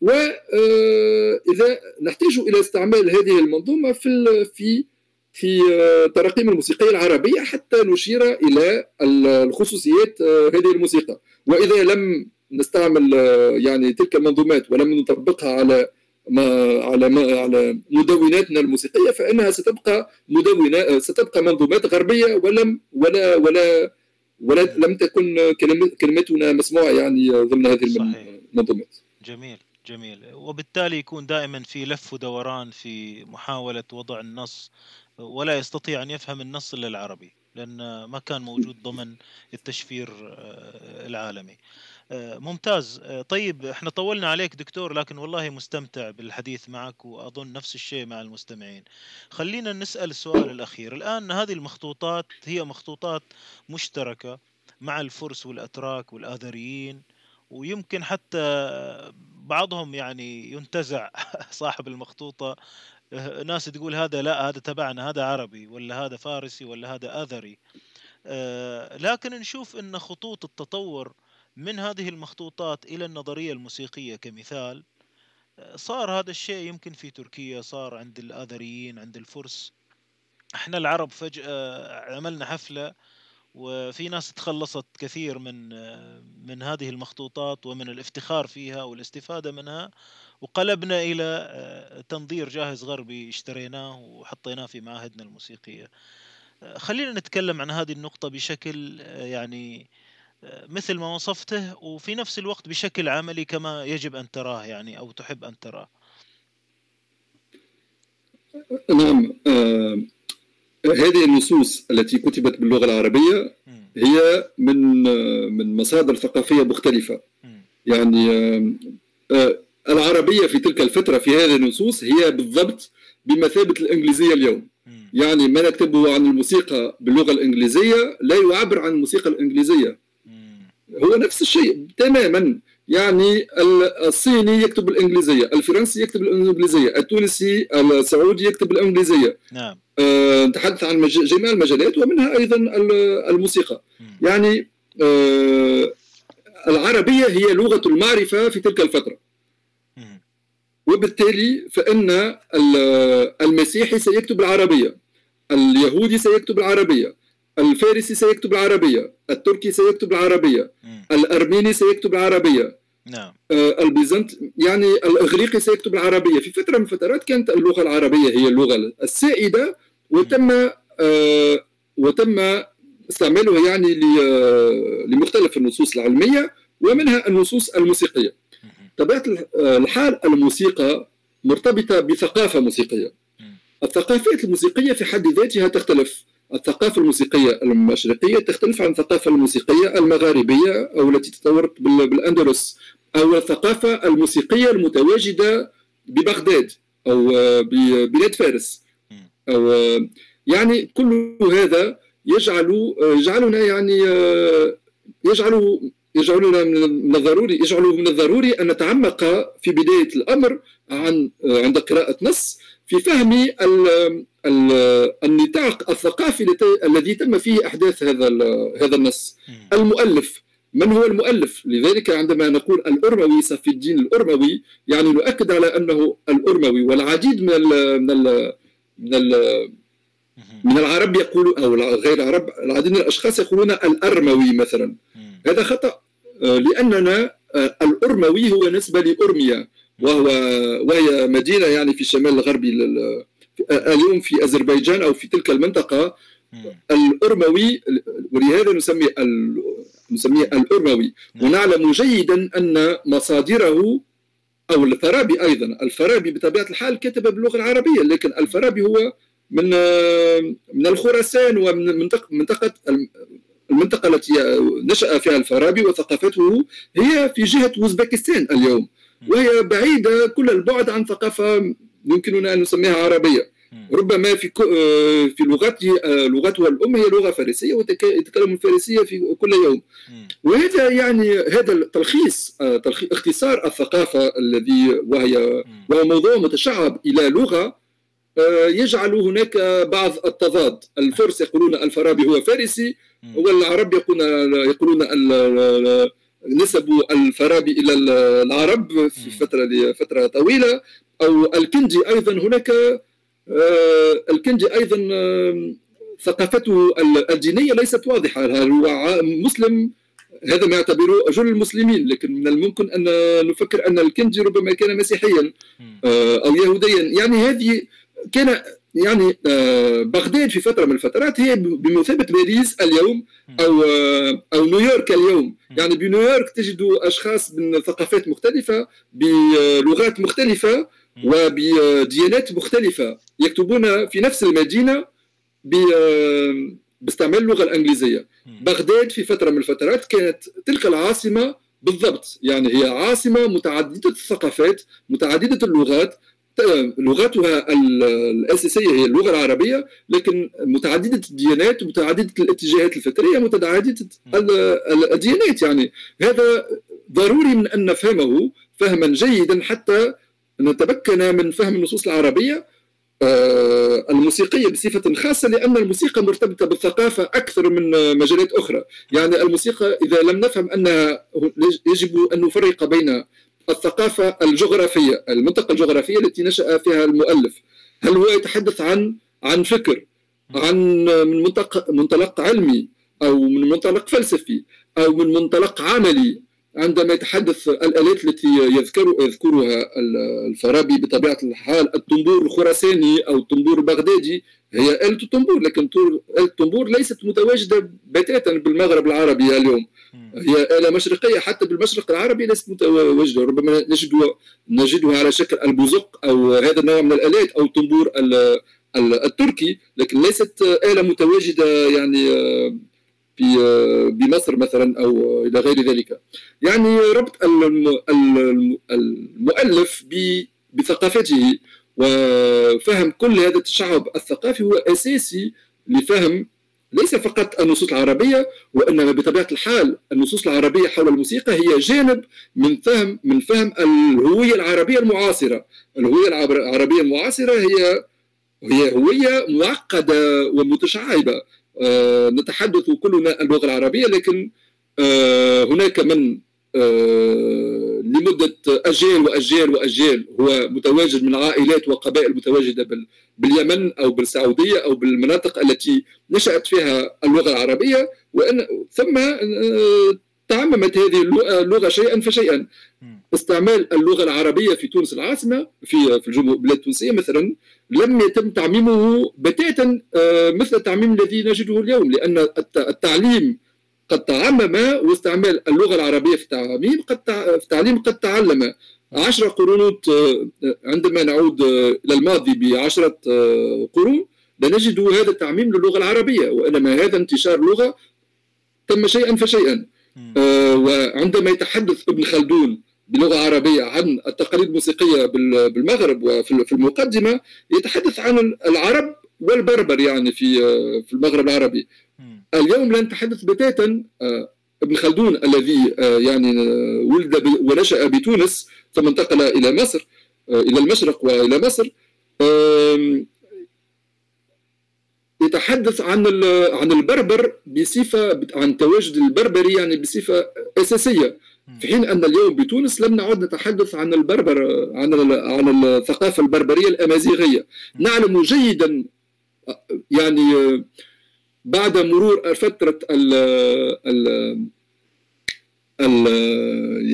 وإذا نحتاج إلى استعمال هذه المنظومة في في في التراقيم الموسيقيه العربية حتى نشير إلى الخصوصيات هذه الموسيقى. وإذا لم نستعمل يعني تلك المنظومات ولم نطبقها على ما على ما على مدوناتنا الموسيقية فإنها ستبقى مدونة ستبقى منظومات غربية ولم ولا ولا ولا لم تكن كلمتنا مسموعة يعني ضمن هذه المنظومات.
جميل. جميل. وبالتالي يكون دائما في لف ودوران في محاولة وضع النص ولا يستطيع أن يفهم النص إلا العربي لأن ما كان موجود ضمن التشفير آه، العالمي. آه، ممتاز. آه، طيب إحنا طولنا عليك دكتور لكن والله مستمتع بالحديث معك وأظن نفس الشيء مع المستمعين. خلينا نسأل السؤال الأخير. الآن هذه المخطوطات هي مخطوطات مشتركة مع الفرس والأتراك والآذريين. ويمكن حتى بعضهم يعني ينتزع (laughs) صاحب المخطوطة. آه، ناس تقول هذا لا هذا تبعنا هذا عربي ولا هذا فارسي ولا هذا أذري. لكن نشوف إن خطوط التطور من هذه المخطوطات إلى النظرية الموسيقية كمثال صار هذا الشيء يمكن في تركيا صار عند الآذريين عند الفرس. إحنا العرب فجأة عملنا حفلة وفي ناس تخلصت كثير من من هذه المخطوطات ومن الافتخار فيها والاستفادة منها وقلبنا إلى تنظير جاهز غربي اشتريناه وحطيناه في معاهدنا الموسيقية. خلينا نتكلم عن هذه النقطة بشكل يعني مثل ما وصفته وفي نفس الوقت بشكل عملي كما يجب أن تراه يعني أو تحب أن تراه.
نعم آه هذه النصوص التي كتبت باللغة العربية هي من من مصادر ثقافية مختلفة. يعني آه العربية في تلك الفترة في هذه النصوص هي بالضبط بمثابة الإنجليزية اليوم. يعني ما نكتبه عن الموسيقى باللغة الإنجليزية لا يعبر عن الموسيقى الإنجليزية. هو نفس الشيء تماما. يعني الصيني يكتب الإنجليزية، الفرنسي يكتب الإنجليزية، التونسي السعودي يكتب الإنجليزية. نعم. أه نتحدث عن مج... جميع المجالات ومنها أيضا الموسيقى. م. يعني أه العربية هي لغة المعرفة في تلك الفترة. م. وبالتالي فإن المسيحي سيكتب العربية، اليهودي سيكتب العربية، الفارسي سيكتب العربية التركي سيكتب العربية الأرميني سيكتب العربية
نعم.
آه البيزنط يعني الإغريقي سيكتب العربية. في فترة من الفترات كانت اللغة العربية هي اللغة السائدة وتم آه وتم استعمالها يعني آه، لمختلف النصوص العلمية ومنها النصوص الموسيقية. طبيعة آه، الحال الموسيقى مرتبطة بثقافة موسيقية. الثقافات الموسيقية في حد ذاتها تختلف. الثقافة الموسيقية المشرقية تختلف عن الثقافة الموسيقية المغاربية أو التي تطورت بالأندلس. أو الثقافة الموسيقية المتواجدة ببغداد أو ببلاد فارس. أو يعني كل هذا يجعل يجعلنا يعني يجعل يجعلنا من الضروري يجعل من الضروري أن نتعمق في بداية الأمر عن عند قراءة نص في فهم النطاق الثقافي الذي تم فيه أحداث هذا هذا النص. المؤلف من هو المؤلف؟ لذلك عندما نقول الأرموي صفي الدين الأرموي يعني نؤكد على أنه الأرموي والعديد من ال من ال من ال من العرب يقولوا أو غير العرب العديد من الأشخاص يقولون الأرموي مثلا. هذا خطأ آه، لأننا آه، الأرموي هو نسبة لأرميا وهو وهي مدينة يعني في الشمال الغربي اليوم في أذربيجان أو في تلك المنطقة. الأرموي ولهذا نسمي نسميه الأرموي ونعلم جيدا أن مصادره أو الفارابي أيضا الفارابي بطبيعة الحال كتب باللغة العربية لكن الفارابي هو من من الخراسان ومن منطقة منطقة المنطقة التي نشأ فيها الفارابي وثقافته هي في جهة أوزبكستان اليوم. وهي بعيدة كل البعد عن ثقافة يمكننا أن نسميها عربية. ربما في آه، في لغته آه، لغتها الام هي لغة فارسية ويتكلم الفارسيه في كل يوم. وهذا يعني هذا التلخيص آه، تلخيص اختصار الثقافة الذي وهي وهو موضوع متشعب إلى لغة يجعل هناك بعض التضاد. الفرس يقولون الفارابي هو فارسي والعرب يقولون يقولون نسبوا الفارابي إلى العرب في فترة لفتره طويلة. أو الكندي أيضا هناك آه، الكندي أيضا آه، ثقافته الدينيه ليست واضحة. هل هو مسلم؟ هذا ما يعتبره جل المسلمين لكن من الممكن أن نفكر أن الكندي ربما كان مسيحيا آه، أو يهوديا. يعني هذه كان يعني بغداد في فترة من الفترات هي بمثابة باريس اليوم أو أو نيويورك اليوم. يعني بنيويورك تجد أشخاص من ثقافات مختلفة بلغات مختلفة وبديانات مختلفة يكتبون في نفس المدينة باستعمال اللغة الإنجليزية. بغداد في فترة من الفترات كانت تلك العاصمة بالضبط يعني هي عاصمة متعددة الثقافات متعددة اللغات لغتها الأساسية هي اللغة العربية لكن متعددة الديانات متعددة الاتجاهات الفكرية متعددة الديانات يعني هذا ضروري من أن نفهمه فهما جيدا حتى نتمكن من فهم النصوص العربية آه، الموسيقية بصفة خاصة لأن الموسيقى مرتبطة بالثقافة أكثر من مجالات أخرى. يعني الموسيقى إذا لم نفهم أنها يجب أن نفرق بين الثقافة الجغرافية المنطقة الجغرافية التي نشأ فيها المؤلف. هل هو يتحدث عن عن فكر عن من منطلق منطلق علمي أو من منطلق فلسفي أو من منطلق عملي؟ عندما يتحدث الآلات التي يذكر يذكرها الفارابي بطبيعة الحال الطنبور الخراساني أو الطنبور البغدادي هي آلة الطنبور لكن آلة الطنبور ليست متواجدة بتاتا بالمغرب العربي اليوم. هي آلة مشرقية حتى بالمشرق العربي ليست متواجدة. ربما نجد نجدها على شكل البوزق أو هذا النوع من الآلات أو الطنبور التركي لكن ليست آلة متواجدة يعني في بمصر مثلا أو إلى غير ذلك. يعني ربط المؤلف بثقافته وفهم كل هذا التشعب الثقافي هو أساسي لفهم ليس فقط النصوص العربية وإنما بطبيعة الحال النصوص العربية حول الموسيقى هي جانب من فهم من فهم الهوية العربية المعاصرة، الهوية العربية المعاصرة هي هي هوية معقدة ومتشعبة. آه، نتحدث كلنا اللغة العربية لكن آه، هناك من آه، لمدة أجيال وأجيال وأجيال هو متواجد من عائلات وقبائل متواجدة باليمن أو بالسعودية أو بالمناطق التي نشأت فيها اللغة العربية وأن ثم آه، تعممت هذه اللغة شيئا فشيئا. استعمال اللغة العربية في تونس العاصمة في في البلاد التونسية مثلا لم يتم تعميمه بتاتا آه، مثل التعميم الذي نجده اليوم لأن التعليم قد تعمم واستعمال اللغة العربية في التعليم قد في التعليم قد تعلم. عشر قرونات آه، عندما نعود آه، إلى الماضي بعشرة آه، قرون لا نجد هذا التعميم للغة العربية وإنما هذا انتشار لغة تم شيئا فشيئا. وعندما يتحدث ابن خلدون بلغة عربية عن التقاليد الموسيقية بالمغرب وفي المقدمة يتحدث عن العرب والبربر يعني في في المغرب العربي. اليوم لا نتحدث بتاتا آه، ابن خلدون الذي آه، يعني آه، ولد ونشأ بتونس ثم انتقل إلى مصر إلى المشرق وإلى مصر. يتحدث عن عن البربر بصفة عن تواجد البربري يعني بصفة أساسية. في حين أن اليوم بتونس لم نعد نتحدث عن البربر عن عن الثقافة البربرية الأمازيغية. نعلم جيدا يعني بعد مرور فترة ال ال ال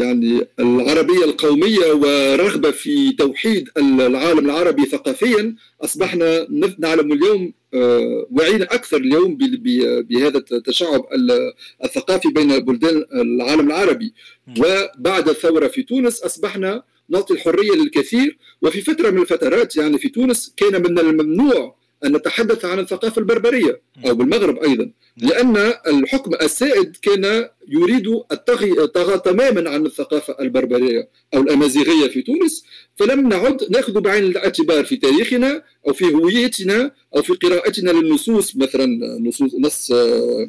يعني العربية القومية ورغبة في توحيد العالم العربي ثقافيا أصبحنا نعلم اليوم وعينا أكثر اليوم بهذا التشعب الثقافي بين بلدان العالم العربي. وبعد الثورة في تونس أصبحنا نعطي الحرية للكثير. وفي فترة من الفترات يعني في تونس كان من الممنوع أن نتحدث عن الثقافة البربرية أو بالمغرب أيضا لأن الحكم السائد كان يريد الطغي طغى تماما عن الثقافة البربرية أو الأمازيغية في تونس فلم نعد نأخذ بعين الاعتبار في تاريخنا أو في هويتنا أو في قراءتنا للنصوص مثلا نصوص نص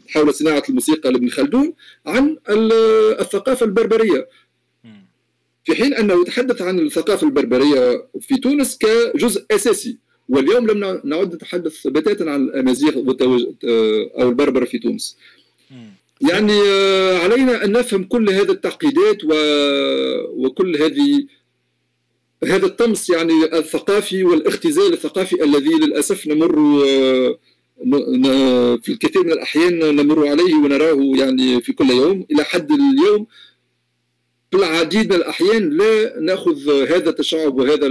حول صناعة الموسيقى لابن خلدون عن الثقافة البربرية. في حين أنه يتحدث عن الثقافة البربرية في تونس كجزء أساسي واليوم لم نعد نتحدث بتاتا عن الامازيغ أو البربر في تونس. يعني آه، علينا أن نفهم كل هذه التعقيدات و... وكل هذه هذا الطمس يعني الثقافي والاختزال الثقافي الذي للأسف نمر آه، في الكثير من الأحيان نمر عليه ونراه يعني في كل يوم. إلى حد اليوم في العديد من الأحيان لا نأخذ هذا التشعب وهذا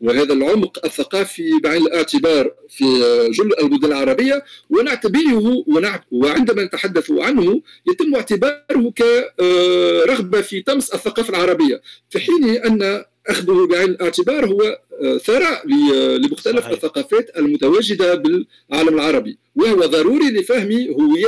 وهذا العمق الثقافي بعين الاعتبار في جل البلدان العربية ونعتبره وعندما نتحدث عنه يتم اعتباره كرغبة في طمس الثقافة العربية في حين أن أخذه بعين الاعتبار هو ثراء لمختلف صحيح. الثقافات المتواجدة بالعالم العربي وهو ضروري لفهم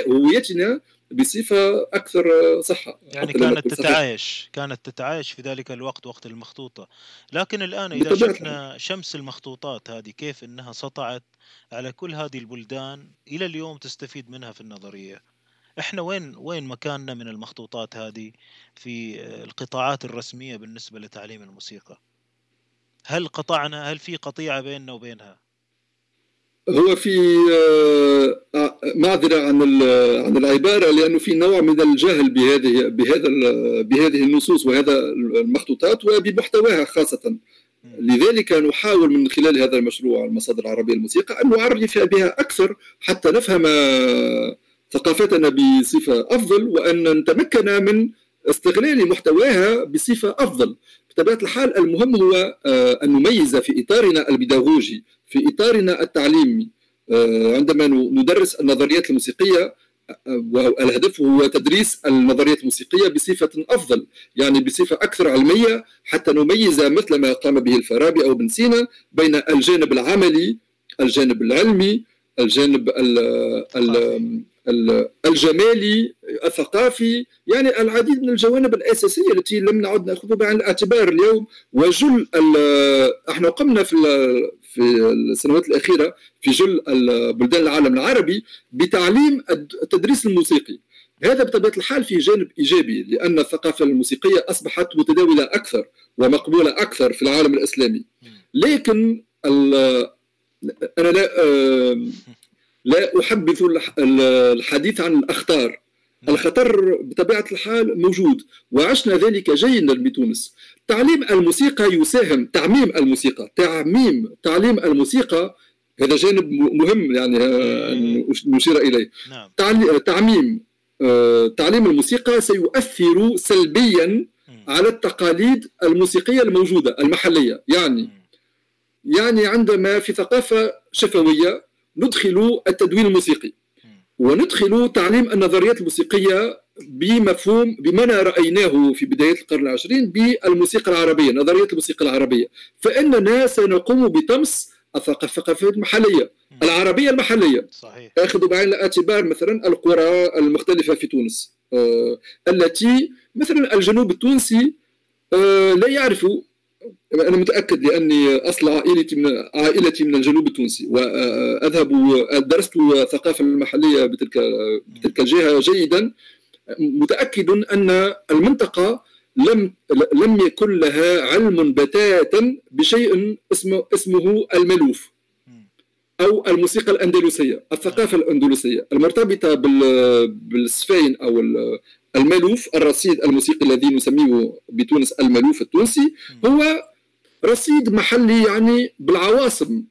هويتنا بصفة أكثر صحة.
يعني كانت تتعايش كانت تتعايش في ذلك الوقت وقت المخطوطة. لكن الآن إذا شفنا شمس المخطوطات هذه كيف إنها سطعت على كل هذه البلدان إلى اليوم تستفيد منها في النظرية؟ إحنا وين وين مكاننا من المخطوطات هذه في القطاعات الرسمية بالنسبة لتعليم الموسيقى؟ هل قطعنا هل في قطيعة بيننا وبينها؟
هو في آه، معذرة عن عن العبارة لأنه في نوع من الجهل بهذه بهذا بهذه النصوص وهذا المخطوطات وبمحتواها خاصة. لذلك نحاول من خلال هذا المشروع المصادر العربية للموسيقى أن نعرف بها أكثر حتى نفهم ثقافتنا بصفة أفضل وأن نتمكن من استغلال محتواها بصفة أفضل. بطبيعة الحال المهم هو آه، أن نميز في إطارنا البيداغوجي في إطارنا التعليمي. آه، عندما ندرس النظريات الموسيقية آه، والهدف هو تدريس النظريات الموسيقية بصفة أفضل يعني بصفة أكثر علمية حتى نميز مثل ما قام به الفارابي أو ابن سينا بين الجانب العملي الجانب العلمي الجانب ال ال الجمالي الثقافي يعني العديد من الجوانب الأساسية التي لم نعد نأخذها بعين الاعتبار اليوم. وجل إحنا قمنا في في السنوات الأخيرة في جل بلدان العالم العربي بتعليم التدريس الموسيقي. هذا بطبيعة الحال في جانب إيجابي لأن الثقافة الموسيقية أصبحت متداولة أكثر ومقبولة أكثر في العالم الإسلامي. لكن أنا لا لا احبذ الحديث عن الأخطار. نعم. الخطر بطبيعة الحال موجود وعشنا ذلك جيدا بتونس. تعليم الموسيقى يساهم تعميم الموسيقى. تعميم تعليم الموسيقى هذا جانب مهم يعني أن نشير إليه. نعم. تعميم آه، تعليم الموسيقى سيؤثر سلبيا على التقاليد الموسيقية الموجودة المحلية. يعني يعني عندما في ثقافة شفوية ندخل التدوين الموسيقي. وندخل تعليم النظريات الموسيقية بمفهوم بما رأيناه في بداية القرن العشرين بالموسيقى العربية نظرية الموسيقى العربية. فإننا سنقوم بطمس الثقافة المحلية العربية المحلية. صحيح. أخذ بعين الاعتبار مثلا القرى المختلفة في تونس آه التي مثلا الجنوب التونسي آه لا يعرف أنا متأكد لأني أصل عائلتي من عائلتي من الجنوب التونسي وأذهب درست الثقافة المحلية بتلك بتلك الجهة جيدا متأكد أن المنطقة لم لم يكن لها علم بتاتا بشيء اسمه اسمه الملوف أو الموسيقى الأندلسية الثقافة الأندلسية المرتبطة بالسفين أو الملوف الرصيد الموسيقي الذي نسميه بتونس الملوف التونسي هو رصيد محلي يعني بالعواصم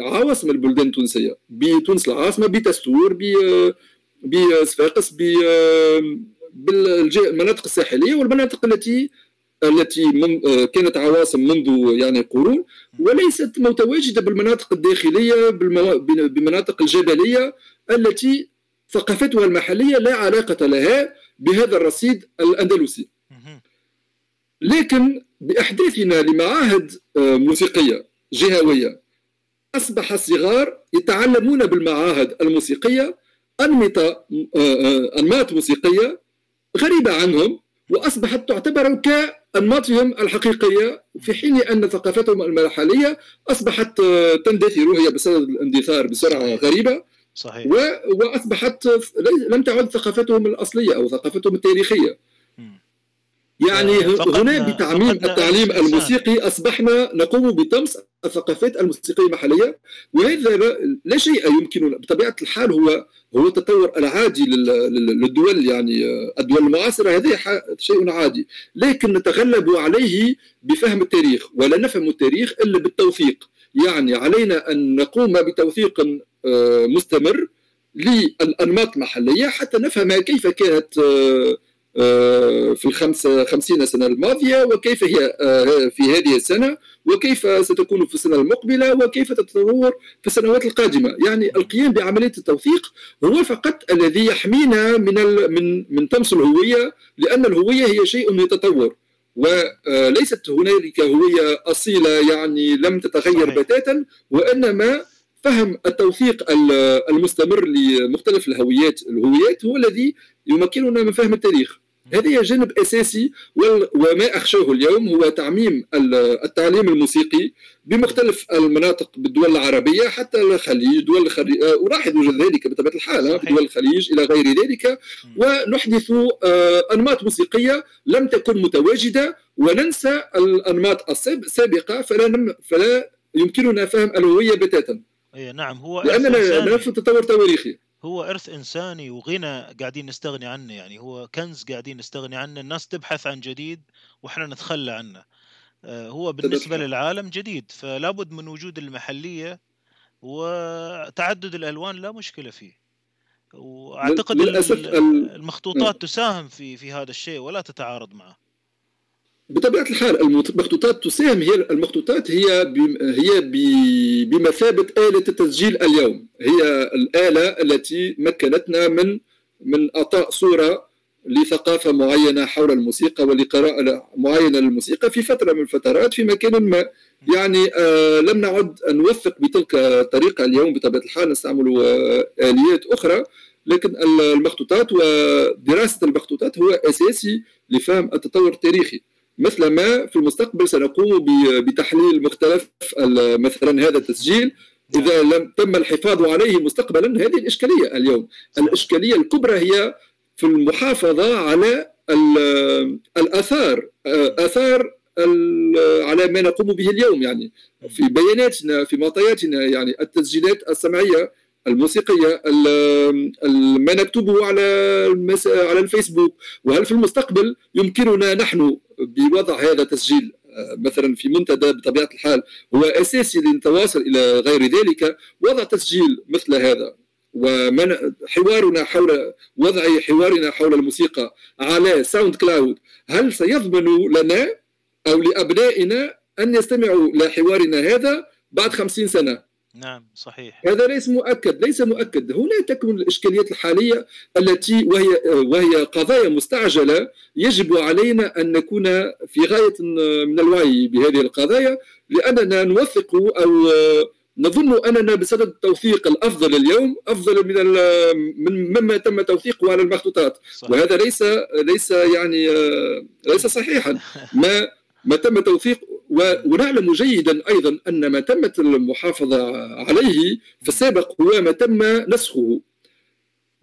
عواصم البلدان التونسية بتونس العاصمة بتستور بصفاقس بالمناطق الساحلية والمناطق التي التي من كانت عواصم منذ يعني قرون وليست متواجدة بالمناطق الداخلية بمناطق الجبلية التي ثقافتها المحلية لا علاقة لها بهذا الرصيد الأندلسي. لكن بأحداثنا لمعاهد آه، موسيقية جهوية. أصبح الصغار يتعلمون بالمعاهد الموسيقية انمطه آه، آه، أنماط موسيقية غريبة عنهم وأصبحت تعتبر كأنماطهم الحقيقية. في حين أن ثقافتهم المحليه أصبحت تندثر هي بسبب الاندثار بسرعة غريبة. صحيح. وأصبحت لم تعد ثقافتهم الأصلية أو ثقافتهم التاريخية. يعني هنا بتعميم التعليم الموسيقي أصبحنا نقوم بطمس الثقافات الموسيقية المحليه وهذا لا شيء يمكن بطبيعة الحال هو هو التطور العادي للدول يعني الدول المعاصرة هذا شيء عادي. لكن نتغلب عليه بفهم التاريخ ولا نفهم التاريخ إلا بالتوثيق يعني علينا أن نقوم بتوثيق آه، مستمر للأنماط المحليه حتى نفهم كيف كانت آه، آه، في الخمس خمسين سنة الماضية وكيف هي آه، في هذه السنة وكيف ستكون في السنة المقبلة وكيف تتطور في السنوات القادمة. يعني القيام بعملية التوثيق هو فقط الذي يحمينا من من من طمس الهوية لأن الهوية هي شيء يتطور. وليست هنالك هوية أصيلة يعني لم تتغير بتاتا وإنما فهم التوثيق المستمر لمختلف الهويات. الهويات هو الذي يمكننا من فهم التاريخ. هذا جانب أساسي وما أخشاه اليوم هو تعميم التعليم الموسيقي بمختلف المناطق بالدول العربية حتى الخليج دول الخليج آه، ولاحظ وجد ذلك بطبيعة الحال في دول الخليج إلى غير ذلك. ونحدث آه، أنماط موسيقية لم تكن متواجدة وننسى الأنماط السابقة فلا فلا يمكننا فهم الهويه بتاتا.
اي نعم هو
لأننا نفس التطور التواريخي
هو إرث إنساني وغنى قاعدين نستغني عنه يعني هو كنز قاعدين نستغني عنه الناس تبحث عن جديد وإحنا نتخلى عنه. آه، هو بالنسبة للعالم جديد فلا بد من وجود المحلية وتعدد الألوان لا مشكلة فيه. وأعتقد المخطوطات تساهم في في هذا الشيء ولا تتعارض معه.
بطبيعة الحال المخطوطات تساهم هي المخطوطات هي هي بمثابة آلة التسجيل اليوم. هي الآلة التي مكنتنا من من أعطاء صورة لثقافة معينة حول الموسيقى ولقراءة معينة للموسيقى في فترة من الفترات في مكان ما. يعني آه لم نعد نوثق بتلك الطريقة اليوم. بطبيعة الحال نستعمل آليات أخرى. لكن المخطوطات ودراسه المخطوطات هو أساسي لفهم التطور التاريخي. مثل ما في المستقبل سنقوم بتحليل مختلف مثلا هذا التسجيل. إذا لم تم الحفاظ عليه مستقبلا هذه الإشكالية اليوم. الإشكالية الكبرى هي في المحافظة على الآثار آثار على ما نقوم به اليوم. يعني في بياناتنا في معطياتنا يعني التسجيلات السمعية الموسيقية ما نكتبه على على الفيسبوك. وهل في المستقبل يمكننا نحن بوضع هذا تسجيل آه، مثلا في منتدى بطبيعة الحال هو أساسي لنتواصل إلى غير ذلك وضع تسجيل مثل هذا. ومن حوارنا حول وضع حوارنا حول الموسيقى على SoundCloud هل سيضمن لنا أو لأبنائنا أن يستمعوا لحوارنا هذا بعد خمسين سنة؟
نعم صحيح.
هذا ليس مؤكد ليس مؤكد. هنا تكمن الإشكاليات الحالية التي وهي وهي قضايا مستعجلة يجب علينا أن نكون في غاية من الوعي بهذه القضايا لأننا نوثق أو نظن أننا بصدد التوثيق الأفضل اليوم أفضل من من مما تم توثيقه على المخطوطات. صحيح. وهذا ليس ليس يعني ليس صحيحا. ما ما تم توثيق ونعلم جيدا أيضا أن ما تمت المحافظة عليه في السابق هو ما تم نسخه.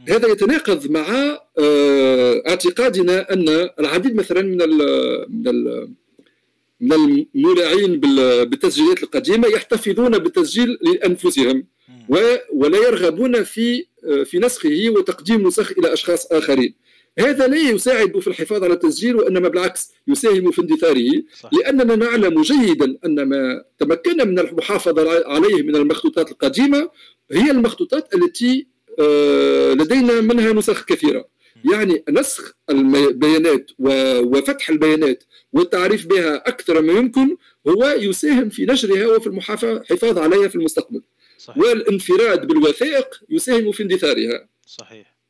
هذا يتناقض مع آه، اعتقادنا أن العديد مثلا من ال من ال من المولعين بالتسجيلات القديمة يحتفظون بالتسجيل لأنفسهم ولا يرغبون في آه، في نسخه وتقديم نسخ إلى أشخاص آخرين. هذا لا يساعد في الحفاظ على التسجيل وإنما بالعكس يساهم في اندثاره لأننا نعلم جيدا أن ما تمكنا من المحافظة عليه من المخطوطات القديمة هي المخطوطات التي آه، لدينا منها نسخ كثيرة. يعني نسخ البيانات وفتح البيانات والتعريف بها أكثر ما يمكن هو يساهم في نشرها وفي الحفاظ عليها في المستقبل. صحيح. والانفراد بالوثائق يساهم في اندثارها.
صحيح.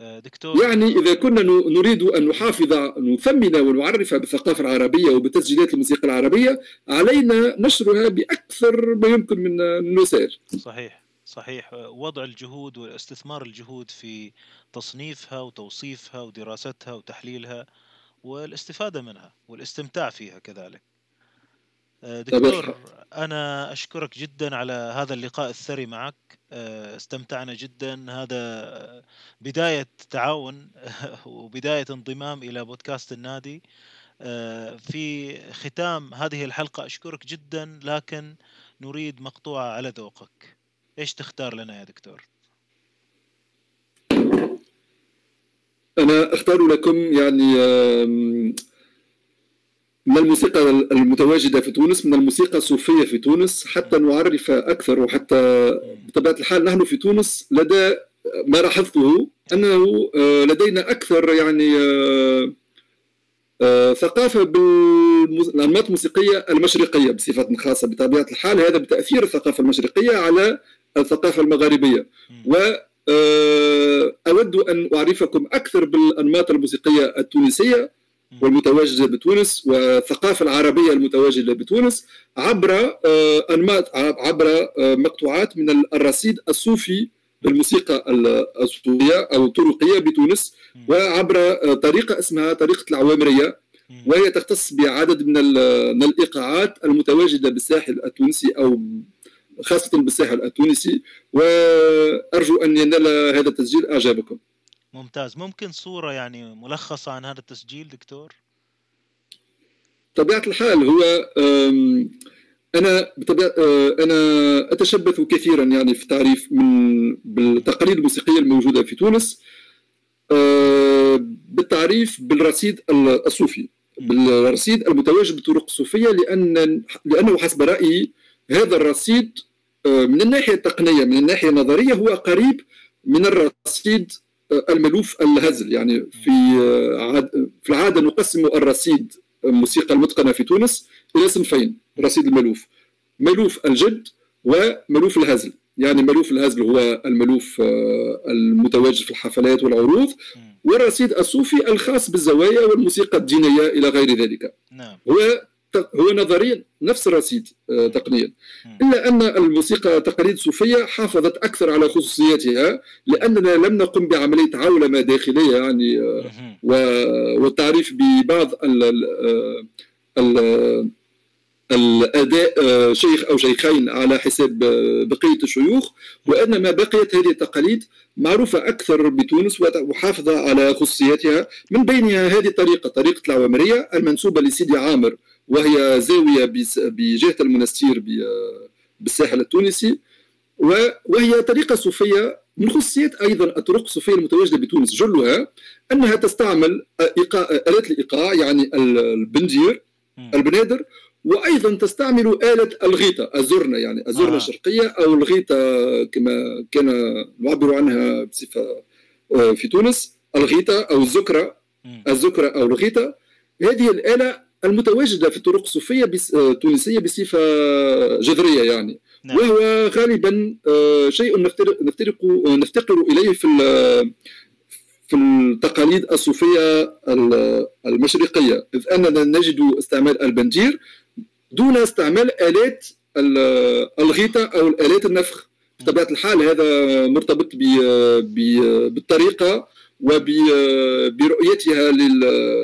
دكتور.
يعني إذا كنا نريد أن نحافظ نثمن ونعرف بالثقافه العربية وبتسجيلات الموسيقى العربية علينا نشرها بأكثر ما يمكن من الوسائل
صحيح صحيح. وضع الجهود واستثمار الجهود في تصنيفها وتوصيفها ودراستها وتحليلها والاستفادة منها والاستمتاع فيها كذلك. دكتور أنا أشكرك جدا على هذا اللقاء الثري معك. استمتعنا جدا. هذا بداية تعاون (laughs) وبداية انضمام إلى بودكاست النادي. في ختام هذه الحلقة أشكرك جدا لكن نريد مقطوعة على ذوقك. إيش تختار لنا يا دكتور؟
أنا أختار لكم يعني من الموسيقى المتواجدة في تونس؟ من الموسيقى الصوفية في تونس؟ حتى نعرف أكثر وحتى بطبيعة الحال نحن في تونس لدى ما لاحظته أنه آه، لدينا أكثر يعني آه، آه، ثقافة بالأنماط الموسيقية المشرقية بصفة خاصة بطبيعة الحال. هذا بتأثير الثقافة المشرقية على الثقافة المغاربية. و أود أن أعرفكم أكثر بالأنماط الموسيقية التونسية. والمتواجده بتونس والثقافة العربية المتواجده بتونس عبر آه، أنماط عبر آه، مقطوعات من الرصيد الصوفي للموسيقى الصوفية أو الطرقية بتونس وعبر آه، طريقة اسمها طريقة العوامرية وهي تختص بعدد من الإيقاعات المتواجدة بالساحل التونسي أو خاصة بالساحل التونسي. وأرجو أن ينال هذا التسجيل. اعجابكم.
ممتاز. ممكن صورة يعني ملخصة عن هذا التسجيل دكتور؟
طبيعة الحال هو أنا بطبيعة آه، أنا أتشبث كثيرا يعني في تعريف من بالتقاليد الموسيقية الموجودة في تونس آه، بالتعريف بالرصيد الصوفي. بالرصيد المتواجد بالطرق الصوفية لأن لأنه حسب رأيي هذا الرصيد آه، من الناحية التقنية من الناحية النظرية هو قريب من الرصيد الملوف الهزل. يعني في في العادة نقسم الرصيد الموسيقى المتقنة في تونس إلى صنفين رصيد الملوف ملوف الجد وملوف الهزل. يعني ملوف الهزل هو الملوف آه، المتواجد في الحفلات والعروض والرصيد الصوفي الخاص بالزوايا والموسيقى الدينية إلى غير ذلك. نعم. هو هو نظريا نفس الرصيد آه، تقنيا. إلا أن الموسيقى تقاليد الصوفيه حافظت أكثر على خصوصياتها لأننا لم نقم بعملية عولمة داخلية يعني آه، والتعريف ببعض ال ال الأداء آه، شيخ أو شيخين على حساب بقية الشيوخ وانما بقيت هذه التقاليد معروفة أكثر بتونس وحافظة على خصوصياتها من بينها هذه الطريقة طريقة العوامرية المنسوبة لسيدي عامر. وهي زاوية بجهة المنستير بالساحل التونسي وهي طريقة صوفية من خصوصيات أيضا الطرق الصوفية المتواجدة بتونس. جلها أنها تستعمل إيقاع آلات الإيقاع يعني البندير البنادر وأيضا تستعمل آلة الغيطة الزرنة يعني الزرنة آه. الشرقية أو الغيطة كما كان نعبر عنها بصفة آه، في تونس الغيطة أو الزكرة الزكرة أو الغيطة. هذه الآلة المتواجدة في الطرق الصوفية التونسيه آه، بصفة جذرية يعني نعم. وهو غالبا شيء نفترق نفتقر إليه في في التقاليد الصوفية المشرقية إذ أننا نجد استعمال البنجير دون استعمال آلات الغيطة أو آلات النفخ بطبيعة الحال هذا مرتبط بالطريقة وبرؤيتها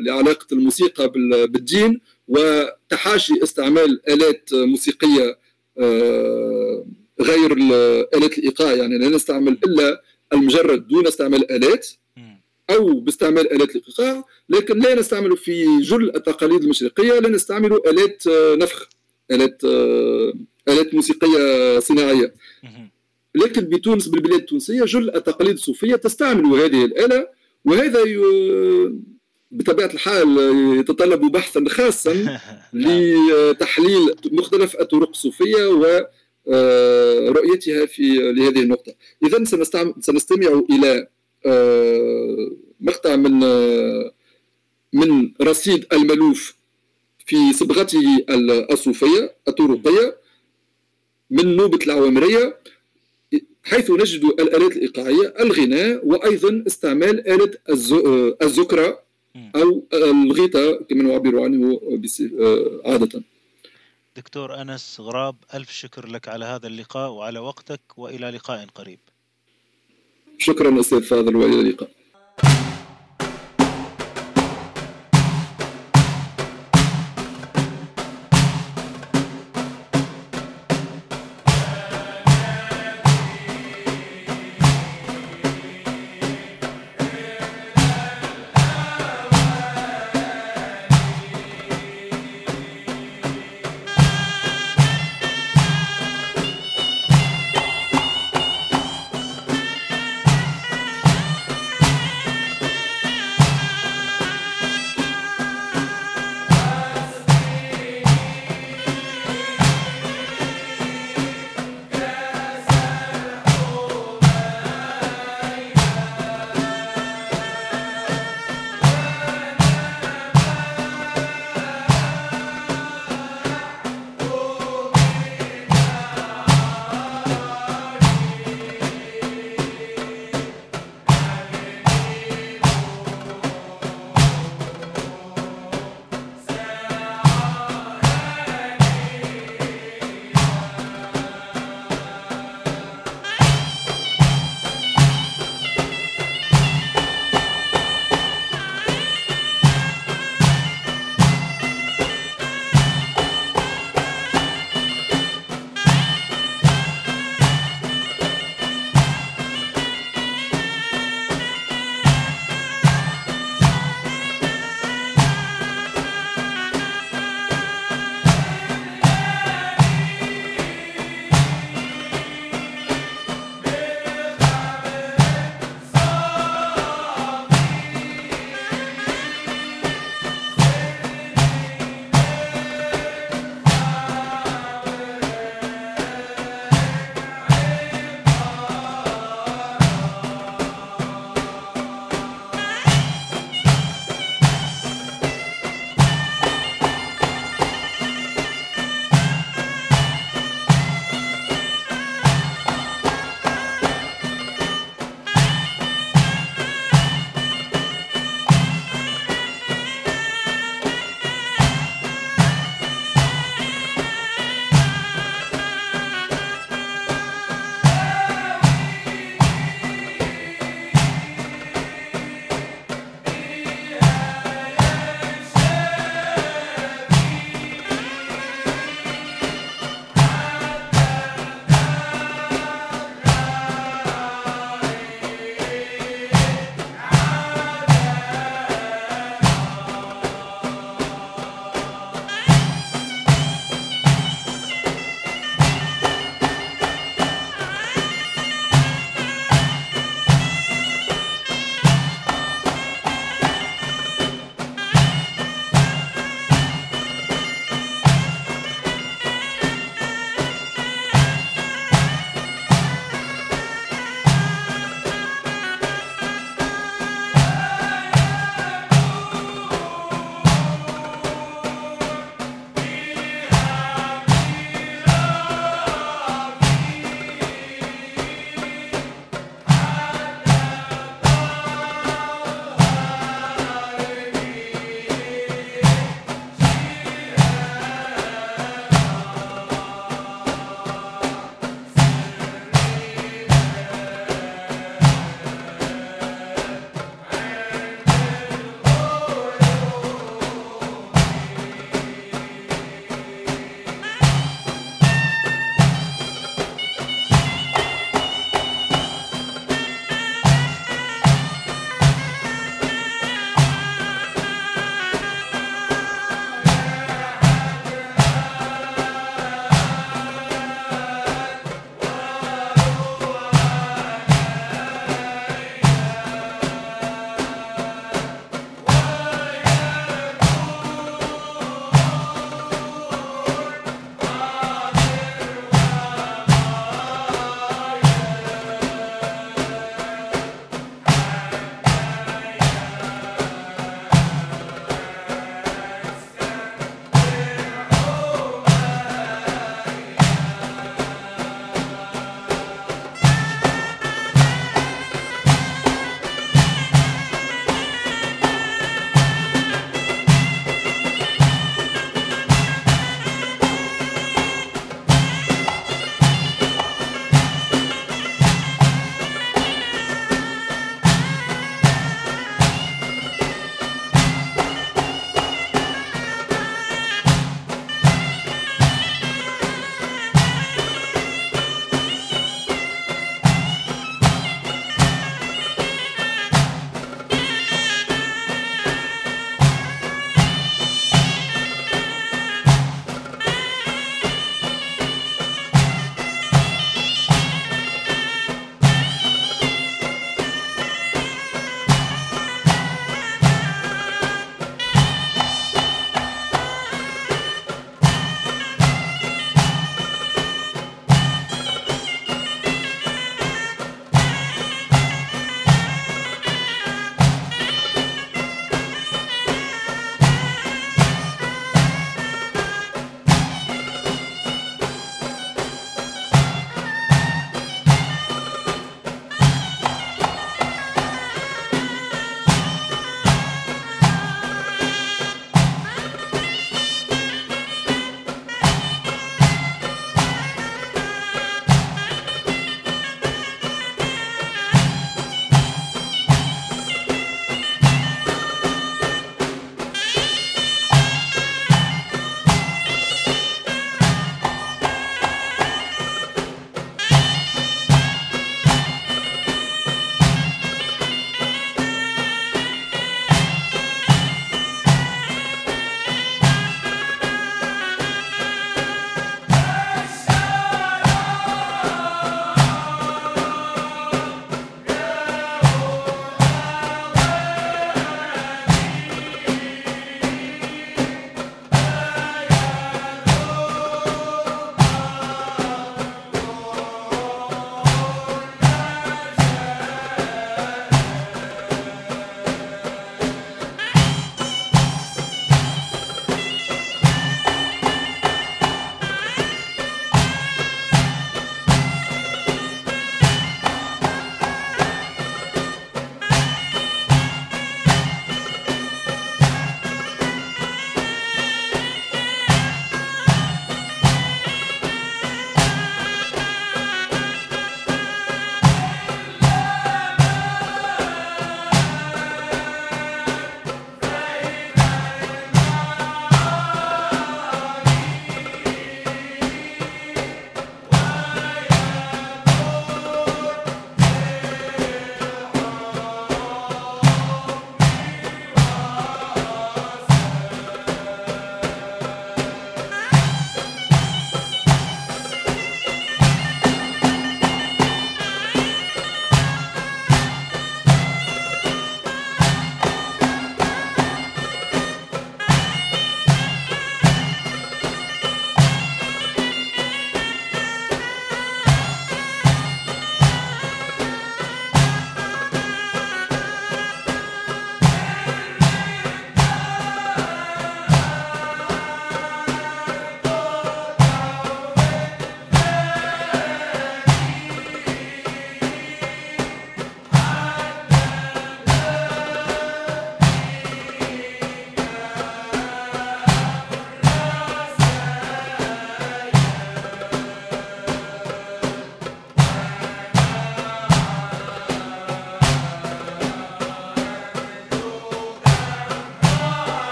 لعلاقة الموسيقى بالدين وتحاشي استعمال آلات موسيقية آه، غير آلات الإيقاع. يعني لا نستعمل إلا المجرد دون استعمال آلات أو باستعمال آلات الإيقاع لكن لا نستعمل في جل التقاليد المشرقيه لا نستعمل آلات آه، نفخ آلات آه، آلات موسيقية صناعية. لكن بتونس بالبلاد التونسية جل التقاليد الصوفية تستعمل هذه الآلة وهذا بطبيعة الحال يتطلب بحثا خاصا (laughs) لتحليل مختلف الطرق الصوفية و آه، رؤيتها في لهذه النقطة. اذا سنستمع إلى آه، مقطع من آه، من رصيد الملوف في صبغته الصوفية الطرقية من نوبة العوامرية. حيث نجد الآلات الإيقاعية الغناء وأيضا استعمال آلة آه، الزكرة أو الغيطة كما نعبر عنه عادة.
دكتور أنس غراب ألف شكر لك على هذا اللقاء وعلى وقتك وإلى لقاء قريب.
شكرا أستاذ فاضل وإلى اللقاء.